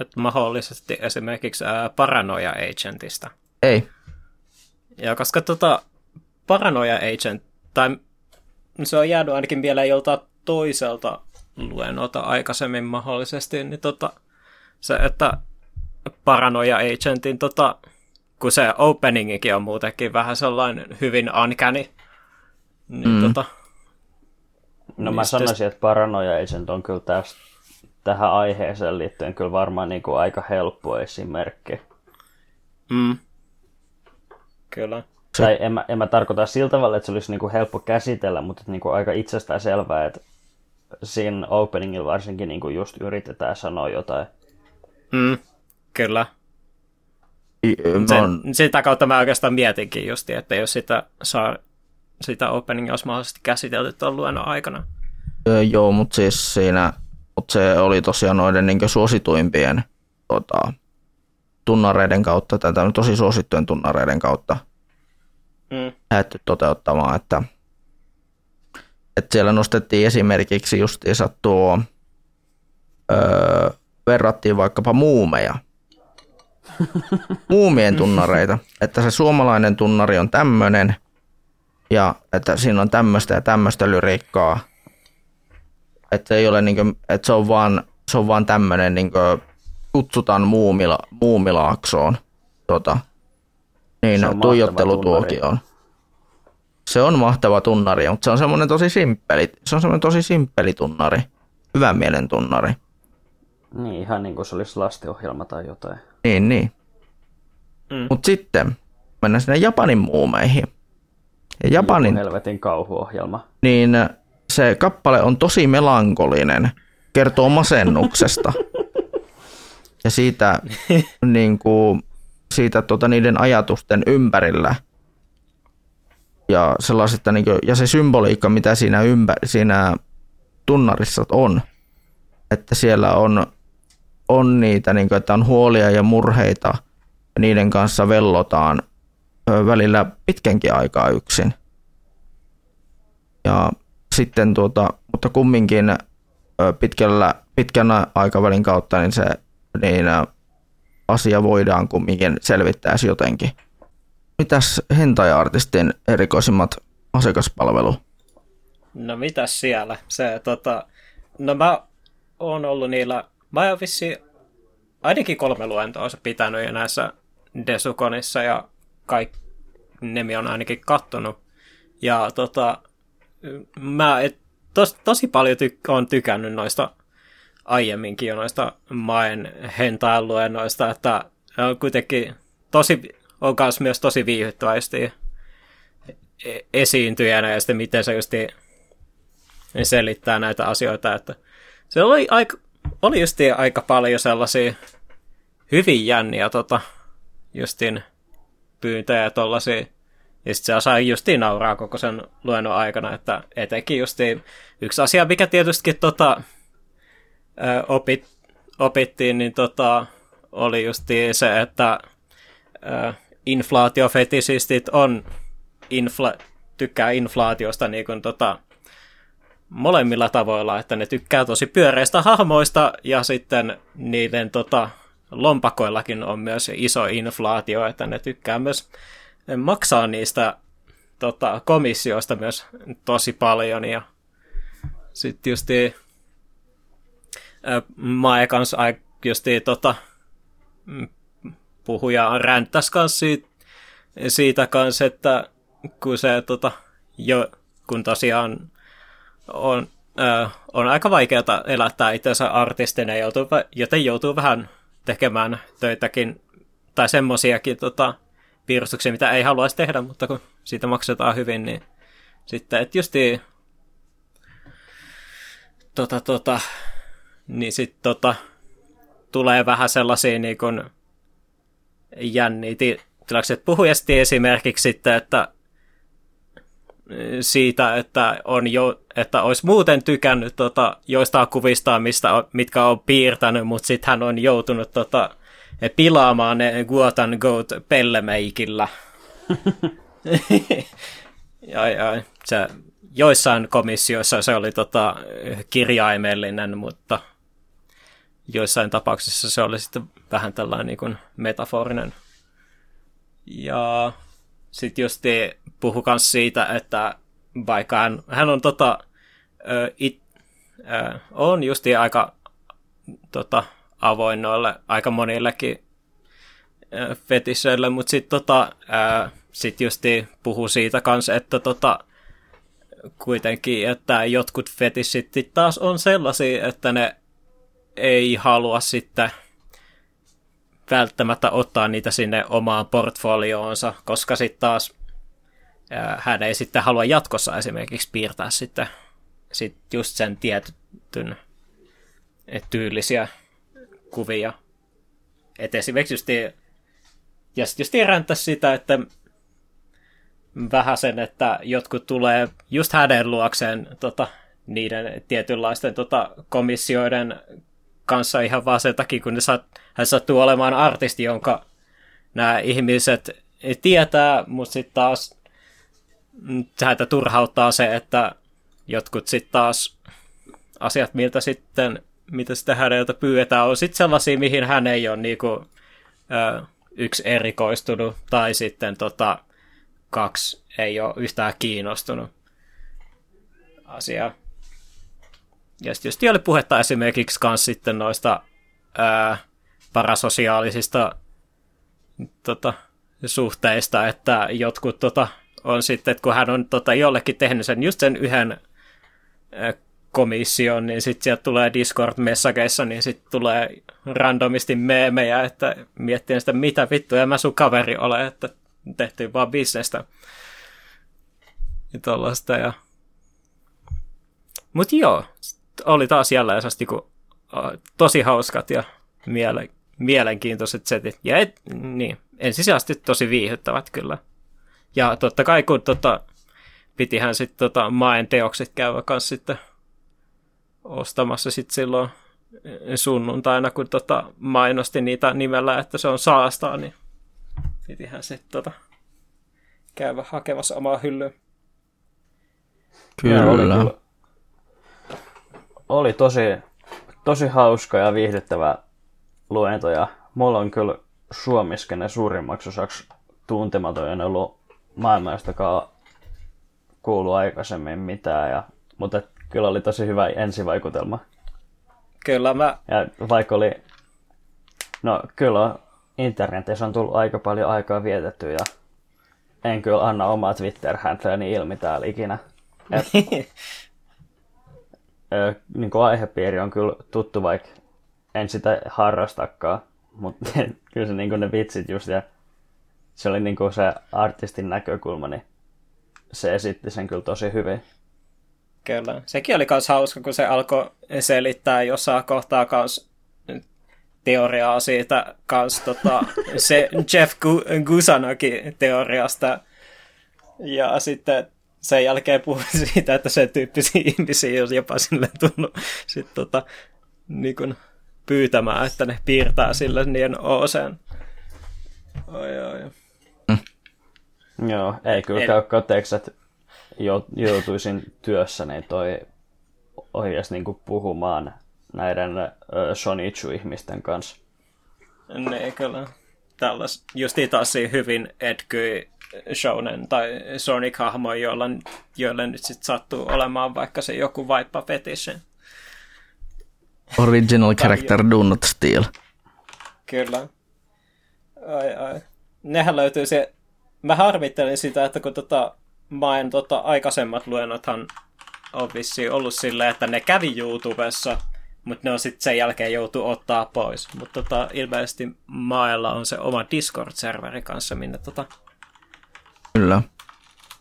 että mahdollisesti esimerkiksi ää, paranoia agentista? Ei. Ja koska tota, paranoia agent, tai se on jäänyt ainakin vielä jolta toiselta luennolta aikaisemmin mahdollisesti, niin tota, se, että paranoia agentin tota, kun se openingikin on muutenkin vähän sellainen hyvin uncanny. Niin mm. tota, no mä sanoisin, että Paranoia Agent on kyllä tästä, tähän aiheeseen liittyen kyllä varmaan niin kuin aika helppo esimerkki. Mm. Kyllä. Tai en mä, en mä tarkoita sillä tavalla, että se olisi niin kuin helppo käsitellä, mutta niin kuin aika itsestään selvää, että siinä openingilla varsinkin niin kuin just yritetään sanoa jotain. Mm, kyllä. Sen, sitä kautta mä oikeastaan mietinkin just, että jos sitä saa sitä openingia olisi mahdollisesti käsitelty tuon luennon aikana. Öö, joo, mutta siis siinä mut se oli tosiaan noiden niin suosituimpien tota, tunnareiden kautta, tai tosi suosittujen tunnareiden kautta mm. lähdetty toteuttamaan, että, että siellä nostettiin esimerkiksi justiinsa tuo, öö, verrattiin vaikkapa muumeja, <laughs> muumien tunnareita, että se suomalainen tunnari on tämmöinen ja että siinä on tämmöistä ja tämmöistä lyriikkaa. Että, ei ole niin kuin, että se on vaan, se on vaan tämmöinen, niin kuin, kutsutaan muumila, muumilaaksoon. Tota, niin, se on tuijottelutuokioon. Se on mahtava tunnari, mutta se on semmoinen tosi simppeli, se on semmoinen tosi simppeli tunnari. Hyvän mielen tunnari. Niin, ihan niin kuin se olisi lastenohjelma tai jotain. Niin, niin. Mm. Mutta sitten mennään sinne Japanin muumeihin. Ja Japanin... Joku helvetin kauhuohjelma. Niin se kappale on tosi melankolinen, kertoo masennuksesta. <laughs> ja siitä, niin kuin, siitä tota, niiden ajatusten ympärillä. Ja, sellaisesta, niin kuin, ja se symboliikka, mitä siinä, ympä, siinä tunnarissa on. Että siellä on on niitä, niin kuin, että on huolia ja murheita, ja niiden kanssa vellotaan välillä pitkänkin aikaa yksin. Ja sitten tuota, mutta kumminkin pitkällä, pitkän aikavälin kautta niin se niin asia voidaan kumminkin selvittää jotenkin. Mitäs hentai-artistin erikoisimmat asiakaspalvelu? No mitäs siellä? Se, tota, no mä oon ollut niillä Mä oon vissi ainakin kolme luentoa se pitänyt näissä Desukonissa ja kaikki nemi on ainakin kattonut. Ja tota, mä et, tos, tosi paljon tyk- on tykännyt noista aiemminkin jo noista Maen hentailuennoista, että on kuitenkin tosi, on myös tosi viihyttävästi e-, esiintyjänä ja sitten miten se just selittää näitä asioita, että se oli aika, oli justiin aika paljon sellaisia hyvin jänniä tota, justin pyyntöjä ja tollasia. Ja sitten se osaa justiin nauraa koko sen luennon aikana, että etenkin justiin yksi asia, mikä tietysti tota, opit, opittiin, niin tota, oli justiin se, että inflaatiofetisistit on infla, tykkää inflaatiosta niin kuin, tota, molemmilla tavoilla, että ne tykkää tosi pyöreistä hahmoista ja sitten niiden tota, lompakoillakin on myös iso inflaatio, että ne tykkää myös maksaa niistä tota, komissioista myös tosi paljon ja sitten justi Mae kanssa justi tota, puhuja ränttäs kanssa siitä, siitä kanssa, että kun se tota, jo, kun tosiaan on, äh, on aika vaikeaa elättää itsensä artistina, joutuu, joten joutuu vähän tekemään töitäkin tai semmoisiakin tota, piirustuksia, mitä ei haluaisi tehdä, mutta kun siitä maksetaan hyvin, niin sitten, että justi tota, tota, niin sitten tota, tulee vähän sellaisia niin kuin jännitiläkset. Puhujasti esimerkiksi sitten, että siitä, että, on jo, että olisi muuten tykännyt tota, joistain kuvista, mistä, mitkä on piirtänyt, mutta sitten hän on joutunut tota, pilaamaan ne Guotan Goat pellemeikillä. <laughs> ja, ja, se, joissain komissioissa se oli tota, kirjaimellinen, mutta joissain tapauksissa se oli sitten vähän tällainen niin kuin metaforinen. Ja sitten just puhu myös siitä, että vaikka hän, hän on tota, it, on justi aika tota, avoin noille aika monillekin fetisseille, mutta sitten tota, sit justi puhuu siitä kanssa, että tota, kuitenkin, että jotkut fetissit taas on sellaisia, että ne ei halua sitten välttämättä ottaa niitä sinne omaan portfolioonsa, koska sitten taas hän ei sitten halua jatkossa esimerkiksi piirtää sitten sit just sen tietyn tyylisiä kuvia. Et esimerkiksi just, ja just räntä sitä, että vähän sen, että jotkut tulee just hänen luokseen tota, niiden tietynlaisten tota, komissioiden kanssa ihan vaan sen takia, kun ne saat, hän sattuu olemaan artisti, jonka nämä ihmiset tietää, mutta sitten taas häntä turhauttaa se, että jotkut sitten taas asiat, miltä sitten, mitä sitä häneltä pyydetään, on sitten sellaisia, mihin hän ei ole niinku, ö, yksi erikoistunut, tai sitten tota, kaksi ei ole yhtään kiinnostunut asiaa. Ja sitten just oli puhetta esimerkiksi kans sitten noista ää, parasosiaalisista tota, suhteista, että jotkut tota, on sitten, että kun hän on tota, jollekin tehnyt sen just sen yhden komission, niin sitten sieltä tulee Discord-messageissa, niin sitten tulee randomisti meemejä, että miettii sitä, mitä vittuja mä sun kaveri ole, että tehtiin vaan bisnestä. Ja. Ja... Mutta joo, oli taas jälleen kuin, tosi hauskat ja miele, mielenkiintoiset setit. Ja et, niin, ensisijaisesti tosi viihyttävät kyllä. Ja totta kai kun tota, pitihän sitten tota, maen teokset käydä kanssa sitten ostamassa sitten silloin sunnuntaina, kun tota, mainosti niitä nimellä, että se on saastaa, niin pitihän sitten tota, käydä hakemassa omaa hyllyä. Kyllä oli tosi, tosi hauska ja viihdyttävä luento ja mulla on kyllä suomiskenen suurimmaksi osaksi tuntematon, en ollut maailmastakaan kuulu aikaisemmin mitään, ja, mutta kyllä oli tosi hyvä ensivaikutelma. Kyllä mä... Ja vaikka oli, no kyllä internetissä on tullut aika paljon aikaa vietetty ja en kyllä anna omaa Twitter-häntäni ilmi täällä ikinä. Et, <laughs> niin kuin aihepiiri on kyllä tuttu, vaikka en sitä harrastakaan, mutta <laughs> kyllä se niin kuin ne vitsit just ja se oli niin kuin se artistin näkökulma, niin se esitti sen kyllä tosi hyvin. Kyllä. Sekin oli myös hauska, kun se alkoi selittää jossain kohtaa kans teoriaa siitä kanssa, tota, <laughs> se Jeff Gusanakin teoriasta. Ja sitten sen jälkeen puhuin <laughs> siitä, että se tyyppisiä ihmisiä olisi jopa sille tullut sit, tota, niin kun pyytämään, että ne piirtää sille niin ooseen. Oi, oi. Joo, ei kyllä en... käy kateeksi, että joutuisin työssä, niin toi ohjeessa niin puhumaan näiden Shonichu-ihmisten kanssa. Niin, kyllä. Tällais, justi taas hyvin Edgy Shonen tai Sonic-hahmo, joilla, joille nyt sit sattuu olemaan vaikka se joku vaippa fetishi. Original character do not steal. Kyllä. Ai, ai. Nehän löytyy se... Mä harmittelin sitä, että kun tota, mä en tota, aikaisemmat luennothan on vissiin ollut silleen, että ne kävi YouTubessa, mutta ne on sitten sen jälkeen joutu ottaa pois. Mutta tota, ilmeisesti Maella on se oma Discord-serveri kanssa, minne tota, Kyllä.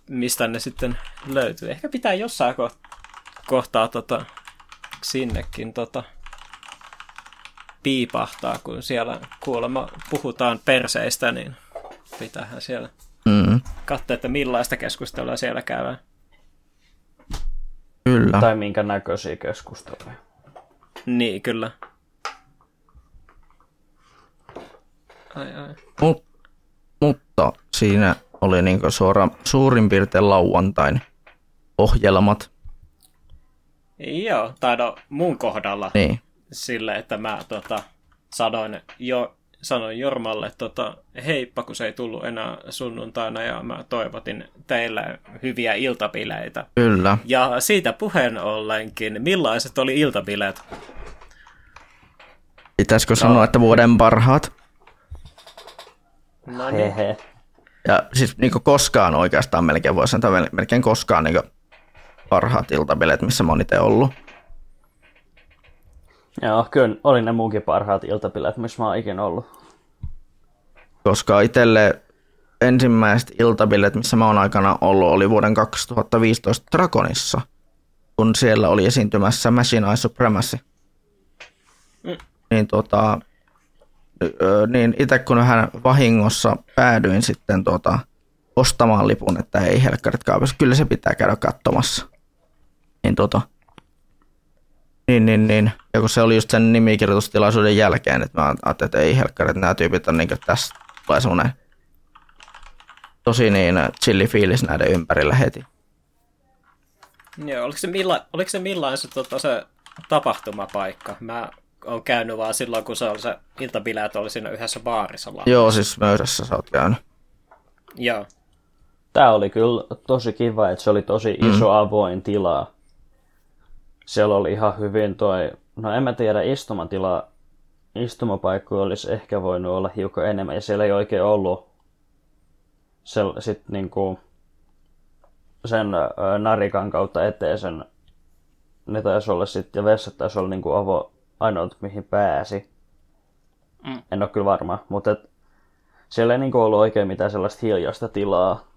mistä ne sitten löytyy. Ehkä pitää jossain ko- kohtaa tota, sinnekin tota, piipahtaa, kun siellä kuulemma puhutaan perseistä, niin pitäähän siellä mm. katsoa, että millaista keskustelua siellä käydään. Kyllä. Tai minkä näköisiä keskusteluja. Niin, kyllä. Ai, ai. Mut, mutta siinä oli niinku suora, suurin piirtein lauantain ohjelmat. Joo, tai no mun kohdalla niin. sille, että mä tota, sanoin jo sanoin Jormalle, tota, heippa, kun se ei tullut enää sunnuntaina ja mä toivotin teille hyviä iltapileitä. Kyllä. Ja siitä puheen ollenkin, millaiset oli iltapileet? Pitäisikö no. sanoa, että vuoden parhaat? No niin. Ja siis niin koskaan oikeastaan melkein voisi sanoa, melkein koskaan niin parhaat iltabileet, missä mä oon itse ollut. Joo, kyllä oli ne munkin parhaat iltapileet, missä mä oon ikinä ollut. Koska itselle ensimmäiset iltabileet, missä mä oon aikana ollut, oli vuoden 2015 Dragonissa, kun siellä oli esiintymässä Machine Eye Supremacy. Mm. Niin tota, niin itse kun hän vahingossa päädyin sitten tota, ostamaan lipun, että ei helkkarit kaupassa, kyllä se pitää käydä katsomassa. Niin tota, niin, niin, niin. Ja kun se oli just sen nimikirjoitustilaisuuden jälkeen, että mä ajattelin, että ei helkkarit, nämä tyypit on niin tässä tulee semmoinen tosi niin chilli fiilis näiden ympärillä heti. Joo, oliko se, milla, oliko se millainen se, tota, se tapahtumapaikka? Mä on käynyt vaan silloin, kun se oli se iltabileet oli siinä yhdessä baarissa. Laavassa. Joo, siis Möysässä sä oot käynyt. Joo. Tämä oli kyllä tosi kiva, että se oli tosi iso mm. avoin tila. Siellä oli ihan hyvin toi, no en mä tiedä, istumatila, istumapaikkoja olisi ehkä voinut olla hiukan enemmän, ja siellä ei oikein ollut se, sit niinku, sen narikan kautta eteen sen, ne taisi olla sitten, ja vessat taisi olla niinku avo, ainoat, mihin pääsi. Mm. En ole kyllä varma, mutta et, siellä ei niinku ollut oikein mitään sellaista hiljaista tilaa.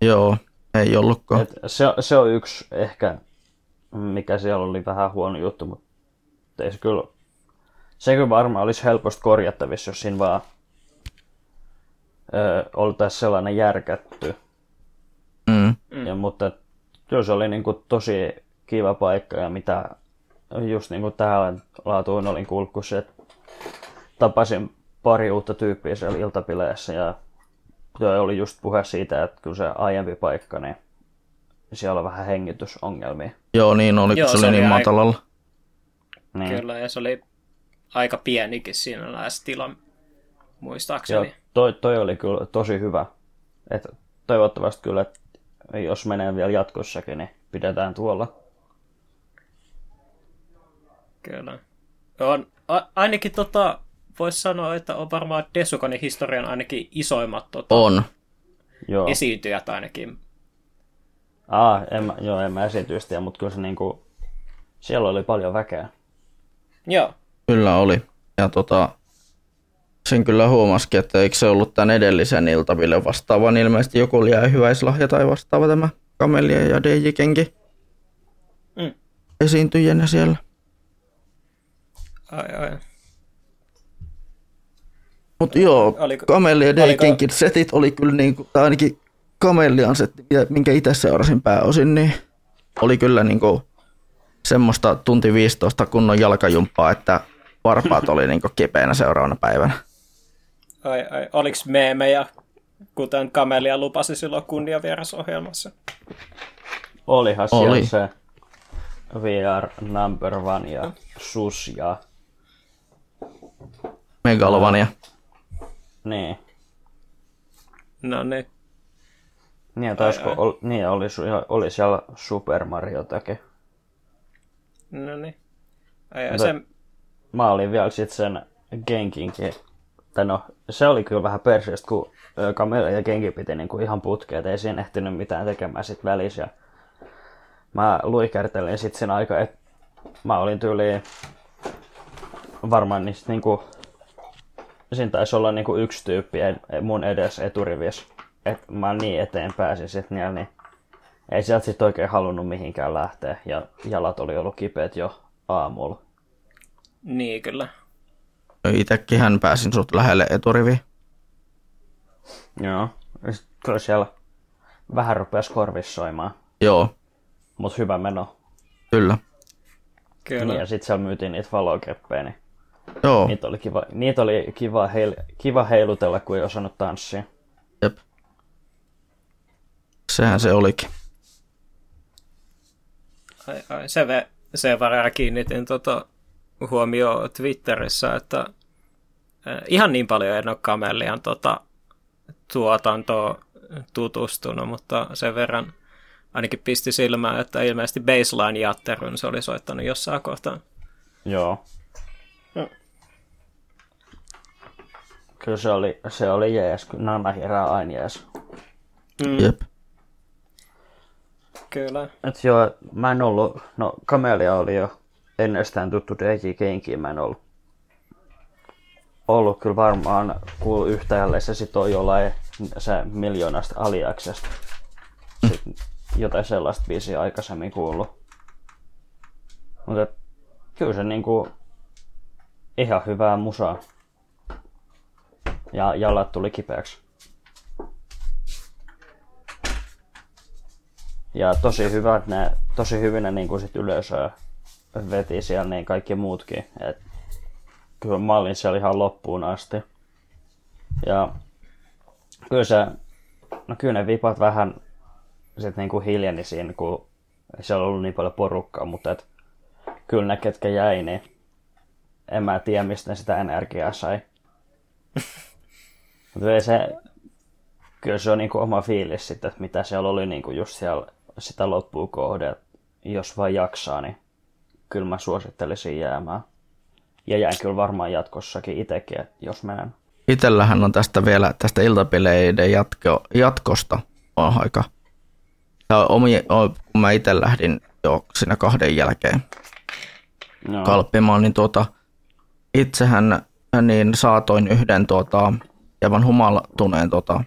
Joo, ei ollutkaan. Et se, se on yksi ehkä, mikä siellä oli vähän huono juttu, mutta ei se kyllä, se kyllä varmaan olisi helposti korjattavissa, jos siinä vaan ö, oltaisiin sellainen järkätty. Mm. Ja, mutta kyllä se oli niinku tosi kiva paikka ja mitä just niin kuin tähän laatuun olin kuullut, se, että tapasin pari uutta tyyppiä siellä iltapileissä ja oli just puhe siitä, että kun se aiempi paikka, niin siellä on vähän hengitysongelmia. Joo, niin oli, Joo, se, se oli niin aika... matalalla. Niin. Kyllä, ja se oli aika pienikin siinä lähes tila, muistaakseni. Joo, toi, toi oli kyllä tosi hyvä. Et toivottavasti kyllä, että jos menee vielä jatkossakin, niin pidetään tuolla. Kyllä. On, a, ainakin tota, voisi sanoa, että on varmaan Desukanin historian ainakin isoimmat tota, on. Joo. esiintyjät ainakin. Aa, en mä, joo, en mä esiintyistä, mutta kyllä se niinku, siellä oli paljon väkeä. Joo. Kyllä oli. Ja tota, sen kyllä huomasikin, että eikö se ollut tämän edellisen iltaville vastaavan ilmeisesti joku oli hyväislahja tai vastaava tämä Kamelia ja DJ Kenki mm. esiintyjänä siellä. Ai, ai. Mutta joo, oliko, Kamellia Deikenkin setit oli kyllä niin kuin, tai ainakin Kamellian setti, minkä itse seurasin pääosin, niin oli kyllä niin kuin semmoista tunti 15 kunnon jalkajumppaa, että varpaat oli niin kipeänä seuraavana päivänä. Ai, ai. Oliko meemejä, kuten Kamelia lupasi silloin kunniavierasohjelmassa? Olihan siellä oli. se VR number one ja sus ja... Megalovania. Niin. No niin. Niin, taisiko, ol, niin oli, oli siellä Super Mario takia. No niin. Ai, ai, sen... Mä olin vielä sitten sen Genkinkin. Tai no, se oli kyllä vähän perseestä, kun Kamela ja Genki piti niinku ihan putkeet, ei siinä ehtinyt mitään tekemään sit välissä. Mä luikertelin sitten sen aika, että mä olin tyyli varmaan niistä niinku, siinä taisi olla niinku yksi tyyppi mun edes eturivissä. Että mä niin eteen pääsin sitten niin ei sieltä sitten oikein halunnut mihinkään lähteä ja jalat oli ollut kipeät jo aamulla. Niin, kyllä. Itekin hän pääsin sut lähelle eturivi. Joo. Kyllä siellä vähän rupesi korvissoimaan. Joo. Mut hyvä meno. Kyllä. Kyllä. Niin, ja sitten siellä myytiin niitä valokeppejä, niin Joo. Niitä oli kiva, niitä oli kiva, heil, kiva heilutella, kun ei osannut tanssia. Sehän se olikin. Ai, ai, se ve, sen verran kiinnitin tota huomioon Twitterissä, että äh, ihan niin paljon en ole Kamelian tota, tuotantoa tutustunut, mutta sen verran ainakin pisti silmään, että ilmeisesti Baseline Jatterun se oli soittanut jossain kohtaa. Joo. No. Kyllä se oli, se oli jees, Nana Hira aina jees. Mm. Jep. Kyllä. Et joo, mä en ollut, no Kamelia oli jo ennestään tuttu DJ Kenkiin, mä en ollut, ollut kyllä varmaan, kun yhtäjälle se sit on jollain se miljoonasta aliaksesta. Sitten jotain sellaista biisiä aikaisemmin kuullut. Mutta kyllä se niinku ihan hyvää musaa. Ja jalat tuli kipeäksi. Ja tosi hyvät ne, tosi hyvin ne niin kuin sit yleisöä veti siellä niin kaikki muutkin. Et kyllä mä olin siellä ihan loppuun asti. Ja kyllä se, no kyllä ne vipat vähän sit niinku hiljeni siinä, kun siellä on ollut niin paljon porukkaa, mutta et, kyllä ne, ketkä jäi, niin en mä tiedä, mistä ne sitä energiaa sai. <laughs> mutta se, kyllä se on niinku oma fiilis sitten, että mitä siellä oli niinku just siellä sitä loppuun kohde, jos vain jaksaa, niin kyllä mä suosittelisin jäämään. Ja jään kyllä varmaan jatkossakin itsekin, jos menen. Itellähän on tästä vielä, tästä iltapileiden jatko, jatkosta on aika. Ja omi, kun mä itse lähdin jo siinä kahden jälkeen no. kalppimaan, niin tuota, itsehän niin saatoin yhden tuota, aivan humaltuneen tuota,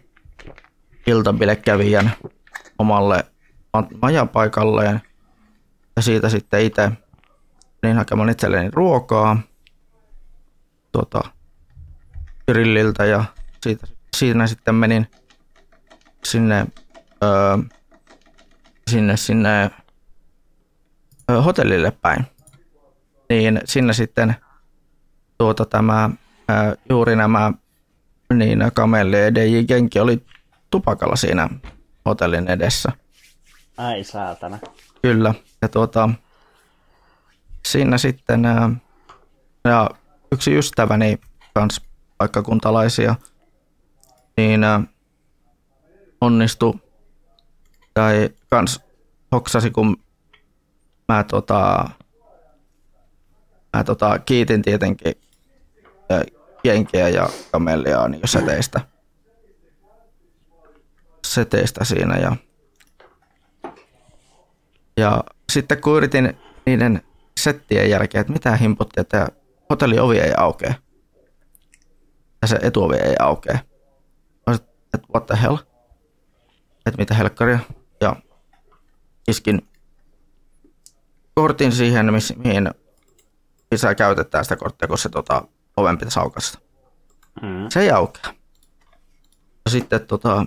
iltapilekävijän omalle majapaikalleen ja siitä sitten itse niin hakemaan itselleni ruokaa tuota, grilliltä ja siitä, siinä sitten menin sinne, öö, sinne, sinne öö, hotellille päin. Niin sinne sitten tuota, tämä, öö, juuri nämä niin Kamelli ja DJ Genki oli tupakalla siinä hotellin edessä. Ai saatana. Kyllä. Ja tuota, siinä sitten ja yksi ystäväni kans paikkakuntalaisia, niin onnistu tai kans hoksasi, kun mä, tota, mä tota, kiitin tietenkin jenkiä ja kamellia niin seteistä, seteistä siinä ja ja sitten kun yritin niiden settien jälkeen, että mitä himputti, että hotelliovi ei aukea. Ja se etuovi ei aukea. Että what the hell? Että mitä helkkaria. Ja iskin kortin siihen, mihin, missä käytetään sitä korttia, kun se tota, oven pitäisi aukasta. mm. se ei aukea. Sitten tota,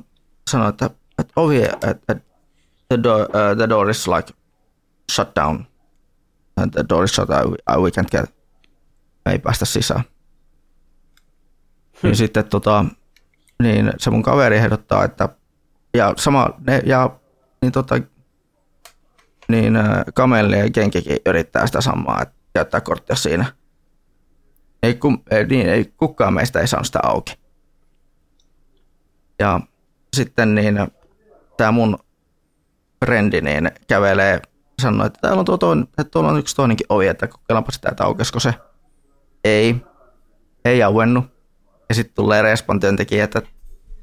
sanoi, että, että ovi, että the door, uh, the door is like shut down. And the door is shut down, we can't get, me ei päästä sisään. Niin hmm. Niin sitten tota, niin se mun kaveri ehdottaa, että ja sama, ne, ja niin tota, niin Kamelli ja Kenkikin yrittää sitä samaa, että käyttää korttia siinä. Ei, kum, ei, niin, ei, kukaan meistä ei saanut sitä auki. Ja sitten niin tämä mun frendi niin kävelee, sanoi, että täällä on, tuo toinen, että tuolla on yksi toinenkin ovi, että kokeillaanpa sitä, että aukesko se. Ei, ei auennut. Ja sitten tulee Respan työntekijä, että,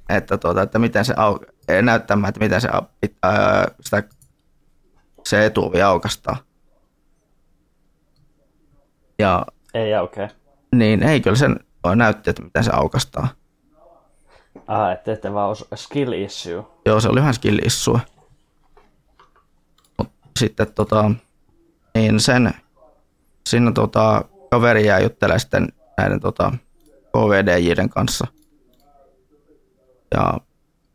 että, tuota, että miten se au, näyttämään, että miten se, ää, sitä, se etuovi aukastaa. Ja, ei aukea. Niin, ei kyllä sen näytti, että miten se aukastaa. Ah, että ette vaan os- skill issue. Joo, se oli ihan skill issue. Sitten tota, niin sen, siinä tota, kaveri jää juttelemaan sitten näiden tota, KVDJiden kanssa. Ja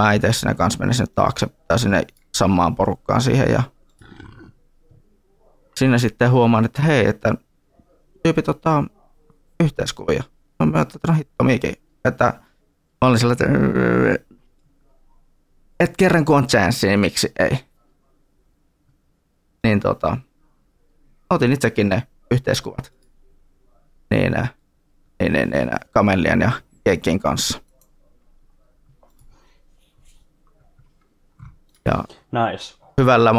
mä itse sinne kanssa menin sinne taakse tai sinne samaan porukkaan siihen ja sinne sitten huomaan, että hei, että tyypit ottaa yhteiskuvia. Mä no hitto mikin, että mä olin sillä, että et kerran kun on chanssi, niin miksi ei. Niin tota, otin itsekin ne yhteiskuvat. Niin, niin, niin, niin Kamelian ja Kenkin kanssa. Ja nice. hyvällä,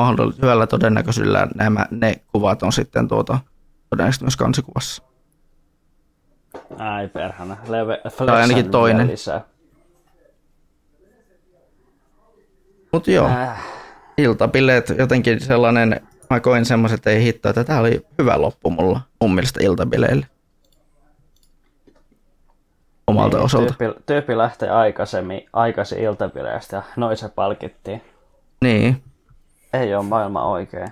hyvällä todennäköisyydellä nämä, ne kuvat on sitten tuota, todennäköisesti myös kansikuvassa. Ai perhana. Leve, tai ainakin toinen. Lisää. Mut joo, äh. iltabileet jotenkin sellainen, mä koin semmoiset, että ei hittoa, että tää oli hyvä loppu mulla, mun mielestä iltabileille. Omalta niin, osalta. Tyyppi, tyyppi lähtee aikaisemmin, aikaisin iltabileistä ja noin se palkittiin. Niin. Ei ole maailma oikein.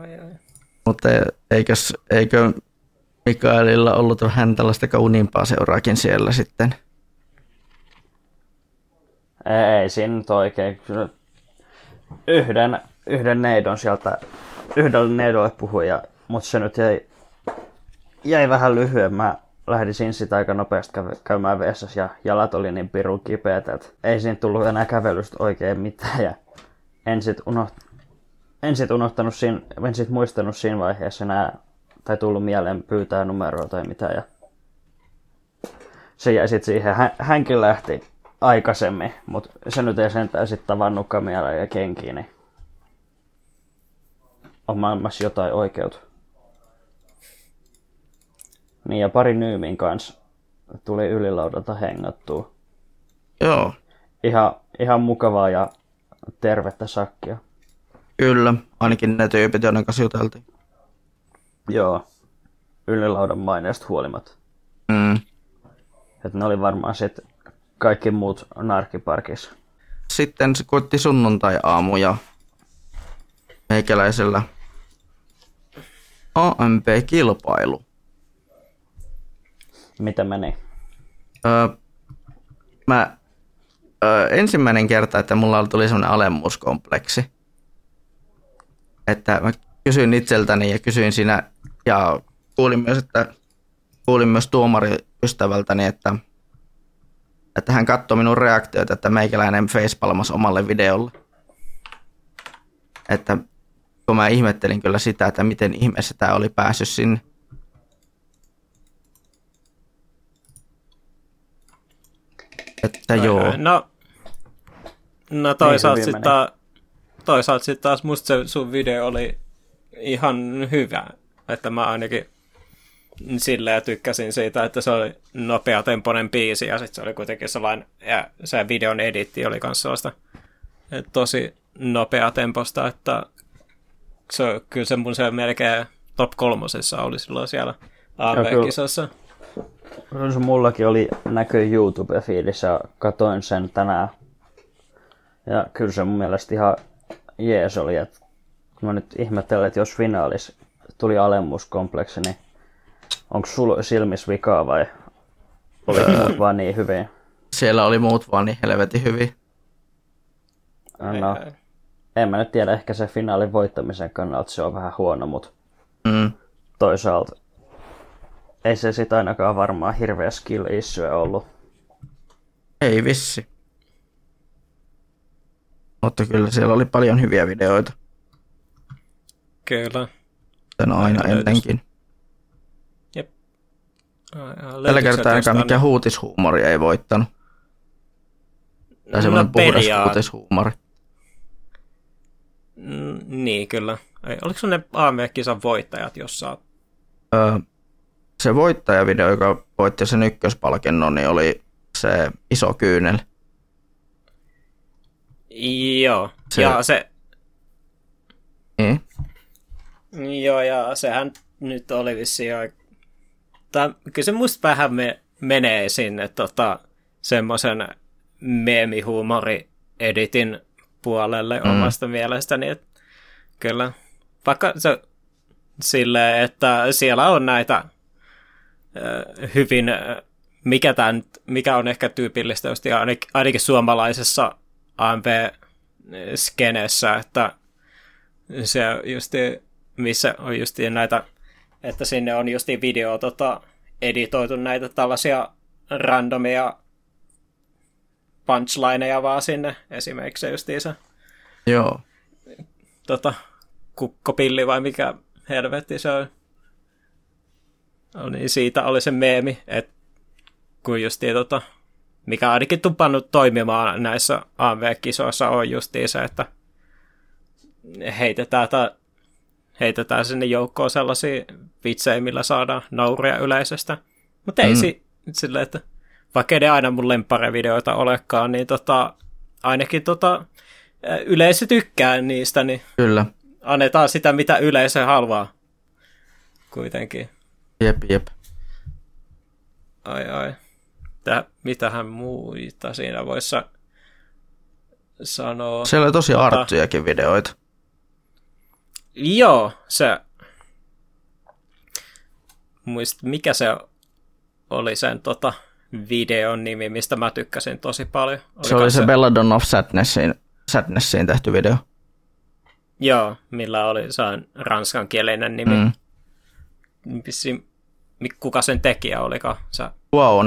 Ai, ai. Mutta eikös, eikö Mikaelilla ollut vähän tällaista kauniimpaa seuraakin siellä sitten? Ei, ei siinä nyt oikein. Yhden, yhden neidon sieltä, yhdelle neidolle puhuja, mutta se nyt jäi, jäi vähän lyhyen. Mä lähdin sitä aika nopeasti käymään vessassa ja jalat oli niin pirun kipeät, että ei siinä tullut enää kävelystä oikein mitään. Ja en sit, unoht, en sit unohtanut siinä, en sit muistanut siinä vaiheessa enää, tai tullut mieleen pyytää numeroa tai mitä. Ja se jäi sitten siihen. Hän, hänkin lähti aikaisemmin, mutta se nyt ei sentään sitten tavannut kameraa ja kenkiä, niin on maailmassa jotain oikeutta. Niin ja pari Nyymin kanssa tuli ylilaudalta hengattua. Joo. Ihan, ihan mukavaa ja tervettä sakkia. Kyllä, ainakin ne tyypit, joiden kanssa juteltiin. Joo, ylilaudan maineesta huolimatta. Mm. Että ne oli varmaan sitten kaikki muut narkiparkissa. Sitten se koitti sunnuntai-aamu ja meikäläisellä AMP-kilpailu. Mitä meni? Öö, mä, öö, ensimmäinen kerta, että mulla tuli semmoinen alemmuuskompleksi. Että mä kysyin itseltäni ja kysyin siinä ja kuulin myös, että kuulin myös tuomariystävältäni, että, että hän katsoi minun reaktioita, että meikäläinen facepalmas omalle videolle. Että kun mä ihmettelin kyllä sitä, että miten ihmeessä tämä oli päässyt sinne. Että no, joo. No, no toisaalta sitten taas, toisaalta sitten taas musta se sun video oli ihan hyvä. Että mä ainakin silleen tykkäsin siitä, että se oli nopea temponen biisi ja sitten se oli kuitenkin sellainen, ja se videon editti oli myös sellaista tosi nopea temposta, että se, kyllä se mun se melkein top kolmosessa oli silloin siellä AV-kisassa. Kyllä se mullakin oli näkö YouTube-fiilissä ja katoin sen tänään. Ja kyllä se mun mielestä ihan jees oli, että mä nyt ihmettelen, että jos finaalis tuli alemmuuskompleksi, niin Onko sulla silmissä vikaa vai oli muut vaan niin hyvin? Siellä oli muut vaan niin helvetin hyvin. No, en mä nyt tiedä, ehkä se finaalin voittamisen kannalta se on vähän huono, mutta mm. toisaalta ei se sit ainakaan varmaan hirveä skill issue ollut. Ei vissi. Mutta kyllä siellä oli paljon hyviä videoita. Kyllä. Sen aina aina ennenkin. Tällä kertaa ainakaan mikä huutishuumori ei voittanut. Tai semmoinen no, puhdas huutishuumori. Mm, niin, kyllä. Oliko ne AMV-kisan voittajat jossain? Öö, se voittajavideo, joka voitti sen ykköspalkinnon, niin oli se iso kyynel. Joo, se... ja se... Niin? Joo, ja sehän nyt oli vissiin aika... Tai, kyllä se musta vähän me, menee sinne tota, semmoisen meemihuumori-editin puolelle mm. omasta mielestäni. Että kyllä, vaikka se silleen, että siellä on näitä äh, hyvin, äh, mikä, tämän, mikä on ehkä tyypillistä just ainakin, ainakin suomalaisessa AMV-skeneessä, että se just, missä on just näitä, että sinne on just video tota, editoitu näitä tällaisia randomia punchlineja vaan sinne, esimerkiksi justiinsa. Joo. Tota, kukkopilli vai mikä helvetti se on. No niin, siitä oli se meemi, että kun justiin tota, mikä ainakin tupannut toimimaan näissä AMV-kisoissa on justiin se, että heitetään, ta, heitetään sinne joukkoon sellaisia vitsejä, millä saadaan nauria yleisöstä. Mutta ei mm. si, silleen, että vaikka ei ne aina mun lemparevideoita olekaan, niin tota, ainakin tota, yleisö tykkää niistä, niin Kyllä. annetaan sitä, mitä yleisö haluaa kuitenkin. Jep, jep. Ai ai. Tää, mitähän muita siinä voisi sanoa? Siellä oli tosi tota... arttujakin videoita. Joo, se... Muist, mikä se oli sen tota, videon nimi, mistä mä tykkäsin tosi paljon. Oliko se oli se, Belladon of Sadnessin, Sadnessin tehty video. Joo, millä oli se ranskankielinen nimi. Mm. Pissi, kuka sen tekijä olikaan? Sä... Wow,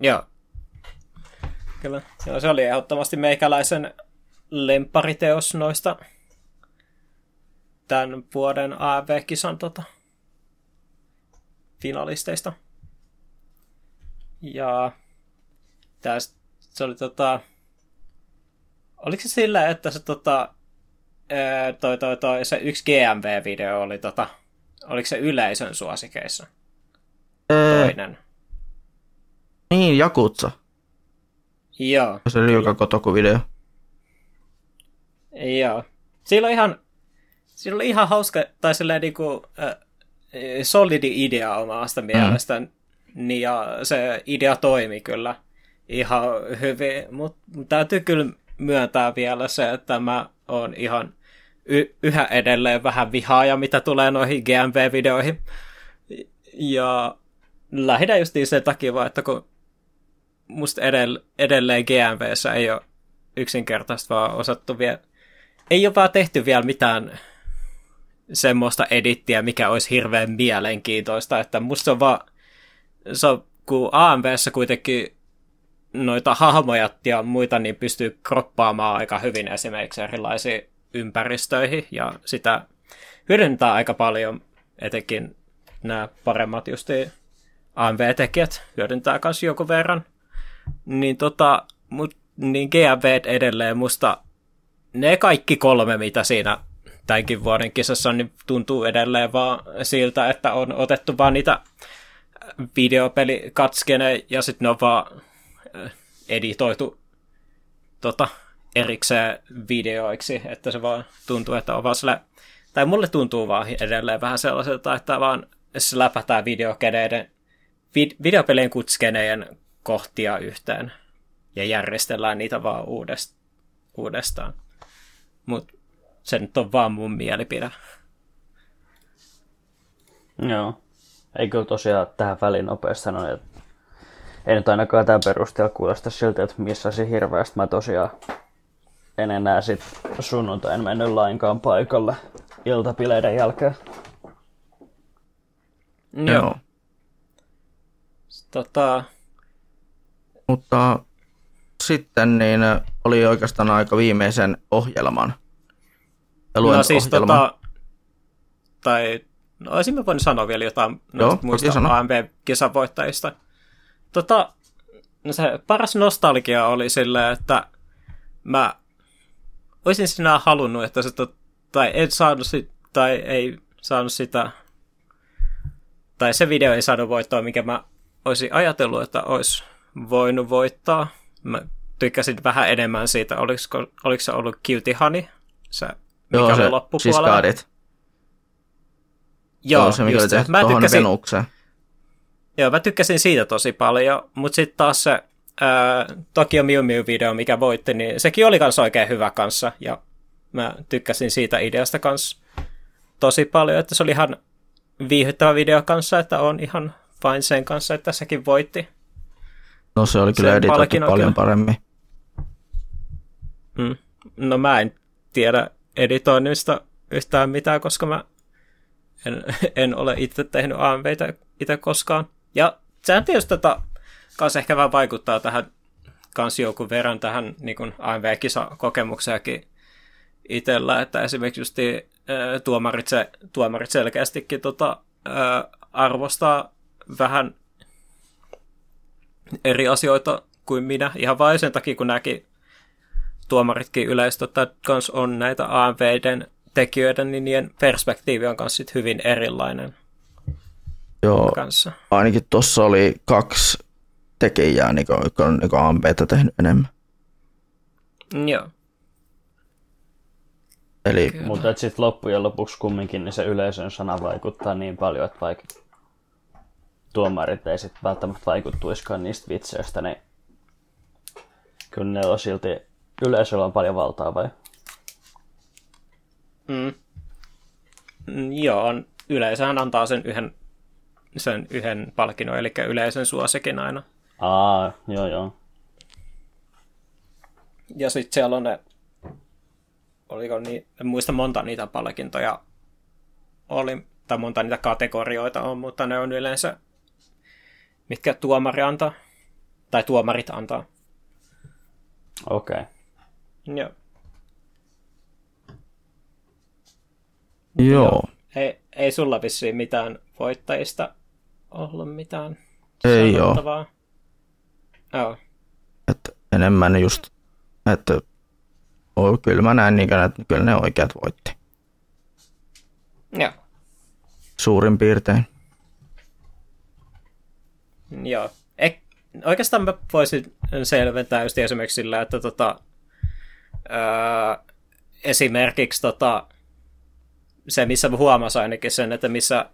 Joo. Kyllä. Joo, se oli ehdottomasti meikäläisen lempariteos noista tämän vuoden AV-kisan tota, finalisteista. Ja tästä se oli tota... Oliko se sillä, että se tota... Toi, toi, toi, se yksi GMV-video oli tota... Oliko se yleisön suosikeissa? Toinen. Niin, Jakutsa. Joo. Se oli joka kotoku-video. Joo. Oli ihan, oli ihan hauska, tai silleen niinku, äh, solidi idea omasta mm. mielestä. Niin ja se idea toimi kyllä ihan hyvin, mutta täytyy kyllä myöntää vielä se, että mä oon ihan y- yhä edelleen vähän vihaaja, mitä tulee noihin GMV-videoihin. Ja lähinnä just sen takia vaan, että kun musta edell- edelleen GMVssä ei ole yksinkertaista vaan osattu vielä, ei ole vaan tehty vielä mitään semmoista edittiä, mikä olisi hirveän mielenkiintoista, että musta on vaan, se on, kun AMVssä kuitenkin noita hahmoja ja muita niin pystyy kroppaamaan aika hyvin esimerkiksi erilaisiin ympäristöihin ja sitä hyödyntää aika paljon, etenkin nämä paremmat justi AMV-tekijät hyödyntää myös jonkun verran. Niin, tota, mut, niin GMV edelleen musta ne kaikki kolme, mitä siinä tämänkin vuoden kisassa, niin tuntuu edelleen vaan siltä, että on otettu vaan niitä videopelikatskeneja ja sitten ne on vaan äh, editoitu tota, erikseen videoiksi, että se vaan tuntuu, että on vaan sille, tai mulle tuntuu vaan edelleen vähän sellaiselta, että vaan läpätään videokeneiden, vid- videopelien kutskenejen kohtia yhteen ja järjestellään niitä vaan uudest, uudestaan. Mutta se nyt on vaan mun mielipide. Joo. Eikö tosiaan tähän väliin nopeasti sanoa, että ei nyt ainakaan tämän perusteella kuulosta siltä, että missä se hirveästi. Mä tosiaan en enää sit sunnuntain mennyt lainkaan paikalle iltapileiden jälkeen. Joo. Tota... Mutta sitten niin oli oikeastaan aika viimeisen ohjelman. No siis ohjelman. tota, tai no olisimme voinut sanoa vielä jotain Joo, muista AMB-kisan voittajista. Tota, no se paras nostalgia oli silleen, että mä olisin sinä halunnut, että se tot, tai en saanut sit, tai ei saanut sitä, tai se video ei saanut voittaa, mikä mä olisin ajatellut, että olisi voinut voittaa. Mä tykkäsin vähän enemmän siitä, oliko, oliko se ollut Cutie Honey, se, mikä Joo, oli se loppupuolella. Siis Joo, se, mikä oli tehty mä tykkäsin, Venukseen. Joo, mä tykkäsin siitä tosi paljon, mutta sitten taas se ää, Tokyo Mew Mew video, mikä voitti, niin sekin oli kans oikein hyvä kanssa, ja mä tykkäsin siitä ideasta kanssa tosi paljon, että se oli ihan viihyttävä video kanssa, että on ihan fine sen kanssa, että sekin voitti. No se oli kyllä editoitu paljon paremmin. Mm. No mä en tiedä editoinnista yhtään mitään, koska mä en, <laughs> en ole itse tehnyt AMVitä itse koskaan. Ja sehän tietysti tota, kans ehkä vähän vaikuttaa tähän kans jonkun verran tähän niin AMV-kisakokemukseakin itsellä, että esimerkiksi just tuomarit, se, tuomarit selkeästikin tota, ää, arvostaa vähän eri asioita kuin minä, ihan vain sen takia, kun näki tuomaritkin yleisesti että kans on näitä AMViden tekijöiden, niin niiden perspektiivi on myös hyvin erilainen. Joo, kanssa. ainakin tuossa oli kaksi tekijää, niin kuin, jotka on niin AMPtä tehnyt enemmän. Joo. Eli... Mutta sitten loppujen lopuksi kumminkin niin se yleisön sana vaikuttaa niin paljon, että vaikka tuomarit ei sitten välttämättä vaikuttuiskaan niistä vitseistä, niin kyllä ne on silti yleisöllä on paljon valtaa vai? Mm. mm joo, on, yleisöhän antaa sen yhden, sen yhden palkinnon, eli yleisön suosikin aina. Aa, joo joo. Ja sitten siellä on ne, oliko niin, en muista monta niitä palkintoja oli, tai monta niitä kategorioita on, mutta ne on yleensä, mitkä tuomari antaa, tai tuomarit antaa. Okei. Okay. Joo. Joo. Joo. Ei, ei sulla vissiin mitään voittajista ollut mitään Ei sanottavaa. ole. Joo. Että enemmän just, että oh, kyllä mä näen niin, että kyllä ne oikeat voitti. Joo. Suurin piirtein. Joo. Ek, oikeastaan mä voisin selventää just esimerkiksi sillä, että tota, öö, esimerkiksi tota, se, missä huomasi ainakin sen, että missä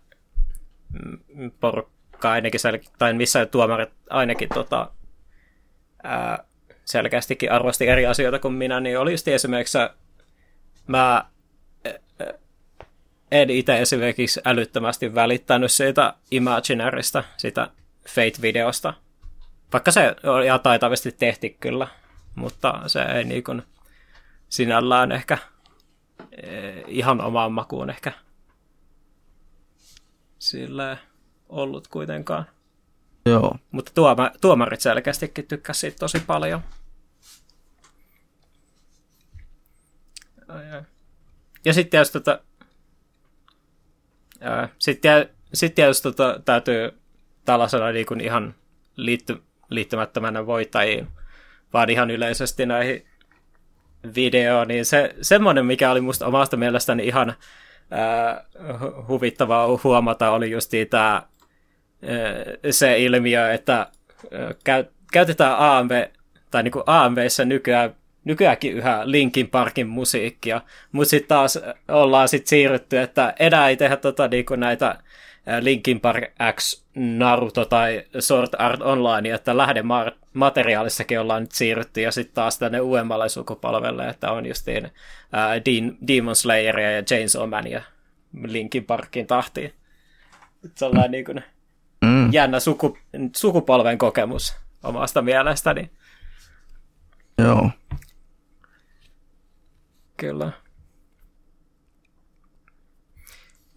porukka ainakin, sel- tai missä tuomarit ainakin tota, ää, selkeästikin arvosti eri asioita kuin minä, niin oli just esimerkiksi mä en itse esimerkiksi älyttömästi välittänyt siitä Imaginarista, sitä Fate-videosta. Vaikka se oli taitavasti tehty kyllä, mutta se ei niin kuin sinällään ehkä Eh, ihan omaan makuun ehkä sillä ollut kuitenkaan. Joo. Mutta tuoma, tuomarit selkeästikin tykkäsivät siitä tosi paljon. Ja sitten tietysti tota, sitten sit tietysti tota, täytyy tällaisena niin kuin ihan liitty, liittymättömänä voittajiin, vaan ihan yleisesti näihin video, niin se, semmoinen, mikä oli musta omasta mielestäni ihan ää, huvittavaa huomata, oli just tämä se ilmiö, että ää, käytetään AMV, tai niin AMVissä nykyään, nykyäänkin yhä Linkin Parkin musiikkia, mutta sitten taas ollaan sit siirrytty, että enää ei tehdä tota, niin kuin näitä Linkin Park X Naruto tai Sword Art Online, että lähdemateriaalissakin ollaan nyt siirrytty ja sitten taas tänne uudemmalle sukupolvelle, että on justiin ää, Demon Slayeria ja Chainsaw Mania Linkin Parkin tahtiin. sellainen niin kuin mm. jännä suku, sukupolven kokemus omasta mielestäni. Joo. Kyllä.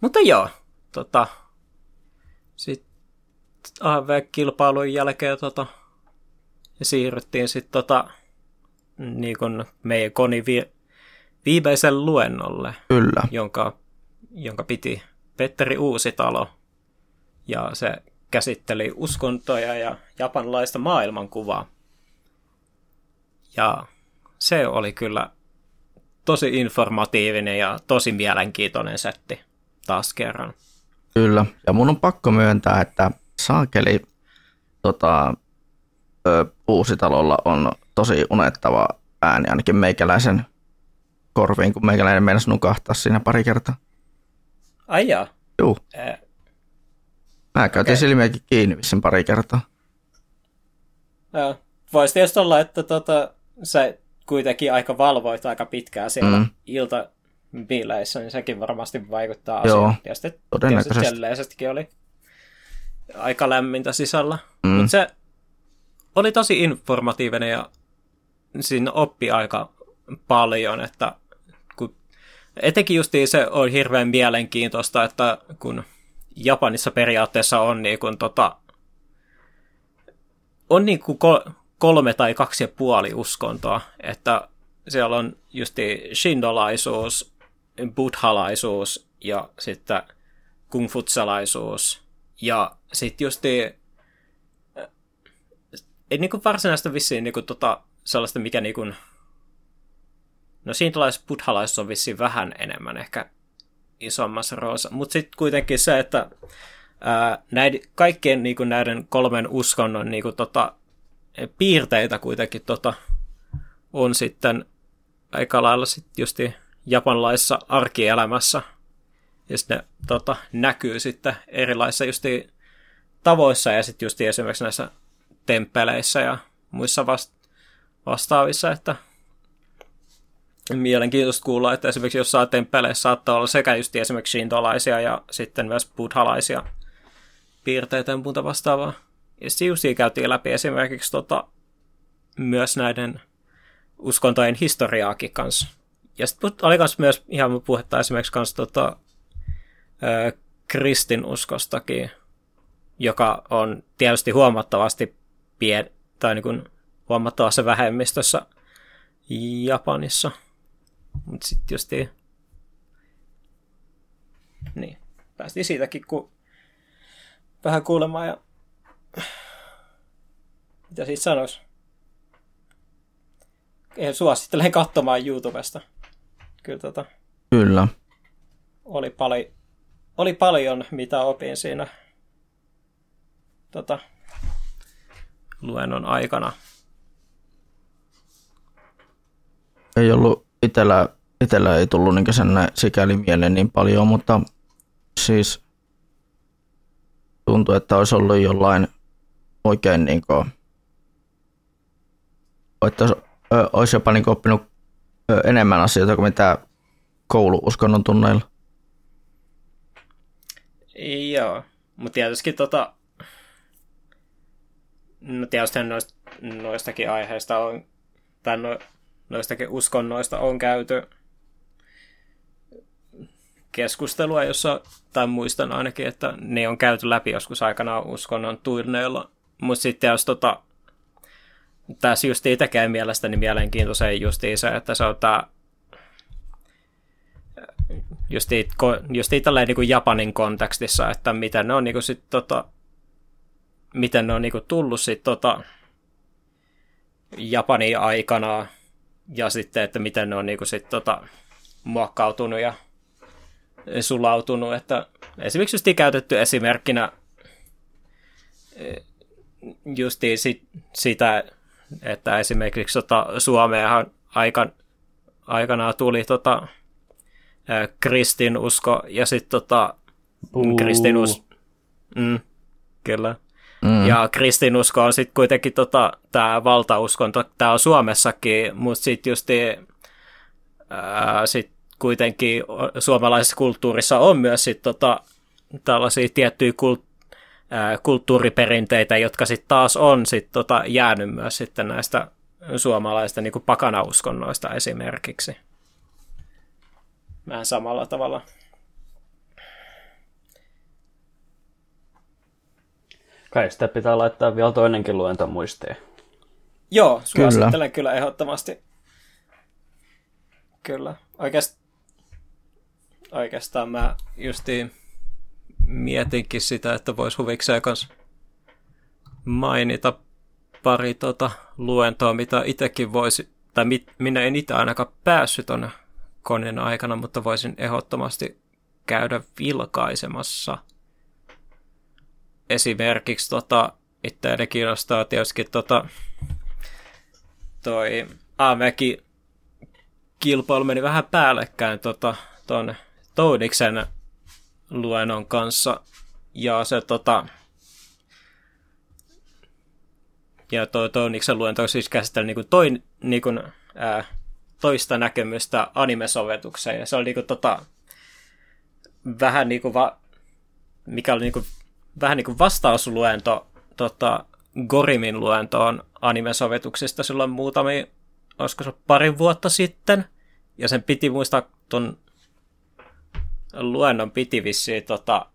Mutta joo, tota, AV-kilpailun jälkeen tota, siirryttiin sitten tota, niin kun meidän koni vi- viimeisen luennolle, Kyllä. Jonka, jonka piti Petteri Uusitalo. Ja se käsitteli uskontoja ja japanlaista maailmankuvaa. Ja se oli kyllä tosi informatiivinen ja tosi mielenkiintoinen setti taas kerran. Kyllä, ja mun on pakko myöntää, että saakeli tota, ö, Uusitalolla on tosi unettava ääni, ainakin meikäläisen korviin, kun meikäläinen meinasi nukahtaa siinä pari kertaa. Ai jaa. Juu. Ää... Mä käytin okay. silmiäkin kiinni vissiin pari kertaa. Joo. Voisi tietysti olla, että tota, sä kuitenkin aika valvoit aika pitkään siellä mm. ilta bileissä, niin sekin varmasti vaikuttaa asiaan. Ja sitten todennäköisesti oli aika lämmintä sisällä. Mm. Mutta se oli tosi informatiivinen ja siinä oppi aika paljon, että kun, etenkin justiin se on hirveän mielenkiintoista, että kun Japanissa periaatteessa on niin kuin tota, on niin kuin kolme tai kaksi ja puoli uskontoa, että siellä on justi shindolaisuus, buddhalaisuus ja sitten kungfutsalaisuus ja sitten justi ei niinku varsinaista vissiin niinku tota, sellaista, mikä niinku, no siinä buddhalaisuus on vissiin vähän enemmän ehkä isommassa roolissa, mutta sitten kuitenkin se, että ää, näiden, kaikkien niinku näiden kolmen uskonnon niinku tota, piirteitä kuitenkin tota, on sitten aika lailla sitten justi japanlaisessa arkielämässä. Ja sitten ne tota, näkyy sitten erilaisissa justi tavoissa ja sitten just esimerkiksi näissä temppeleissä ja muissa vasta- vastaavissa, että mielenkiintoista kuulla, että esimerkiksi jossain temppeleissä saattaa olla sekä just esimerkiksi shintolaisia ja sitten myös buddhalaisia piirteitä ja muuta vastaavaa. Ja just käytiin läpi esimerkiksi tota, myös näiden uskontojen historiaakin kanssa. Ja sitten oli myös ihan puhetta esimerkiksi kanssa tota, kristinuskostakin, joka on tietysti huomattavasti pien, tai niin kuin huomattavassa vähemmistössä Japanissa. Mutta sitten just niin, päästiin siitäkin ku, vähän kuulemaan ja mitä siitä sanoisi? Suosittelen katsomaan YouTubesta. Kyllä, tota, Kyllä. Oli, pali, oli paljon, mitä opin siinä tota, luennon aikana. Ei ollut itellä, itellä ei tullut niin sen sikäli mieleen niin paljon, mutta siis tuntui, että olisi ollut jollain oikein niin kuin, että olisi jopa niin oppinut enemmän asioita kuin mitä kouluuskonnon tunneilla. Joo, mutta tietysti tota, no tietysti noista, noistakin aiheista on, tai no, noistakin uskonnoista on käyty keskustelua, jossa, tai muistan ainakin, että ne on käyty läpi joskus aikanaan uskonnon turneilla. Mutta sitten jos tota, tässä just tekee mielestäni mielenkiintoisen justiin se, että se on tämä justiin, justiin tälleen niin kuin Japanin kontekstissa, että miten ne on niin kuin sit, tota, miten ne on niin kuin tullut sit, tota, Japanin aikana ja sitten, että miten ne on niin kuin sit, tota, muokkautunut ja sulautunut, että esimerkiksi just käytetty esimerkkinä justiin sit, sitä, että esimerkiksi tota, Suomeenhan aikan, aikanaan tuli tota, kristinusko ja sitten tota, kristinus... Mm, kyllä. Mm. Ja kristinusko on sitten kuitenkin tota, tämä valtauskonto, tämä on Suomessakin, mutta sitten just sit kuitenkin suomalaisessa kulttuurissa on myös sit, tota, tällaisia tiettyjä kult- ää, kulttuuriperinteitä, jotka sitten taas on sit tota jäänyt myös sitten näistä suomalaista niin pakanauskonnoista esimerkiksi. Vähän samalla tavalla. Kai sitä pitää laittaa vielä toinenkin luento muistiin. Joo, suosittelen kyllä, kyllä ehdottomasti. Kyllä. Oikeast... Oikeastaan mä justiin mietinkin sitä, että vois huvikseen kanssa mainita pari tota luentoa, mitä itsekin voisi, tai mit, minä en itse ainakaan päässyt tuonne koneen aikana, mutta voisin ehdottomasti käydä vilkaisemassa. Esimerkiksi tota, itseäni kiinnostaa tietysti tota, toi Aamekin kilpailu meni vähän päällekkäin tota, ton Toudiksen luennon kanssa. Ja se tota, ja toi Toudiksen luento siis käsitteli niinku toi, niinku, ää, toista näkemystä animesovetukseen. Ja se oli niinku tota, vähän niinku va, mikä oli niinku, vähän niinku vastausluento tota, Gorimin luentoon animesovetuksista silloin muutamia, olisiko se pari vuotta sitten. Ja sen piti muistaa ton luennon piti vissiin tota,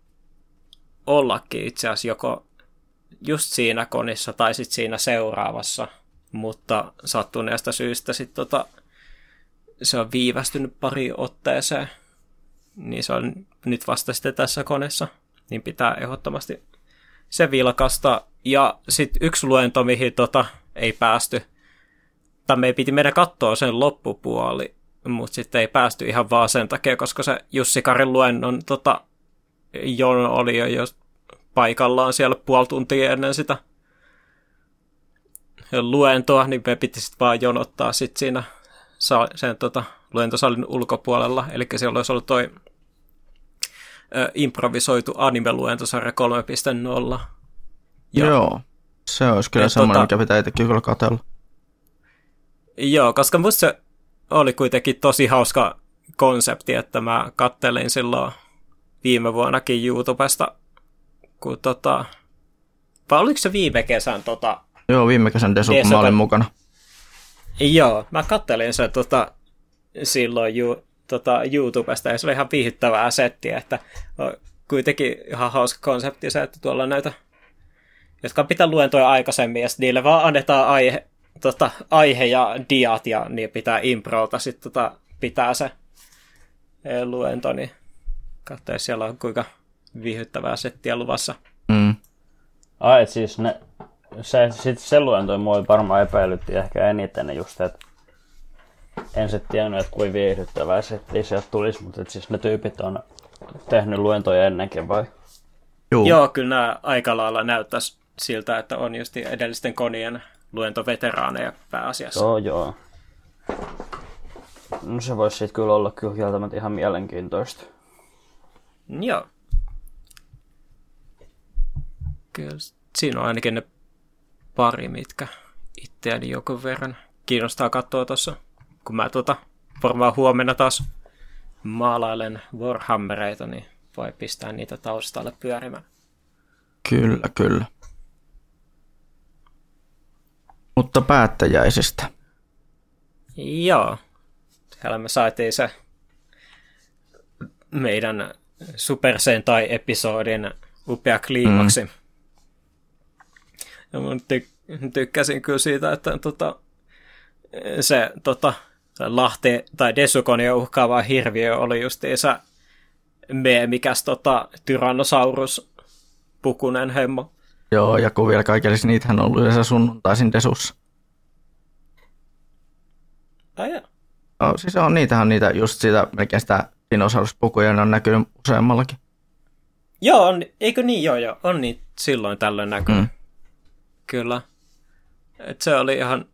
ollakin itse asiassa joko just siinä konissa tai sitten siinä seuraavassa, mutta sattuneesta syystä sitten tota, se on viivästynyt pari otteeseen, niin se on nyt vasta sitten tässä koneessa, niin pitää ehdottomasti se vilkasta. Ja sitten yksi luento, mihin tota, ei päästy, tai me piti meidän katsoa sen loppupuoli, mutta sitten ei päästy ihan vaan sen takia, koska se Jussi Karin luennon tota, jono oli jo, jo paikallaan siellä puoli tuntia ennen sitä luentoa, niin me piti sitten vaan jonottaa sit siinä sen tota, luentosalin ulkopuolella. Eli siellä olisi ollut toi ö, improvisoitu anime-luentosarja 3.0. Ja, Joo, se olisi kyllä semmoinen, tota, mikä pitää itsekin kyllä katella. Joo, koska musta se oli kuitenkin tosi hauska konsepti, että mä kattelin silloin viime vuonnakin YouTubesta, kun tota, vai oliko se viime kesän tota... Joo, viime kesän Desu, kun mä olin mukana. Joo, mä kattelin sen tota, silloin ju, tota, YouTubesta ja se oli ihan viihdyttävää settiä, että kuitenkin ihan hauska konsepti se, että tuolla näitä, jotka pitää luentoja aikaisemmin ja niille vaan annetaan aihe, tota, aihe ja diat ja niin pitää improlta sitten tota, pitää se e, luento, niin katsoa, siellä on kuinka viihyttävää settiä luvassa. Mm. Ai, siis ne, se, sit se luento mua varmaan epäilytti ehkä eniten just, että en sitten tiennyt, että kuin viihdyttävää settiä sieltä tulisi, mutta siis ne tyypit on tehnyt luentoja ennenkin vai? Joo, Joo kyllä nämä aika lailla näyttäisi siltä, että on just edellisten konien luentoveteraaneja pääasiassa. Joo, joo. No se voisi sitten kyllä olla kyllä kieltämättä ihan mielenkiintoista. Joo. Kyllä siinä on ainakin ne pari, mitkä itseäni joku verran kiinnostaa katsoa tuossa, kun mä tota, varmaan huomenna taas maalailen Warhammereita, niin voi pistää niitä taustalle pyörimään. Kyllä, kyllä. Mutta päättäjäisistä. Joo. Siellä me saatiin se meidän Super Sentai-episodin upea kliimaksi. Mm. Ja mä ty- tykkäsin kyllä siitä, että tota, se tota, Lahti tai Desukonia uhkaava hirviö oli justiinsa meemikäs tota, Tyrannosaurus pukunen hemmo. Joo, ja kun vielä kaikille niitähän on ollut yleensä sunnuntaisin Desussa. Ai ja. No, siis on, niitähän niitä just siitä melkein sitä dinosauruspukuja, ne on näkynyt useammallakin. Joo, on, eikö niin? Joo, joo, on niin silloin tällöin näkynyt. Mm. Kyllä. Et se oli ihan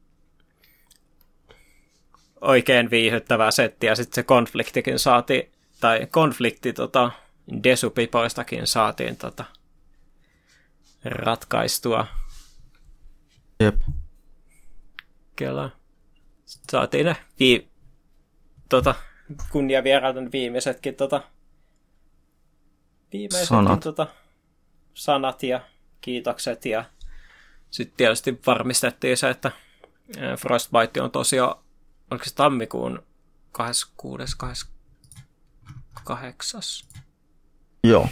oikein viihyttävää settiä. Sitten se konfliktikin saatiin, tai konflikti tota, Desupipoistakin saatiin tota, ratkaistua. Jep. Kyllä. Saatiin ne vii, tota, kunniavierailta viimeisetkin tota, viimeiset sanat. Tota, sanat ja kiitokset ja sitten tietysti varmistettiin se, että Frostbite on tosiaan, oliko se tammikuun 26. 28. Joo.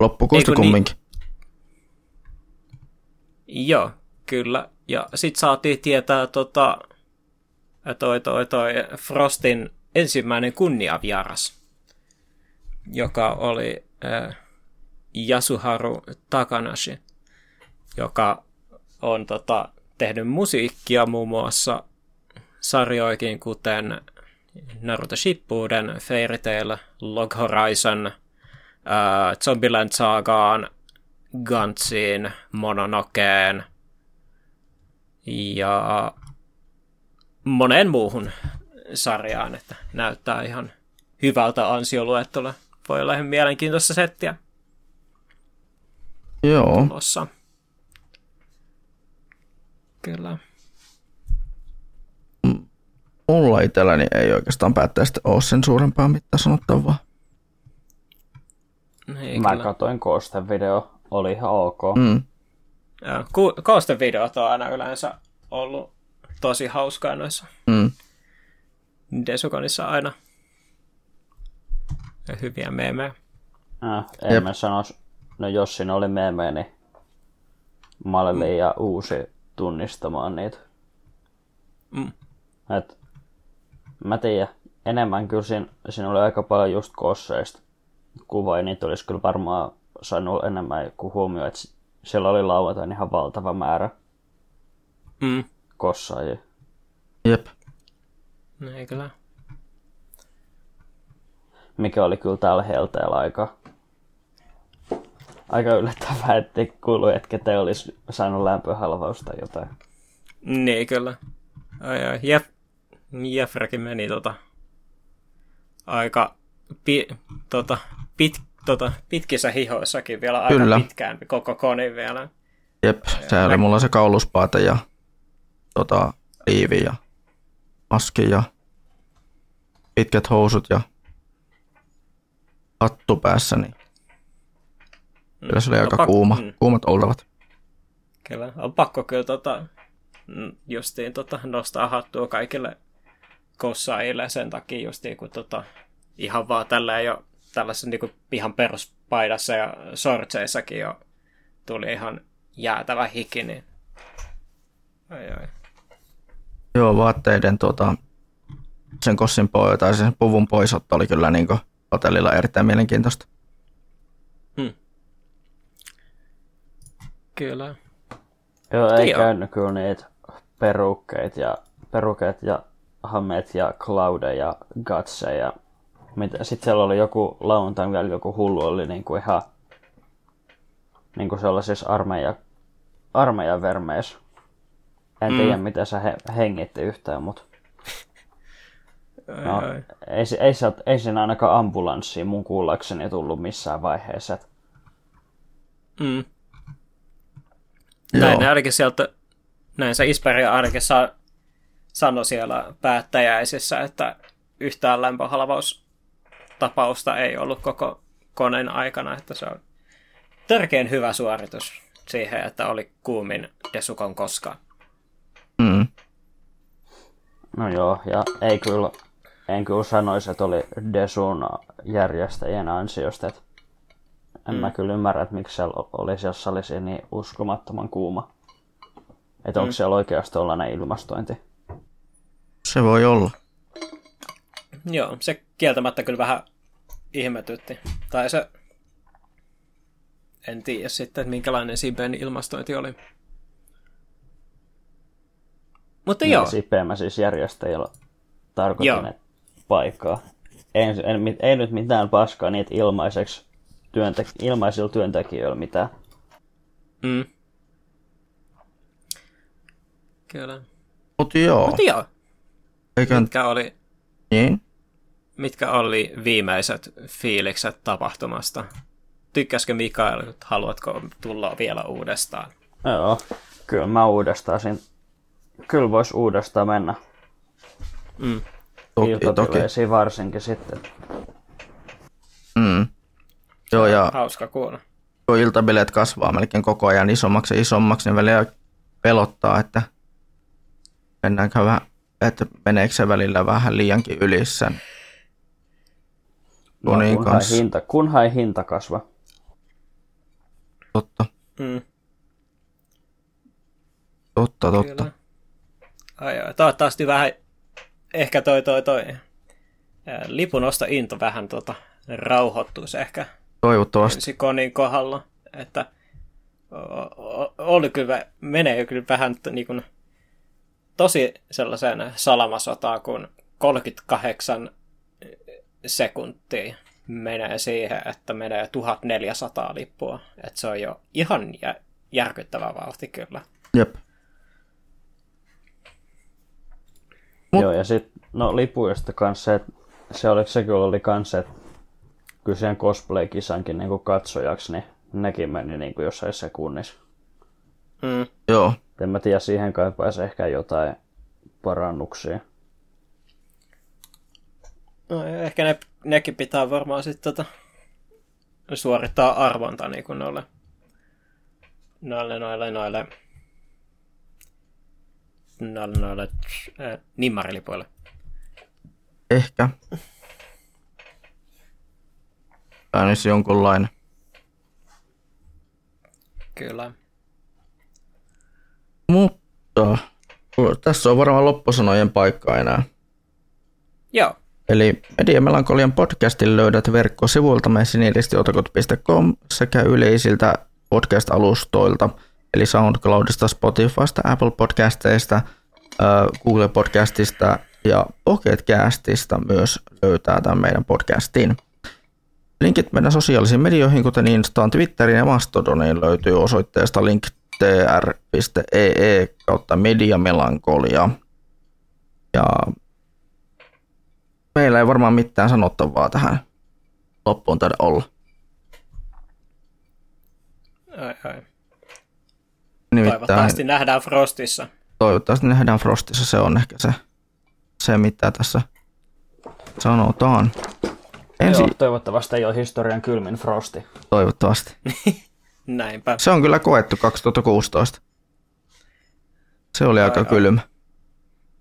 Loppukuusta kumminkin. Niin... Joo, kyllä. Ja sitten saatiin tietää tota, toi, toi, toi Frostin ensimmäinen kunniavieras, joka oli äh, Yasuharu Takanashi, joka on tota, tehnyt musiikkia muun muassa sarjoikin, kuten Naruto Shippuden, Fairy Tail, Log Horizon, äh, Zombieland Sagaan, Guntsiin, Mononokeen ja moneen muuhun sarjaan, että näyttää ihan hyvältä ansioluettolla. Voi olla ihan mielenkiintoista settiä. Joo. Tulossa. Kyllä. Mulla itselläni ei oikeastaan päättäistä ole sen suurempaa mittaa sanottavaa. Ei, Mä kyllä. katsoin video, oli ihan ok. Mm. Ko- videot on aina yleensä ollut tosi hauskaa noissa mm. Desukonissa aina. Ja hyviä meemejä. Äh, en Jep. mä sanois, no jos siinä oli meemejä, niin mä olin liian uusi tunnistamaan niitä. Mm. Et, mä tiedän, enemmän kyllä siinä, siinä oli aika paljon just kosseista kuvaa, ja niitä olisi kyllä varmaan saanut enemmän kuin huomioon, että siellä oli lauantain ihan valtava määrä mm. kossaajia. Jep. No ei kyllä. Mikä oli kyllä tällä helteellä aika, aika yllättävää, että kuului, että te olisi saanut lämpöhalvausta jotain. Niin kyllä. Ai ai. Jef, Jeffrekin meni tota, aika pi, tota, pit, tota, pitkissä hihoissakin vielä aika Kyllä. pitkään koko koni vielä. Jep, se oli mulla se kauluspaate ja tota, liivi ja maski ja pitkät housut ja hattu päässä, niin kyllä se oli mm, aika no, kuuma, mm. kuumat oltavat. Kyllä, on pakko kyllä tota, mm, justiin tota, nostaa hattua kaikille kossaajille sen takia justiin, kun tota, ihan vaan tällä jo tällaisessa niin kuin ihan peruspaidassa ja sortseissakin jo tuli ihan jäätävä hiki, niin ai ai. Joo, vaatteiden tuota, sen kossin pois, tai sen puvun poisotto oli kyllä niin kuin, hotellilla erittäin mielenkiintoista. Hmm. Kyllä. Joo, ei Tio. käynyt kyllä niitä perukkeet ja, perukkeet ja hameet ja cloudeja ja gatseja sitten siellä oli joku lauantain vielä joku hullu oli niin kuin ihan niin kuin sellaisissa armeija, armeijan vermeissä. En mm. tiedä, miten se he, hengitti yhtään, mutta no, ei, ei, ei, ei, ei siinä ainakaan ambulanssia mun kuullakseni tullut missään vaiheessa. Mm. Näin ne ainakin sieltä, näin se Isperia ainakin sa, sanoi siellä päättäjäisissä, että yhtään lämpöhalvaus tapausta ei ollut koko koneen aikana, että se on tärkein hyvä suoritus siihen, että oli kuumin Desukon koskaan. Mm. No joo, ja ei kyllä, en kyllä sanoisi, että oli Desun järjestäjien ansiosta, että en mm. mä kyllä ymmärrä, että miksi siellä olisi, jos olisi niin uskomattoman kuuma. Että mm. onko siellä oikeasti tällainen ilmastointi? Se voi olla. Joo, se kieltämättä kyllä vähän ihmetytti. Tai se, en tiedä sitten, että minkälainen Siben ilmastointi oli. Mutta niin, joo. Sipeä mä siis järjestäjillä tarkoitin, joo. että paikkaa. Ei, ei, ei, nyt mitään paskaa niitä ilmaiseksi työntek- ilmaisilla työntekijöillä mitään. Mm. Kyllä. Mutta joo. Mutta joo. Eikö... Mitkä oli... Niin? mitkä oli viimeiset fiilikset tapahtumasta? Tykkäskö Mikael, haluatko tulla vielä uudestaan? Joo, kyllä mä uudestaan. Kyllä voisi uudestaan mennä. Mm. Toki, toki. varsinkin sitten. Mm. Joo, ja hauska kuulla. Kun iltabileet kasvaa melkein koko ajan isommaksi ja isommaksi, niin välillä pelottaa, että mennäänkö vähän, että meneekö se välillä vähän liiankin yli sen no, kunhan, hinta, kunhan ei hinta kasva. Totta. Mm. Totta, totta. Kyllä. Ai, ai, toivottavasti vähän, ehkä toi, toi, toi lipunosta into vähän tota, rauhoittuisi ehkä. Toivottavasti. Sikonin kohdalla, että oli kyllä, menee kyllä vähän niin kuin, tosi sellaiseen salamasotaan, kun 38 sekuntia menee siihen, että menee 1400 lippua. Että se on jo ihan järkyttävä vauhti kyllä. Jep. Mut... Joo, ja sitten no lipuista kanssa, että se oliko se kyllä oli kanssa, että kyllä siihen cosplay-kisankin niin kuin katsojaksi, niin nekin meni niin kuin jossain sekunnissa. Mm. Joo. En mä tiedä, siihen kaipaisi ehkä jotain parannuksia. No, ehkä ne, nekin pitää varmaan sitten tota, suorittaa arvonta niin kuin noille, noille, noille, noille, noille, noille äh, nimmarilipuille. Ehkä. Tai jonkunlainen. Kyllä. Mutta tässä on varmaan loppusanojen paikka enää. Joo. Eli Mediamelankolian podcastin löydät verkkosivuiltamme siniristiotakot.com sekä yleisiltä podcast-alustoilta, eli SoundCloudista, Spotifysta, Apple Podcasteista, Google Podcastista ja Pocket Castista myös löytää tämän meidän podcastin. Linkit meidän sosiaalisiin medioihin, kuten Instaan, Twitteriin ja Mastodoniin löytyy osoitteesta linktr.ee kautta mediamelankolia. Ja meillä ei varmaan mitään sanottavaa tähän loppuun taida olla. Ai, ai. Nimittäin, toivottavasti nähdään Frostissa. Toivottavasti nähdään Frostissa, se on ehkä se, se mitä tässä sanotaan. Ensi... Joo, toivottavasti ei ole historian kylmin Frosti. Toivottavasti. <laughs> Näinpä. Se on kyllä koettu 2016. Se oli Ai, aika kylmä.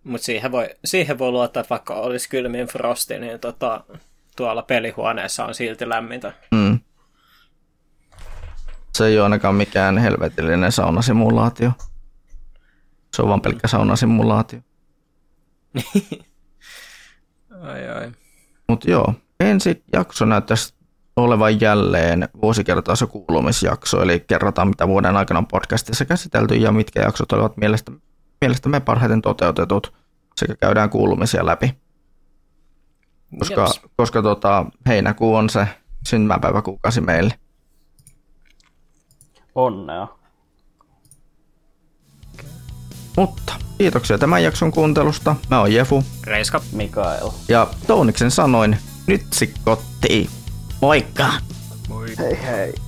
Mutta siihen voi, siihen voi luottaa, että vaikka olisi kylmin Frosti, niin tota, tuolla pelihuoneessa on silti lämmintä. Mm. Se ei ole ainakaan mikään helvetillinen saunasimulaatio. Se on vaan pelkkä saunasimulaatio. <laughs> ai ai. Mutta joo, ensi jakso näyttäisi olevan jälleen vuosikertaisen kuulumisjakso, eli kerrotaan mitä vuoden aikana on podcastissa käsitelty ja mitkä jaksot olivat mielestä, mielestämme parhaiten toteutetut sekä käydään kuulumisia läpi. Koska, koska tota, heinäkuu on se syntymäpäiväkuukausi meille. Onnea. Mutta kiitoksia tämän jakson kuuntelusta. Mä oon Jefu. Reiska. Mikael. Ja Touniksen sanoin, nyt sikkotti. Moikka! Moi. Hei hei.